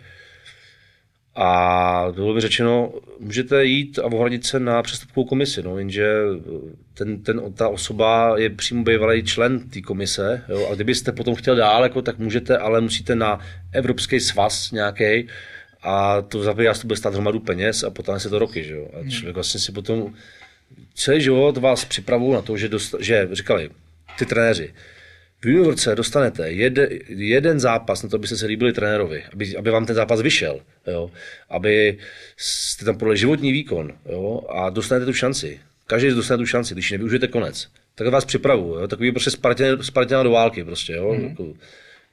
A bylo mi řečeno, můžete jít a ohradit se na přestupkovou komisi, no, jenže ten, ten, ta osoba je přímo bývalý člen té komise jo, a kdybyste potom chtěl dál, jako, tak můžete, ale musíte na Evropský svaz nějaký a to za vás to bude stát hromadu peněz a potom se to roky, že jo. A člověk vlastně si potom celý život vás připravují na to, že, dost, že říkali ty trenéři, v juniorce dostanete jede, jeden zápas na to, abyste se líbili trenérovi, aby, aby vám ten zápas vyšel, jo? aby jste tam podle životní výkon jo? a dostanete tu šanci. Každý dostane tu šanci, když ji nevyužijete konec. Tak vás připravu, jo? takový prostě Spartan, Spartan do války prostě, jo? Mm. Jako,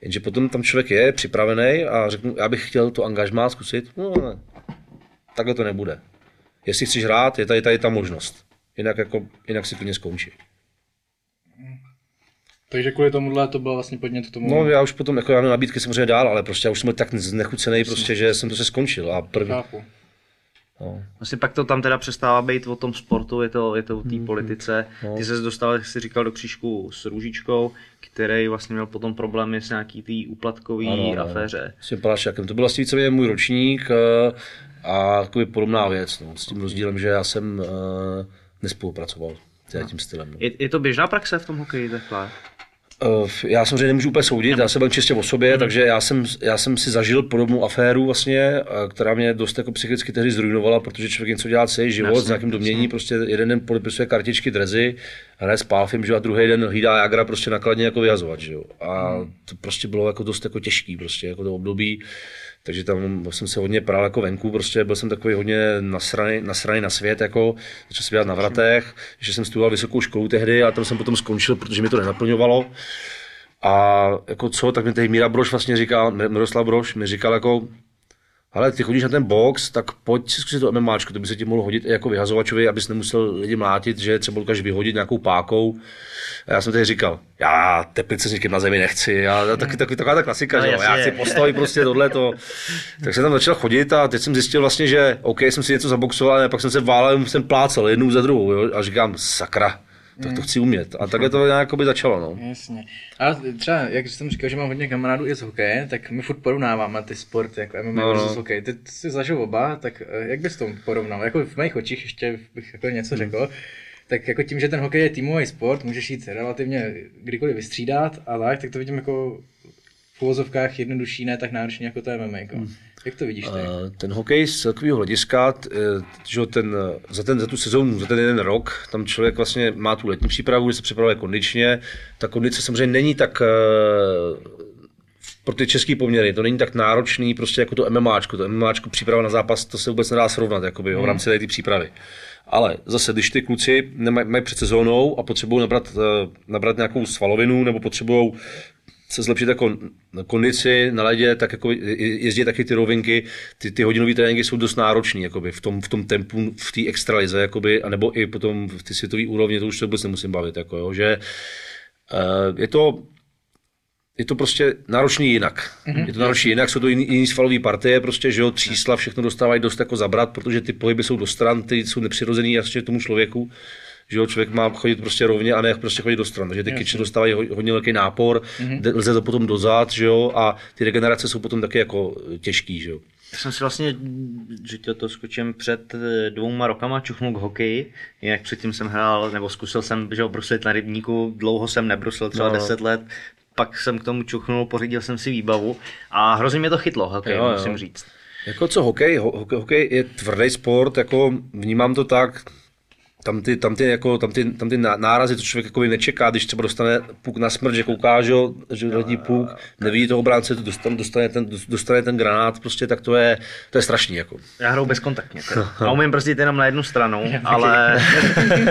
jenže potom tam člověk je připravený a řeknu, já bych chtěl to angažmá zkusit, no ne, takhle to nebude. Jestli chceš hrát, je tady, tady ta možnost. Jinak, jako, jinak si klidně skončí. Takže kvůli tomuhle to bylo vlastně podnět k tomu. No já už potom, jako já mám nabídky samozřejmě dál, ale prostě já už jsem byl tak znechucený, prostě, že jsem to se skončil. A první, Chápu. no. Vlastně pak to tam teda přestává být o tom sportu, je to, je to o té politice. Ty se dostal, jak jsi říkal, do křížku s Růžičkou, který vlastně měl potom problémy s nějaký tý úplatkový Ano, ano. aféře. S tím Palášákem. To byl vlastně víceméně můj ročník eh, a takový podobná věc, no, s tím rozdílem, že já jsem uh, nespolupracoval s tím stylem. No. Je, je to běžná praxe v tom hokeji takhle? Uh, já samozřejmě nemůžu úplně soudit, já jsem byl čistě o sobě, takže já jsem, já jsem si zažil podobnou aféru vlastně, eh, která mě dost jako psychicky tehdy zrujnovala, protože člověk něco dělá celý život Jasně, s nějakým domění, prostě jeden den podepisuje kartičky, drezy, hraje s pálfim, že a druhý den hlídá Jagra prostě nakladně jako vyhazovat, že jo. A to prostě bylo jako dost jako těžký prostě, jako to období. Takže tam jsem se hodně prál jako venku, prostě byl jsem takový hodně nasraný, nasraný na svět, jako začal jsem dělat na vratech, že jsem studoval vysokou školu tehdy a tam jsem potom skončil, protože mi to nenaplňovalo. A jako co, tak mi tehdy Míra Broš vlastně říkal, Miroslav Broš mi říkal jako, ale ty chodíš na ten box, tak pojď si zkusit to MMAčko, to by se ti mohlo hodit i jako vyhazovačovi, abys nemusel lidi mlátit, že třeba dokážeš vyhodit nějakou pákou. A já jsem tehdy říkal, já teplice s někým na zemi nechci, a taky, taky, taková ta klasika, No, že jo, já chci postoj prostě tohle to. Tak jsem tam začal chodit a teď jsem zjistil vlastně, že OK, jsem si něco zaboxoval, ale pak jsem se válel, jsem plácal jednou za druhou, jo, a říkám, sakra, tak to chci umět. A takhle to nějak by začalo, no. Jasně. A třeba, jak jsem říkal, že mám hodně kamarádů i z hokeje, tak my furt porovnáváme ty sporty, jako MMA No, no, versus hokej. Ty jsi zažil oba, tak eh, jak bys to porovnal? Jako v mých očích ještě bych jako Hmm. něco řekl. Tak jako tím, že ten hokej je týmový sport, můžeš jít relativně kdykoliv vystřídat a tak, tak to vidím jako v uvozovkách jednodušší, ne tak náročně jako to MMA. Jako. Hmm. Jak to vidíš ty? Eh, Ten hokej z celkového hlediska, eh, že ten, za, ten, za tu sezónu, za ten jeden rok, tam člověk vlastně má tu letní přípravu, že se připravuje kondičně. Ta kondice samozřejmě není tak eh, pro ty český poměry, to není tak náročný prostě jako to MMAčko. To MMAčko příprava na zápas, to se vůbec nedá srovnat jakoby, jo, v rámci té přípravy. Ale zase, když ty kluci mají před sezónou a potřebují nabrat, eh, nabrat nějakou svalovinu nebo potřebují se zlepšit jako kondici na ledě, tak jako je- jezdí taky ty rovinky, ty, ty hodinové tréninky jsou dost náročné jakoby, v, tom, v tom tempu, v té extralize, jakoby, anebo i potom v ty světové úrovni, to už se vůbec nemusím bavit, jako, jo, že uh, je to je to prostě náročný jinak. Mm-hmm. Je to náročný jinak, jsou to jiný, jiný svalové partie, prostě, že jo, třísla, všechno dostávají dost jako zabrat, protože ty pohyby jsou do stran, ty jsou nepřirozený jasně tomu člověku, že jo, člověk má chodit prostě rovně a ne prostě chodit do stran, takže ty kyče dostávají ho- hodně velký nápor, mm-hmm. lze to potom dozad, že jo, a ty regenerace jsou potom taky jako těžký, že jo. Já jsem si vlastně, že to, to skočím před eh, dvouma rokama, čuchnul k hokeji, jak předtím jsem hrál, nebo zkusil jsem, že bruslit na rybníku, dlouho jsem nebrusil, třeba No, no. 10 let, pak jsem k tomu čuchnul, pořídil jsem si výbavu a hrozně mě to chytlo, hokej, Jo, jo. musím říct. Jako co hokej, ho, hokej, hokej je tvrdý sport, jako vnímám to tak, tam ty, tam ty, jako, tam ty, tam ty ná- nárazy, to člověk jako nečeká, když třeba dostane puk na smrt, že kouká, že, že puk, nevidí toho obránce, to dostane, dostane, ten, dostane ten granát, prostě tak to je, to je strašný. Jako. Já hraju bezkontaktně. Teda. A umím brzdit jenom na jednu stranu, ale,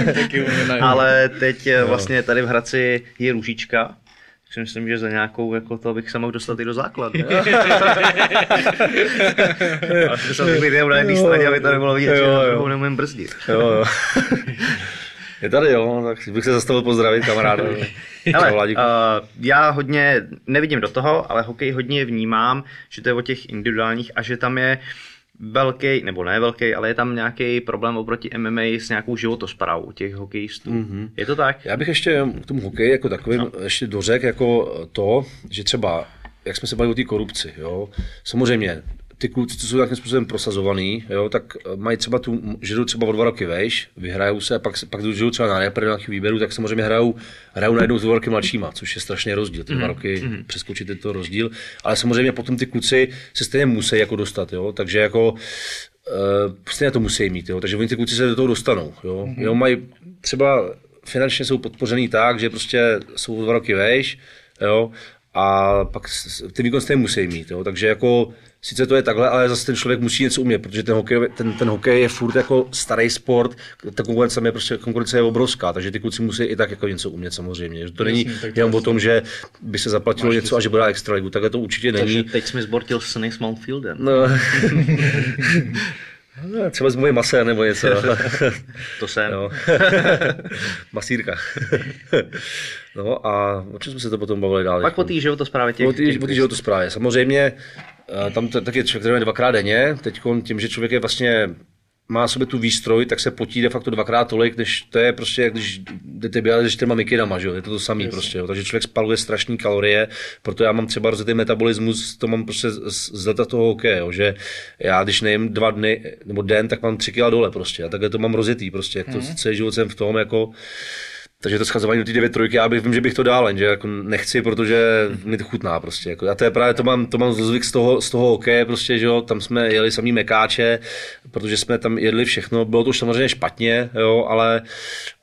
ale teď eh, vlastně tady v Hradci je růžička, si myslím, že za nějakou jako to bych se mohl dostat i do základu. Ale to být jenom na jedné straně, aby to nebylo vidět, že Jo, na jo. neumím brzdit. Jo, jo. je tady, jo, tak bych se zastavil pozdravit kamaráda. Ale Čau, uh, já hodně, nevidím do toho, ale hokej hodně vnímám, že to je o těch individuálních a že tam je velký, nebo ne velký, ale je tam nějaký problém oproti MMA s nějakou životosprávou těch hokejistů. Mm-hmm. Je to tak? Já bych ještě k tomu hokeji jako takovým no. ještě dořekl jako to, že třeba, jak jsme se bavili o té korupci, jo, samozřejmě ty kluci, co jsou nějakým způsobem prosazovaný, jo, tak eh, mají třeba tu, že jdou třeba o dva roky vejš, vyhrajou se, pak, pak jdou třeba na repre nějaký výběru, tak samozřejmě hrajou, hrajou najednou s dva roky mladšíma, což je strašně rozdíl, ty dva roky mm-hmm. přeskočit je to rozdíl, ale samozřejmě potom ty kluci se stejně musí jako dostat, jo, takže jako Uh, stejně to musí mít, jo. takže oni ty kluci se do toho dostanou. Jo. Mm-hmm. Jo, mají třeba finančně jsou podpořený tak, že prostě jsou o dva roky vejš, jo, a pak ty výkon stejně musí mít, jo. takže jako sice to je takhle, ale zase ten člověk musí něco umět, protože ten hokej, ten, ten hokej je furt jako starý sport, ta konkurence je prostě konkurence je obrovská, takže ty kluci musí i tak jako něco umět samozřejmě. Že to není Jasně, jenom o tom, že by se zaplatilo něco a že bude dát extra ligu, takhle to určitě Takže není. teď jsme zbortil sny s Mountfieldem. No. No, Třeba s mojím masem nebo něco. To jsem. Jo. Masírka. no a o čem jsme se to potom bavili dál? Pak po té životosprávě těch, o té o životosprávě. Samozřejmě tam to, taky člověk trénuje dvakrát denně. Teď tím, že člověk je vlastně má sobě tu výstroj, tak se potí de facto dvakrát tolik, než to je prostě, jak když jdete běhat se čtyřma mikidama, že jo? je to to samé prostě, jo? takže člověk spaluje strašné kalorie, proto já mám třeba rozjetý metabolismus, to mám prostě z, leta toho hokeje, jo? že já když nejím dva dny nebo den, tak mám tři kila dole prostě a takhle to mám rozjetý prostě, jak to celý život jsem v tom jako, takže to schazování do té 9 trojky, já bych, vím, že bych to dál, jenže jako nechci, protože mi to chutná prostě. Jako. A to je právě, to mám, to mám zvyk z toho, z toho hokeje, prostě, že jo, tam jsme jeli samý mekáče, protože jsme tam jedli všechno, bylo to už samozřejmě špatně, jo, ale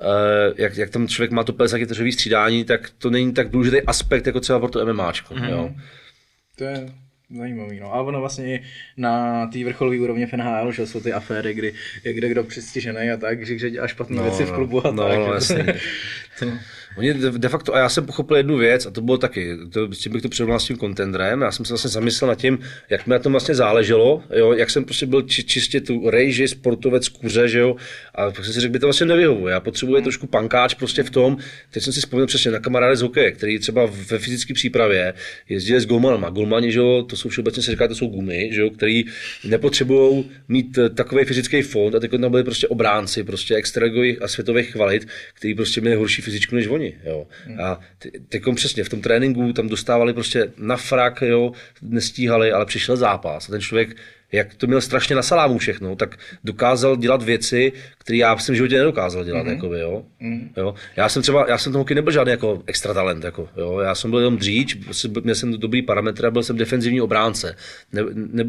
uh, jak, jak, tam člověk má to 50 vteřový střídání, tak to není tak důležitý aspekt, jako třeba pro to MMAčko, mm-hmm. jo. To je zajímavý, no. A ono vlastně i na té vrcholové úrovni v NHL, že jsou ty aféry, kdy je kde kdo přistižený a tak, že, že dělá špatné No, věci v klubu a No, tak. no, že jasně. Oni de, facto, a já jsem pochopil jednu věc, a to bylo taky, to, s tím bych to přirovnal s tím contendrem, já jsem se vlastně zamyslel nad tím, jak mi na tom vlastně záleželo, jo, jak jsem prostě byl či, čistě tu rejži, sportovec, kuře, že jo, a pak jsem si řekl, by to vlastně nevyhovuje, já potřebuji trošku pankáč prostě v tom, teď jsem si vzpomněl přesně na kamarády z hokeje, který třeba ve fyzické přípravě jezdili s golmanama, golmani, že jo, to jsou všeobecně se říká, to jsou gumy, že jo, který nepotřebují mít eh, takový fyzický fond a teď tam byli prostě obránci, prostě extraligových a světových kvalit, který prostě měli horší fyzičku než oni, jo. A ty- teďkom přesně v tom tréninku tam dostávali prostě na frak, jo, nestíhali, ale přišel zápas a ten člověk jak to měl strašně na salámu všechno, tak dokázal dělat věci, které já v svém životě nedokázal dělat, mm-hmm. jakoby, jo? Mm-hmm. jo. Já jsem třeba, já jsem tomu nebyl žádný jako extra talent, jako, jo. Já jsem byl jenom dříč, prostě měl jsem dobrý parametry a byl jsem defenzivní obránce. Ne, ne,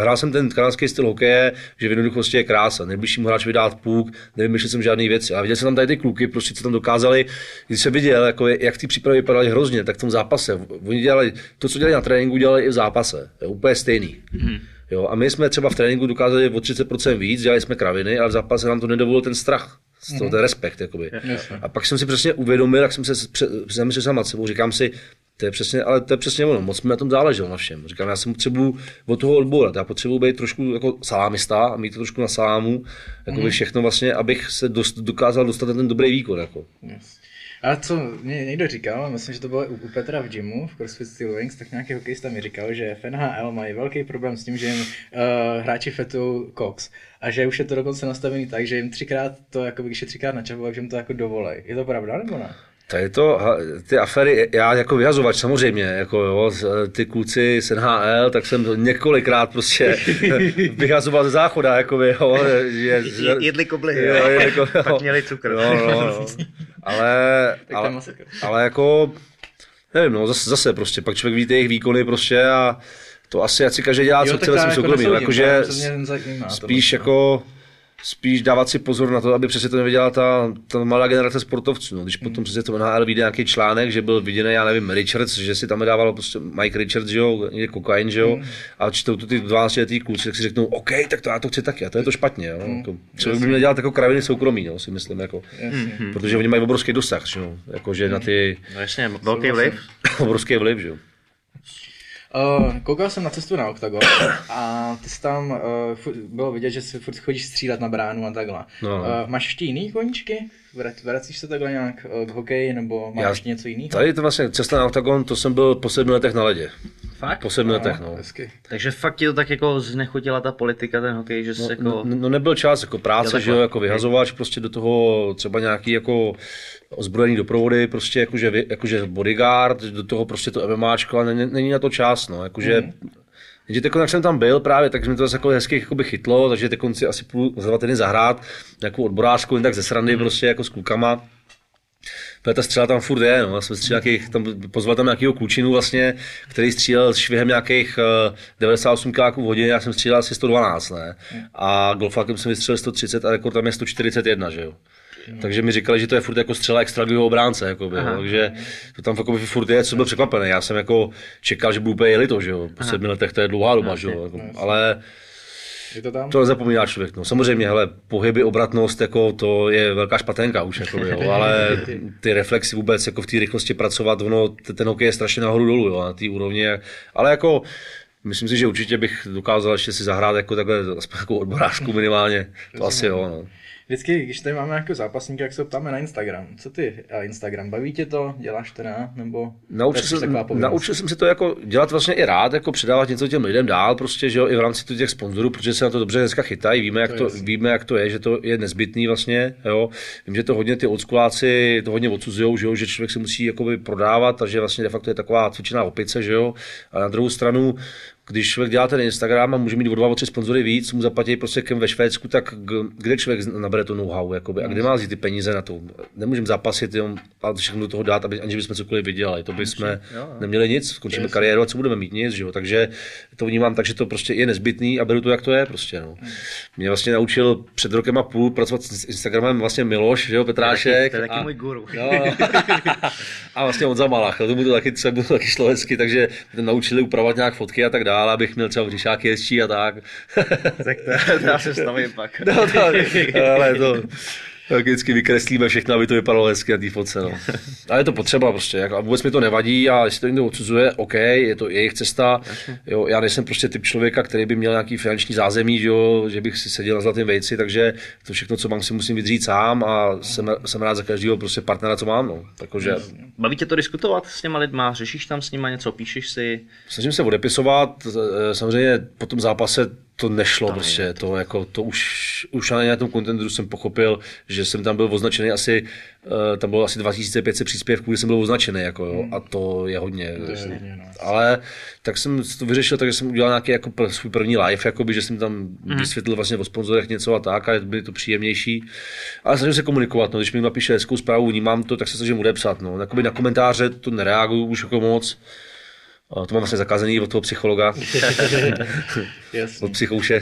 hrál jsem ten kanadský styl hokeje, že v jednoduchosti je krása. Nejbližšímu hráč vydát půk, nevymýšlel jsem žádné věci. A viděl jsem tam tady ty kluky, prostě co tam dokázali, když jsem viděl, jako, jak ty přípravy vypadaly hrozně, tak v tom zápase. Oni dělali to, co dělali na tréninku, dělali i v zápase. Je úplně stejný. Mm-hmm. Jo, a my jsme třeba v tréninku dokázali o 30% víc, dělali jsme kraviny, ale v zápase nám to nedovolil ten strach, z toho, ten respekt. Jakoby. A pak jsem si přesně uvědomil, jak jsem se zamyslel sám nad sebou, říkám si, to je přesně, ale to je přesně ono, moc mi na tom záleželo na všem. Říkám, já jsem potřebuju od toho odbourat, já potřebuji být trošku jako salámista a mít to trošku na salámu, jako mm. všechno vlastně, abych se dost, dokázal dostat na ten dobrý výkon. Jako. Yes. A co mě někdo říkal, myslím, že to bylo u, u Petra v gymu, v CrossFit Steel Wings, tak nějaký hokejista mi říkal, že v NHL mají velký problém s tím, že jim uh, hráči fetu Cox. A že už je to dokonce nastavený tak, že jim třikrát to, jako když je třikrát na čapu, takže jim to jako dovolej. Je to pravda nebo ne? Tady to, ty afery, já jako vyhazovač samozřejmě, jako jo, z- ty kluci z NHL, tak jsem několikrát prostě vyhazoval ze záchoda, jako jo, že, Je- Jedli koblihy, jo, jo. jako, jo. Pak měli cukr. Jo, no, no. Ale, ale, ale jako, nevím, no, zase, zase prostě, pak člověk ví ty jejich výkony prostě a to asi asi každý dělá, co Jo, chce tak ve svém jako soukromí, no, jakože spíš vlastně. jako, spíš dávat si pozor na to, aby přesně to neviděla ta, ta malá generace sportovců. No. Když Hmm. potom přesně to NHL vyjde nějaký článek, že byl viděný, já nevím, Richards, že si tam dával prostě Mike Richards, že jo, někde kokain, že jo, Hmm. a čtou to ty 12 letý kluci, tak si řeknou, OK, tak to já to chci taky, a to je to špatně. Jo. Hmm. Jako, člověk by měl dělat jako kraviny soukromí, no, si myslím, jako, Jasně. protože oni mají obrovský dosah, že jo, jako, že na ty No jasně, velký vliv. obrovský vliv, že jo. Uh, koukal jsem na cestu na OKTAGON a ty jsi tam, uh, furt, bylo vidět, že si furt chodíš střílet na bránu a takhle. No. Uh, máš ještě jiný koníčky? Vra- Vracíš se takhle nějak k hokeji nebo máš Já- ještě něco jiného? Tady to vlastně cesta na Octagon, to jsem byl po sedmi letech na ledě. Fakt? Po sedmi letech, no. Hezky. Takže fakt ti to tak jako znechutila ta politika, ten hokej, že jsi jako... No, no nebyl čas, jako práce, že jo, jako vyhazovač, prostě do toho třeba nějaký jako ozbrojený doprovody, prostě jakože, jakože bodyguard, do toho prostě to MMAčko, a není, není na to čas, no, jakože Mhm. Jenže teď, jak jsem tam byl právě, tak mi to zase jako hezky jakoby chytlo, takže teď si asi půjdu za dva týdny zahrát nějakou odborářku, jen tak ze srandy, Mhm. prostě jako s klukama. Protože ta střela tam furt je, no. Já jsem střílel nějakých, tam, pozval tam nějakého klučinu vlastně, který střílel s švihem nějakých uh, 98 km v hodině, já jsem střílel asi 112, ne. A golfákem jsem vystřelil 130 a rekord tam je 141, že jo. Takže mi říkali, že to je furt jako střela extraligového obránce, jakoby, jo. takže to tam jakoby furt je, co byl překvapený. Já jsem jako čekal, že budu úplně jeli to, že jo. Po sedmi letech to je dlouhá doba, že jo. Jako, ale Je to tam? to nezapomíná člověk. No. Samozřejmě, hele, pohyby, obratnost, jako to je velká špatenka už, jako, jo, ale ty reflexy vůbec jako v té rychlosti pracovat, ono, ten hokej je strašně nahoru dolů, jo, na té úrovni, ale jako Myslím si, že určitě bych dokázal ještě si zahrát jako takhle, aspoň jako odborářku minimálně. To asi jo, no. Vždycky, když tady máme nějakého zápasníka, jak se ptáme na Instagram. Co ty a Instagram? Baví tě to? Děláš to ne? Nebo Naučil jsem, naučil jsem se to jako dělat vlastně i rád, jako předávat něco těm lidem dál, prostě, že jo, i v rámci těch sponzorů, protože se na to dobře dneska chytají, víme, jak To to, víme, jak to je, že to je nezbytný vlastně, jo. Vím, že to hodně ty odskuláci to hodně odsuzujou, že jo, že člověk se musí jakoby prodávat a že vlastně de facto je taková cvičená opice, že jo. A na druhou stranu, když člověk dělá ten Instagram a může mít o dva, o tři sponzory víc, mu zaplatí prostě kem ve Švédsku, tak kde člověk nabere to know-how, jakoby, a kde má ty peníze na to? Nemůžeme zápasit jenom a všechno do toho dát, aby, aniž bychom cokoliv vydělali. To bychom neměli nic, skončíme kariéru a co budeme mít? Nic, že jo? Takže to vnímám tak, že to prostě je nezbytný a beru to, jak to je prostě. No. Mě vlastně naučil před rokem a půl pracovat s Instagramem vlastně Miloš, že jo, Petrášek. To je taky a- můj guru. No, a vlastně on za tomu to taky, bylo taky šlo hezky, takže mě naučili upravovat nějak fotky a tak dále, abych měl třeba břišáky hezčí a tak. tak to, to já se stavím pak. no, to, ale to, tak vždycky vykreslíme všechno, aby to vypadalo hezky na té fotce. No. Ale je to potřeba prostě, jako, a vůbec mi to nevadí a jestli to někdo odsuzuje, OK, je to jejich cesta. Jo, já nejsem prostě typ člověka, který by měl nějaký finanční zázemí, že, jo, že bych si seděl na zlatém vejci, takže to všechno, co mám, si musím vydřít sám a jsem, jsem rád za každého prostě partnera, co mám. No. Takže, Baví tě to diskutovat s těma lidma? Řešíš tam s nima něco? Píšeš si? Snažím se odepisovat, eh, samozřejmě po tom zápase to nešlo to prostě, to, jako, to už, už na tom contenteru jsem pochopil, že jsem tam byl označený asi, eh, tam bylo asi 2500 příspěvků, kde jsem byl označený, jako, jo, a to je hodně. To je hodně, no. Ale tak jsem to vyřešil, takže jsem udělal nějaký jako pr- svůj první live, jakoby, že jsem tam vysvětlil vlastně o sponzorech něco a tak, a bylo to příjemnější. Ale snažím se komunikovat, no, když mi napíše hezkou zprávu, vnímám to, tak se snažím odepsat. No. Jakoby na komentáře to nereaguju už jako moc. A to mám vlastně zakázaný od toho psychologa, od psychouše.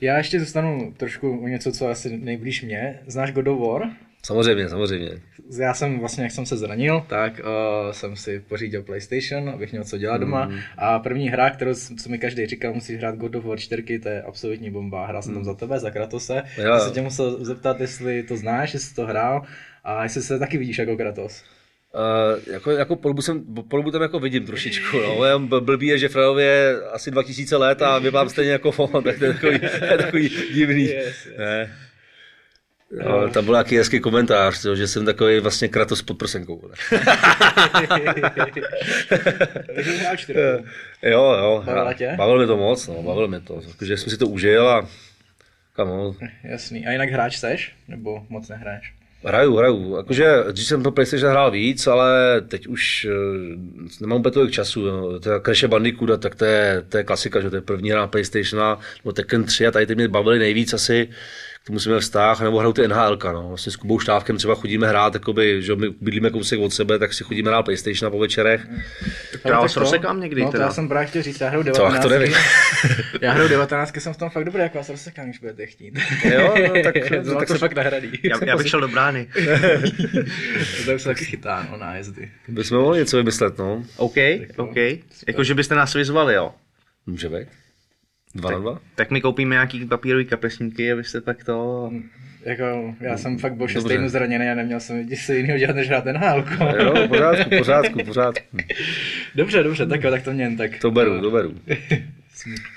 Já ještě zůstanu trošku u něco, co asi nejblíž mě. Znáš God of War? Samozřejmě, samozřejmě. Já jsem vlastně, jak jsem se zranil, tak uh, jsem si pořídil PlayStation, abych měl co dělat doma. Mm. A první hra, kterou co mi každý říkal, musíš hrát God of War 4, to je absolutní bomba. Hrál jsem tam za tebe, za Kratose. Mm. Já jo. se tě musel zeptat, jestli to znáš, jestli to hrál a jestli se taky vidíš jako Kratos. Uh, jako, jako polubu, jsem, polubu tam jako vidím trošičku, no. Jenom blbý je, že Fredovi je asi 2000 let a vypadám stejně jako on, tak to je takový, je takový divný. Yes, yes. Ne. No, tam byl nějaký hezký komentář, jo, že jsem takový vlastně kratos pod prsenkou. Jo, jo. Bavilo tě? Bavilo mě to moc, no, bavilo mě to. Takže jsem si to užil a kam no, Jasný. A jinak hráč seš? Nebo moc nehraješ? Hraju, hraju. Jakože když jsem to PlayStation hrál víc, ale teď už uh, nemám úplně tolik času. No. Je Crash Bandicoot, tak to je, to je klasika, že to je první hra na PlayStation, nebo Tekken 3 a tady ty mě bavili nejvíc asi k tomu jsme vztah, nebo hraju ty NHL, no. Vlastně s Kubou Štávkem třeba chodíme hrát, jakoby, že my bydlíme kousek od sebe, tak si chodíme hrát PlayStation po večerech. Já vás to- rozsekám někdy No, to teda. já jsem právě chtěl říct, já hraju Co, 19. to nevím. já hraju 19, jsem v tom fakt dobrý, jak vás rozsekám, když budete chtít. Jo, no, tak, to, tak to se fakt nahradí. Já, já bych šel do brány. to už se taky chytá, no, nájezdy. bychom mohli něco vymyslet, no. OK, OK. Jako, že byste nás vyzvali, jo. Může být. Dva na dva? Tak my koupíme nějaký papírový kapesníky, abyste tak to... Jako, já jsem fakt byl Dobře. šestýmu zraněný a neměl jsem nic jiného dělat, než hrát ten hálko. Jo, pořádku, pořádku, pořádku. Dobře, dobře, tak jo, tak to mě jen tak. To beru, to beru.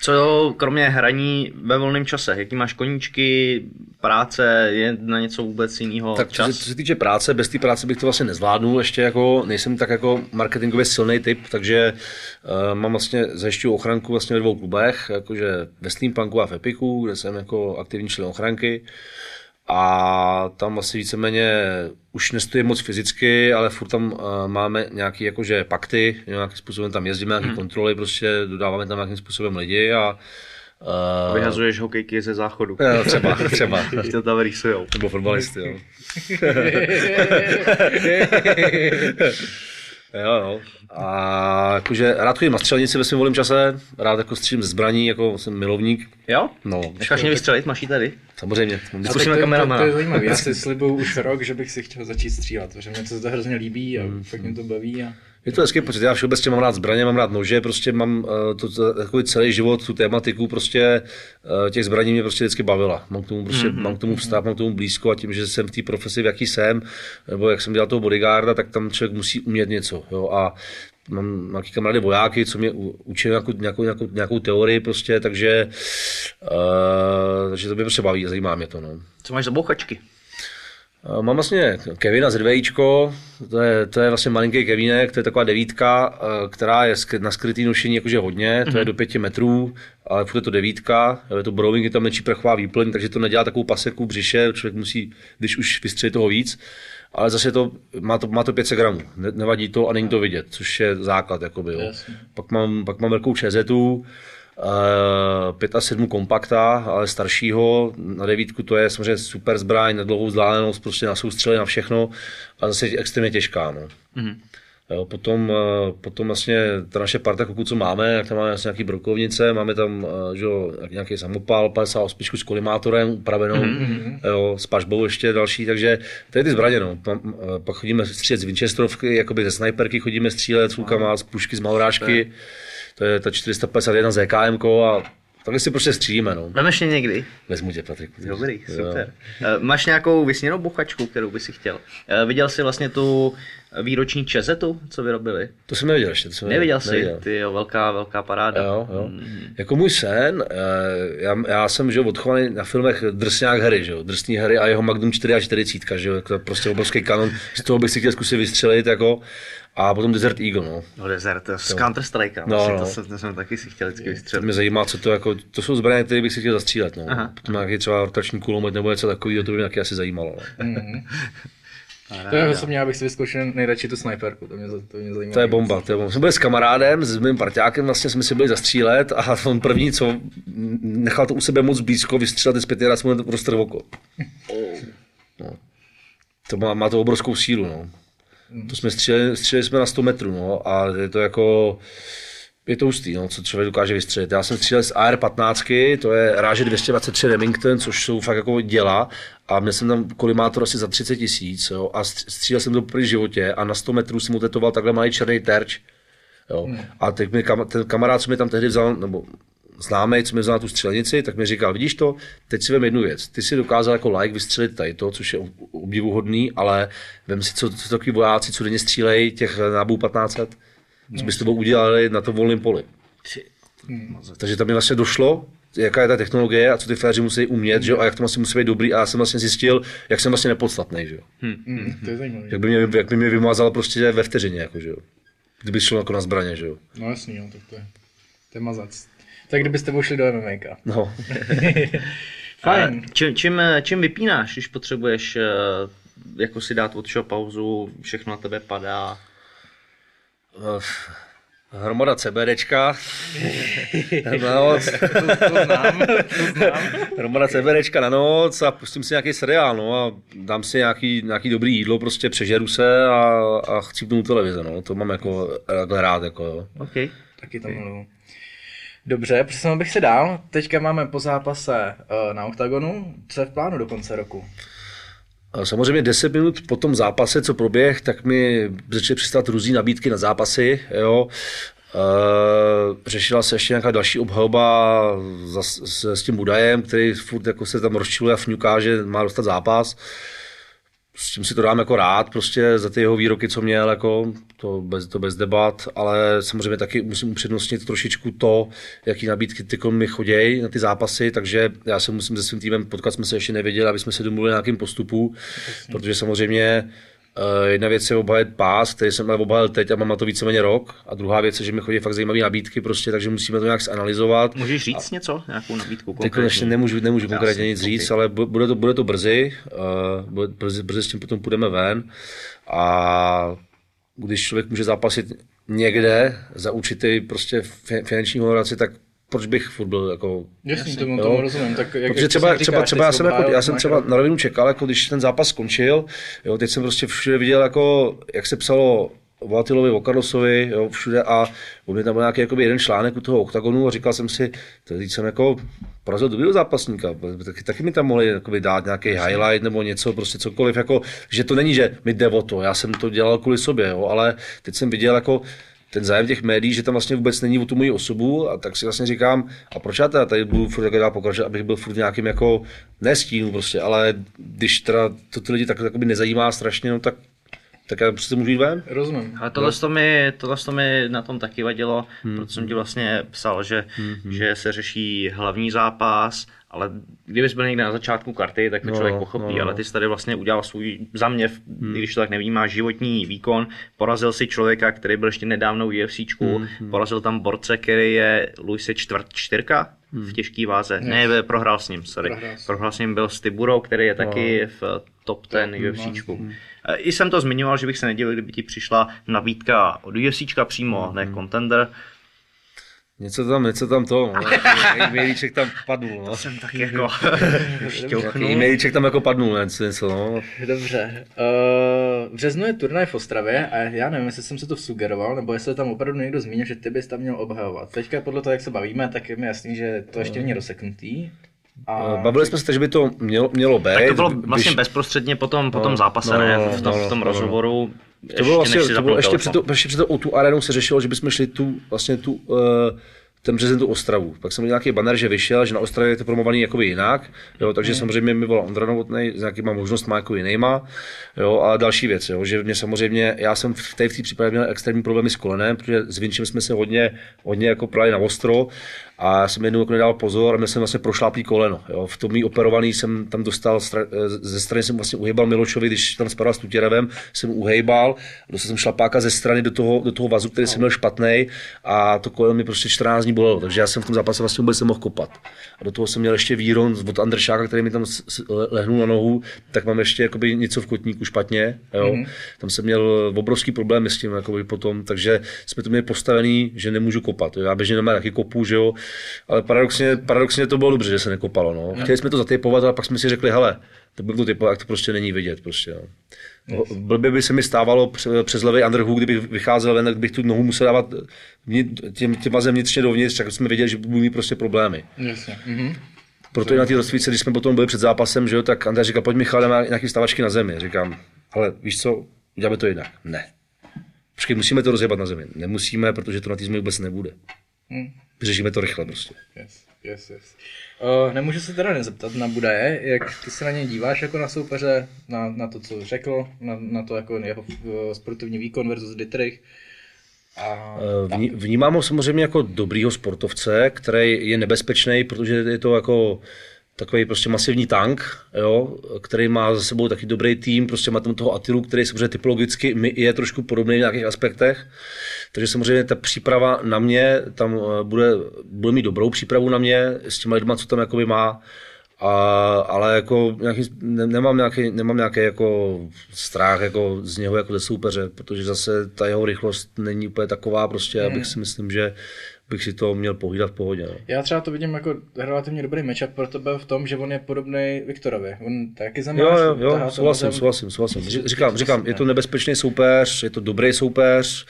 Co kromě hraní ve volném čase? Jaký máš koníčky, práce, je na něco vůbec jiného Tak co se, čas? co se týče práce, bez té práce bych to vlastně nezvládnul, ještě jako nejsem tak jako marketingově silný typ, takže uh, mám vlastně zajišťuju ochranku vlastně ve dvou klubech, jakože ve Steampunku a v Epiku, kde jsem jako aktivní člen ochranky a tam asi víceméně už nestojím moc fyzicky, ale furt tam uh, máme nějaké jakože pakty, nějakým způsobem tam jezdíme, nějaké hmm. kontroly, prostě dodáváme tam nějakým způsobem lidi a uh, Vyhazuješ hokejky ze záchodu. jo, třeba, třeba. Když to tam rýsujou. Nebo fotbalisty, jo. Jo, jo. A jakože rád chodím na střelnici ve svém volném čase, rád jako střílím zbraní, jako jsem milovník. Jo? No, Necháš mě vystřelit, máš ji tady? samozřejmě. A Zkusíme tak to, kameramana. To, to, je zajímavé, já si slibuju už rok, že bych si chtěl začít střílet, protože mě to zde hrozně líbí a Mm. fakt mě to baví. A... Je to hezký pocit, já všeobecně mám rád zbraně, mám rád nože, prostě mám uh, to, to, takový celý život, tu tématiku prostě uh, těch zbraní mě prostě vždycky bavila. Mám k tomu prostě, mm-hmm. mám k tomu vztah, mám k tomu blízko a tím, že jsem v té profesi, v jaký jsem, nebo jak jsem dělal toho bodyguarda, tak tam člověk musí umět něco, jo, a mám nějaký kamarády vojáky, co mě učí nějakou, nějakou, nějakou, nějakou teorii prostě, takže, uh, takže to mě prostě baví, zajímá mě to, no. Co máš za bouchačky? Eh, Mám vlastně Kevina z Rvějíčko, to je, to je vlastně malinký Kevínek, to je taková devítka, eh, která je na skrytý nošení jakože hodně, to je do pěti metrů, ale furt je to devítka, je to Browning, je tam menší prachová výplň, takže to nedělá takovou paseku břiše, člověk musí, když už vystřelit toho víc, ale zase to, má, to, má to 500 gramů, ne, nevadí to a není to vidět, což je základ. Jakoby, jo. Jasně. Pak, mám, pak mám velkou čezetu, 5 a 7 kompakta, ale staršího, na devítku to je samozřejmě super zbraň, na dlouhou vzdálenost, prostě na soustřely, na všechno, a zase extrémně těžká. No. Mhm. Jo, potom, eh, potom vlastně ta naše parta kuku, co máme, tak tam máme vlastně nějaký brokovnice, máme tam eh, že, jo, nějaký samopal, 58 s kolimátorem upravenou, mm-hmm. jo, s pažbou ještě další, takže to je ty zbraně. No. Pa- eh, Pak chodíme střílet z Winchesterovky, jakoby ze snajperky chodíme střílet s lukama, z pušky, z maurážky, to je ta 451 z EKM a takhle si prostě střílíme. No. Vemeš mě někdy? Vezmu tě, Patrik. Dobrý, Jo. super. Eh, Máš nějakou vysněnou bouchačku, kterou by si chtěl? Eh, Viděl jsi vlastně tu výroční čezetu, co vyrobili? To jsem neviděl ještě. To jsem Neviděl jsi? neviděl. Ty jo, velká, velká paráda. Jo, jo. Jako můj sen, eh, já, já jsem že jo, odchovaný na filmech Drsňák Harry, že jo, Drsný Harry a jeho Magnum 4 a 40, že jo, to je prostě obrovský kanon, z toho bych si chtěl zkusit vystřelit, jako, a potom Desert Eagle, no. No desert, z Counter Strike, No, no, no. to, jsem, to jsem taky si chtěl vždycky To vystřelit. mě zajímá, co to jako, to jsou zbraně, které bych si chtěl zastřílet, no. Aha. Potom nějaký třeba rotační kulomet nebo něco takového, to by mě taky asi zajímalo. No. To je osobně, já bych si vyzkoušel nejradši tu snajperku, to mě, to mě zajímá. To je bomba, to je bomba. Jsem byl s kamarádem, s mým parťákem, vlastně jsme si byli zastřílet a on první, co nechal to u sebe moc blízko, vystřílet z pěti rád mu roztrhl oko. No. To má, má to obrovskou sílu, no. To jsme stříleli, stříleli jsme na 100 metrů, no, a je to jako, je to hustý, no, co člověk dokáže vystřelit. Já jsem střílel z AR-15, to je ráže 223 Remington, což jsou fakt jako děla a měl jsem tam kolimátor asi za 30 tisíc jo, a stř- střílel jsem to v životě a na 100 metrů jsem mu tetoval takhle malý černý terč. Jo. A teď mi kam, ten kamarád, co mi tam tehdy vzal, nebo známý, co mi vzal na tu střelnici, tak mi říkal, vidíš to, teď si vem jednu věc. Ty si dokázal jako like vystřelit tady to, což je ob- obdivuhodný, ale vem si, co, co takový vojáci, co denně střílejí těch nábů 1500, co by s tebou udělali na tom volném poli. Takže tam mi vlastně došlo, jaká je ta technologie a co ty féři musí umět, že jo, a jak to vlastně musí být dobrý. A já jsem vlastně zjistil, jak jsem vlastně nepodstatný, že jo. Hmm, to je zajímavé. Jak by mě, jak by mě vymazal prostě ve vteřině, jako, že jo. Kdyby šel jako na zbraně, že jo. No jasný, jo, tak to je, to je mazac. Tak kdybyste šli do MMA. No. Fajn. Čím, čím, čím vypínáš, když potřebuješ uh, jako si dát od pauzu, všechno na tebe padá. Hromada CBDčka. na noc. To, to znám, to znám. Hromada CBDčka na noc a pustím si nějaký seriál, no a dám si nějaký, nějaký dobrý jídlo, prostě přežeru se a, a chci tomu televize, no. To mám jako takhle rád, jako jo. OK. Taky to miluju. Dobře, přesunul bych se dál. Teďka máme po zápase uh, na OKTAGONu. Co je v plánu do konce roku? Samozřejmě 10 minut po tom zápase, co proběh, tak mi začaly přistat různý nabídky na zápasy. Jo. Uh, řešila se ještě nějaká další obhajoba za, s, tím Budajem, který furt jako se tam rozčiluje a fňuká, že má dostat zápas. S tím si to dám jako rád, prostě za ty jeho výroky, co měl, jako to bez, to bez debat, ale samozřejmě taky musím upřednostnit trošičku to, jaký nabídky ty mi chodějí na ty zápasy, takže já se musím se svým týmem potkat, jsme se ještě nevěděli, aby jsme se domluvili na nějakým postupu, protože samozřejmě jedna věc je obhajit pás, který jsem obhajil teď a mám na to víceméně rok. A druhá věc je, že mi chodí fakt zajímavé nabídky, prostě, takže musíme to nějak zanalizovat. Můžeš říct něco? Nějakou nabídku Teď ještě nemůžu, nemůžu konkrétně nic říct, ale bu- bude to, bude to brzy, uh, bude, brzy, brzy s tím potom půjdeme ven a když člověk může zápasit někde za určitý prostě fi- finanční honoraci, tak proč bych furt byl jako Jasně, tomu, tomu rozumím. Tak jak, Protože třeba, třeba, říkáš, třeba, já jsem, jako, já jsem třeba na rovinu čekal, jako když ten zápas skončil, jo, teď jsem prostě všude viděl, jako, jak se psalo o Vatilovi, o Carlosovi, jo, všude a u mě tam byl nějaký jakoby, jeden článek u toho oktagonu a říkal jsem si, to teď jsem jako porazil dobrýho zápasníka, taky, taky mi tam mohli jakoby, dát nějaký highlight nebo něco, prostě cokoliv, jako, že to není, že mi jde o to, já jsem to dělal kvůli sobě, jo, ale teď jsem viděl jako ten zájem těch médií, že tam vlastně vůbec není o tu moji osobu a tak si vlastně říkám, a proč já teda tady budu furt takhle dál pokračovat, abych byl furt nějakým jako, ne stínu prostě, ale když teda to ty lidi tak jakoby nezajímá strašně, no tak, tak já prostě můžu jít ven. Rozumím. Ale tohle, to mi, tohle to mi na tom taky vadilo, hmm. protože jsem ti vlastně psal, že, hmm. že se řeší hlavní zápas, ale kdybys byl někde na začátku karty, tak to No, člověk pochopí, no. ale ty jsi tady vlastně udělal svůj, za mě, hmm. když to tak nevnímáš, životní výkon, porazil si člověka, který byl ještě nedávno v UFCčku, hmm. porazil tam borce, který je Luise čtvrt, čtyřka v těžké váze. Ne, prohrál s ním, sorry. Prohrál s- Prohrál s ním byl s Tiburou, který je taky v top 10 UFCčku. E, I jsem to zmiňoval, že bych se nedivil, kdyby ti přišla nabídka od UFCčka přímo, ne contender. Něco tam, něco tam to, no. e-mailíček tam padnul, no. Jsem tak jako šťouchnul. e-mailíček tam jako padnul, něco, něco, no. Dobře. Uh, v březnu je turnaj v Ostravě a já nevím, jestli jsem se to sugeroval, nebo jestli tam opravdu někdo zmínil, že ty bys tam měl obhajovat. Teďka podle toho, jak se bavíme, tak je mi jasný, že to ještě není rozseknutý. A Bavili jsme se, že by to mělo, mělo být. Tak to bylo vlastně když- bezprostředně po tom, po tom No, zápase, no, ne? no, V tom, no, v tom no, rozhovoru. To bylo vlastně, to bylo ještě před, to, ještě před tou tu arenou se řešilo, že bychom šli tu, vlastně tu, uh, ten březen tu Ostravu. Pak jsem viděl nějaký banner, že vyšel, že na Ostravě je to promovaný jakoby jinak, jo, takže samozřejmě mi volal Ondra Novotnej s nějakýma možnostmi jako jinýma, jo, a další věc, jo, že mě samozřejmě, já jsem v té, v té případě měl extrémní problémy s kolenem, protože s Vinčem jsme se hodně, hodně jako prali na ostro a já jsem jednou jako nedal pozor a měl jsem vlastně prošláplý koleno. Jo. V tom mý operovaný jsem tam dostal, ze strany jsem vlastně uhejbal Milošovi, když tam spadal s Tutěrevem, jsem uhejbal, dostal jsem šlapáka ze strany do toho, do toho vazu, který jsem měl špatný a to koleno mi prostě 14 dní bolelo, takže já jsem v tom zápase vlastně vůbec nemohl kopat. A do toho jsem měl ještě výron od Andršáka, který mi tam lehnul na nohu, tak mám ještě jakoby něco v kotníku špatně. Jo. Mm-hmm. Tam jsem měl obrovský problém s tím jakoby potom, takže jsme to měli postavený, že nemůžu kopat. Jo. Já běžně normálně taky kopu, že jo. Ale paradoxně, paradoxně to bylo dobře, že se nekopalo. No. Chtěli jsme to zatejpovat, ale pak jsme si řekli, hele, to bylo to typovat, jak to prostě není vidět. Prostě, no. Blbě by se mi stávalo pře- přes levý underhook, kdybych vycházel ven, tak bych tu nohu musel dávat vnit- tím, tím vazem vnitřně dovnitř, tak jsme věděli, že budu mít prostě problémy. Jasně. Mhm. Proto i na té rozsvíce, když jsme potom byli před zápasem, že jo, tak Andrej říkal, pojď Michal, dáme nějaký stavačky na zemi. Říkám, ale víš co, uděláme to jinak. Ne. Počkej, musíme to rozjebat na zemi. Nemusíme, protože to na té zemi vůbec nebude. Hmm. Vyřešíme to rychle prostě. Yes, yes, yes. Uh, nemůžu se teda nezeptat na Budaje, jak ty se na něj díváš jako na soupeře, na, na to, co řekl, na, na to jako jeho uh, sportovní výkon versus Dietrich. A, Eh, Vní, vnímám ho samozřejmě jako dobrýho sportovce, který je nebezpečný, protože je to jako takový prostě masivní tank, jo, který má za sebou taky dobrý tým, prostě má tam toho Atilu, který samozřejmě typologicky je trošku podobný v nějakých aspektech. Takže samozřejmě ta příprava na mě tam eh, bude, bude mít dobrou přípravu na mě s těma lidma, co tam jakoby má. A, ale jako nějaký, ne, nemám, nějaký, nemám nějaký jako strach jako z něho jako ze soupeře, protože zase ta jeho rychlost není úplně taková prostě, mm. abych si myslím, že bych si to měl pohlídat v pohodě. No. Já třeba to vidím jako relativně dobrý matchup pro tebe v tom, že on je podobný Viktorovi. On taky zamáš, Jo, jo, jo, souhlasím, souhlasím, souhlasím. Říkám, říkám, je to nebezpečný soupeř, je to dobrý soupeř,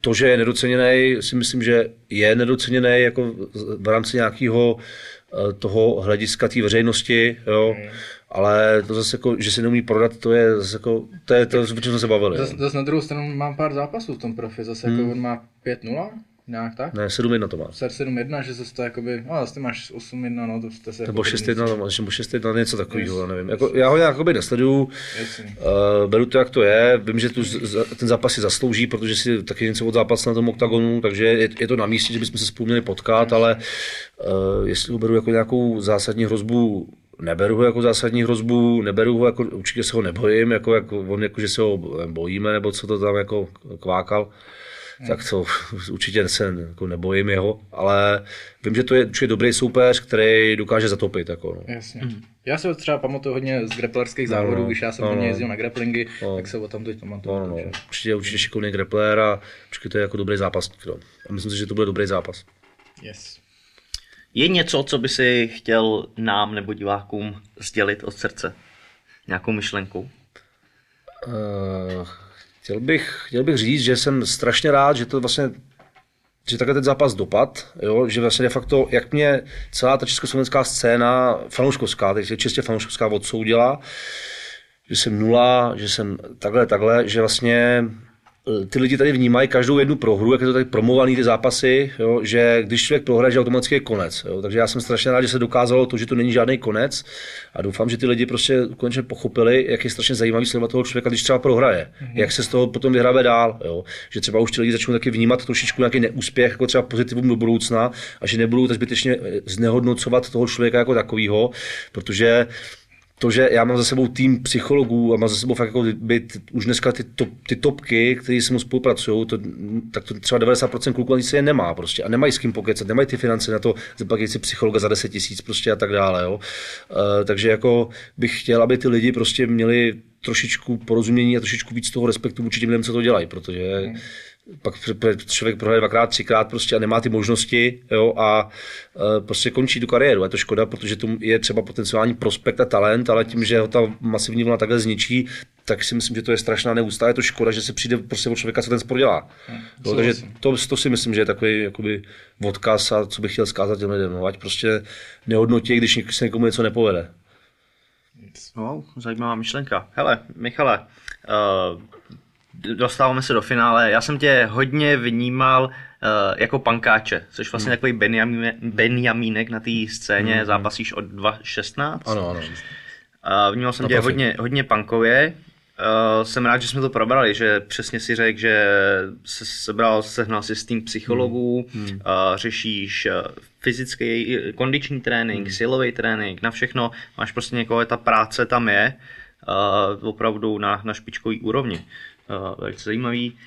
to, že je nedoceněný, si myslím, že je nedoceněný jako v rámci nějakého eh, toho hlediska té veřejnosti, jo. Mm. Ale to zase jako, že se neumí prodat, to je zase jako, to je to, o čem jsme se bavili. Zase, zase na druhou stranu mám pár zápasů v tom profi, zase jako on má 5-0, nějak tak? Ne, 7-1 to má. 7-1, že zase to jakoby, no zase ty máš 8-1, no to jste se... Nebo jako 6-1, nebo 6-1, něco takového, yes. nevím. Jako, já ho jakoby nesleduju, Jasně. uh, beru to, jak to je, vím, že tu, ten zápas si zaslouží, protože si taky něco od zápasu na tom oktagonu, takže je, je to na místě, že bychom se spolu měli potkat, ale uh, jestli ho beru jako nějakou zásadní hrozbu, neberu ho jako zásadní hrozbu, neberu ho jako, určitě se ho nebojím, jako, jako on jako, že se ho bojíme, nebo co to tam jako kvákal tak to určitě se jako nebojím jeho, ale vím, že to je určitě dobrý soupeř, který dokáže zatopit. Jako, no. Jasně. Já se ho třeba pamatuju hodně z grapplerských závodů, no, když já jsem no, hodně no. jezdil na grapplingy, No. tak se o tam teď pamatuju. No, no, no. takže- Určitě, určitě šikovný grappler a určitě to je jako dobrý zápas. No. A myslím si, že to bude dobrý zápas. Yes. Je něco, co by si chtěl nám nebo divákům sdělit od srdce? Nějakou myšlenku? Uh, chtěl, bych, chtěl bych říct, že jsem strašně rád, že to vlastně že takhle ten zápas dopad, jo, že vlastně de facto, jak mě celá ta československá scéna, fanouškovská, teď je čistě fanouškovská odsoudila, že jsem nula, že jsem takhle, takhle, že vlastně ty lidi tady vnímají každou jednu prohru, jak je to tady promovaný ty zápasy, jo, že když člověk prohraje, že automaticky je konec. Jo. Takže já jsem strašně rád, že se dokázalo to, že to není žádný konec a doufám, že ty lidi prostě konečně pochopili, jak je strašně zajímavý sledovat toho člověka, když třeba prohraje. Mm-hmm. Jak se z toho potom vyhrabe dál. Jo. Že třeba už ty lidi začnou taky vnímat trošičku nějaký neúspěch, jako třeba pozitivum do budoucna a že nebudou tak zbytečně eh, znehodnocovat toho člověka jako takového, protože to, že já mám za sebou tým psychologů a mám za sebou fakt jako být už dneska ty, top, ty topky, kteří se mnou spolupracují, to, tak to třeba 90% kluků ani se je nemá prostě a nemají s kým pokecat, nemají ty finance na to zaplatit si psychologa za 10 tisíc prostě a tak dále, jo. Uh, takže jako bych chtěl, aby ty lidi prostě měli trošičku porozumění a trošičku víc toho respektu vůči těm lidem, co to dělají, protože hmm pak člověk prohraje dvakrát, třikrát prostě a nemá ty možnosti jo, a e, prostě končí tu kariéru. Je to škoda, protože tu je třeba potenciální prospekt a talent, ale tím, že ho ta masivní vlna takhle zničí, tak si myslím, že to je strašná neústá. Je to škoda, že se přijde prostě od člověka, co ten sport dělá. Jo, takže to, to, si myslím, že je takový jakoby, odkaz a co bych chtěl zkázat těm lidem. No, ať prostě nehodnotí, když se někomu něco nepovede. No, zajímavá myšlenka. Hele, Michale, uh, dostáváme se do finále. Já jsem tě hodně vnímal uh, jako pankáče, což vlastně Hmm. takový Benjamínek, Benjamínek na té scéně, hmm. zápasíš od 2.16. Ano, ano. Uh, vnímal jsem Na tě profi. hodně, hodně punkově. Uh, jsem rád, že jsme to probrali, že přesně si řekl, že se sebral, sehnal si s tým psychologů, hmm. uh, řešíš fyzický, kondiční trénink, hmm. silový trénink, na všechno. Máš prostě někoho, ta práce tam je, uh, opravdu na, na špičkový úrovni. Uh, velice zajímavý. Uh,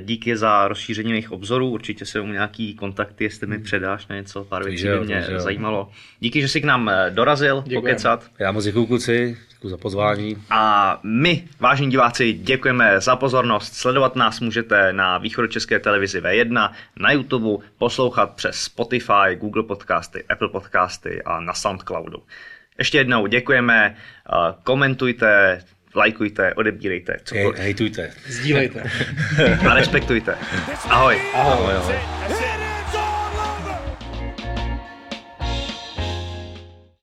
Díky za rozšíření mých obzorů, určitě se mu nějaký kontakty, jestli mi předáš na něco, pár věcí by mě jo. zajímalo. Díky, že jsi k nám eh, dorazil, Děkujeme. pokecat. Já moc děkuji kluci, děkuji za pozvání. A my, vážení diváci, děkujeme za pozornost. Sledovat nás můžete na východočeské televizi V1, na YouTube, poslouchat přes Spotify, Google Podcasty, Apple Podcasty a na Soundcloudu. Ještě jednou děkujeme, eh, komentujte, lajkujte, odebírejte, Hej, cokoliv. hejtujte. Sdílejte. A respektujte. Ahoj. Ahoj. Ahoj, ahoj.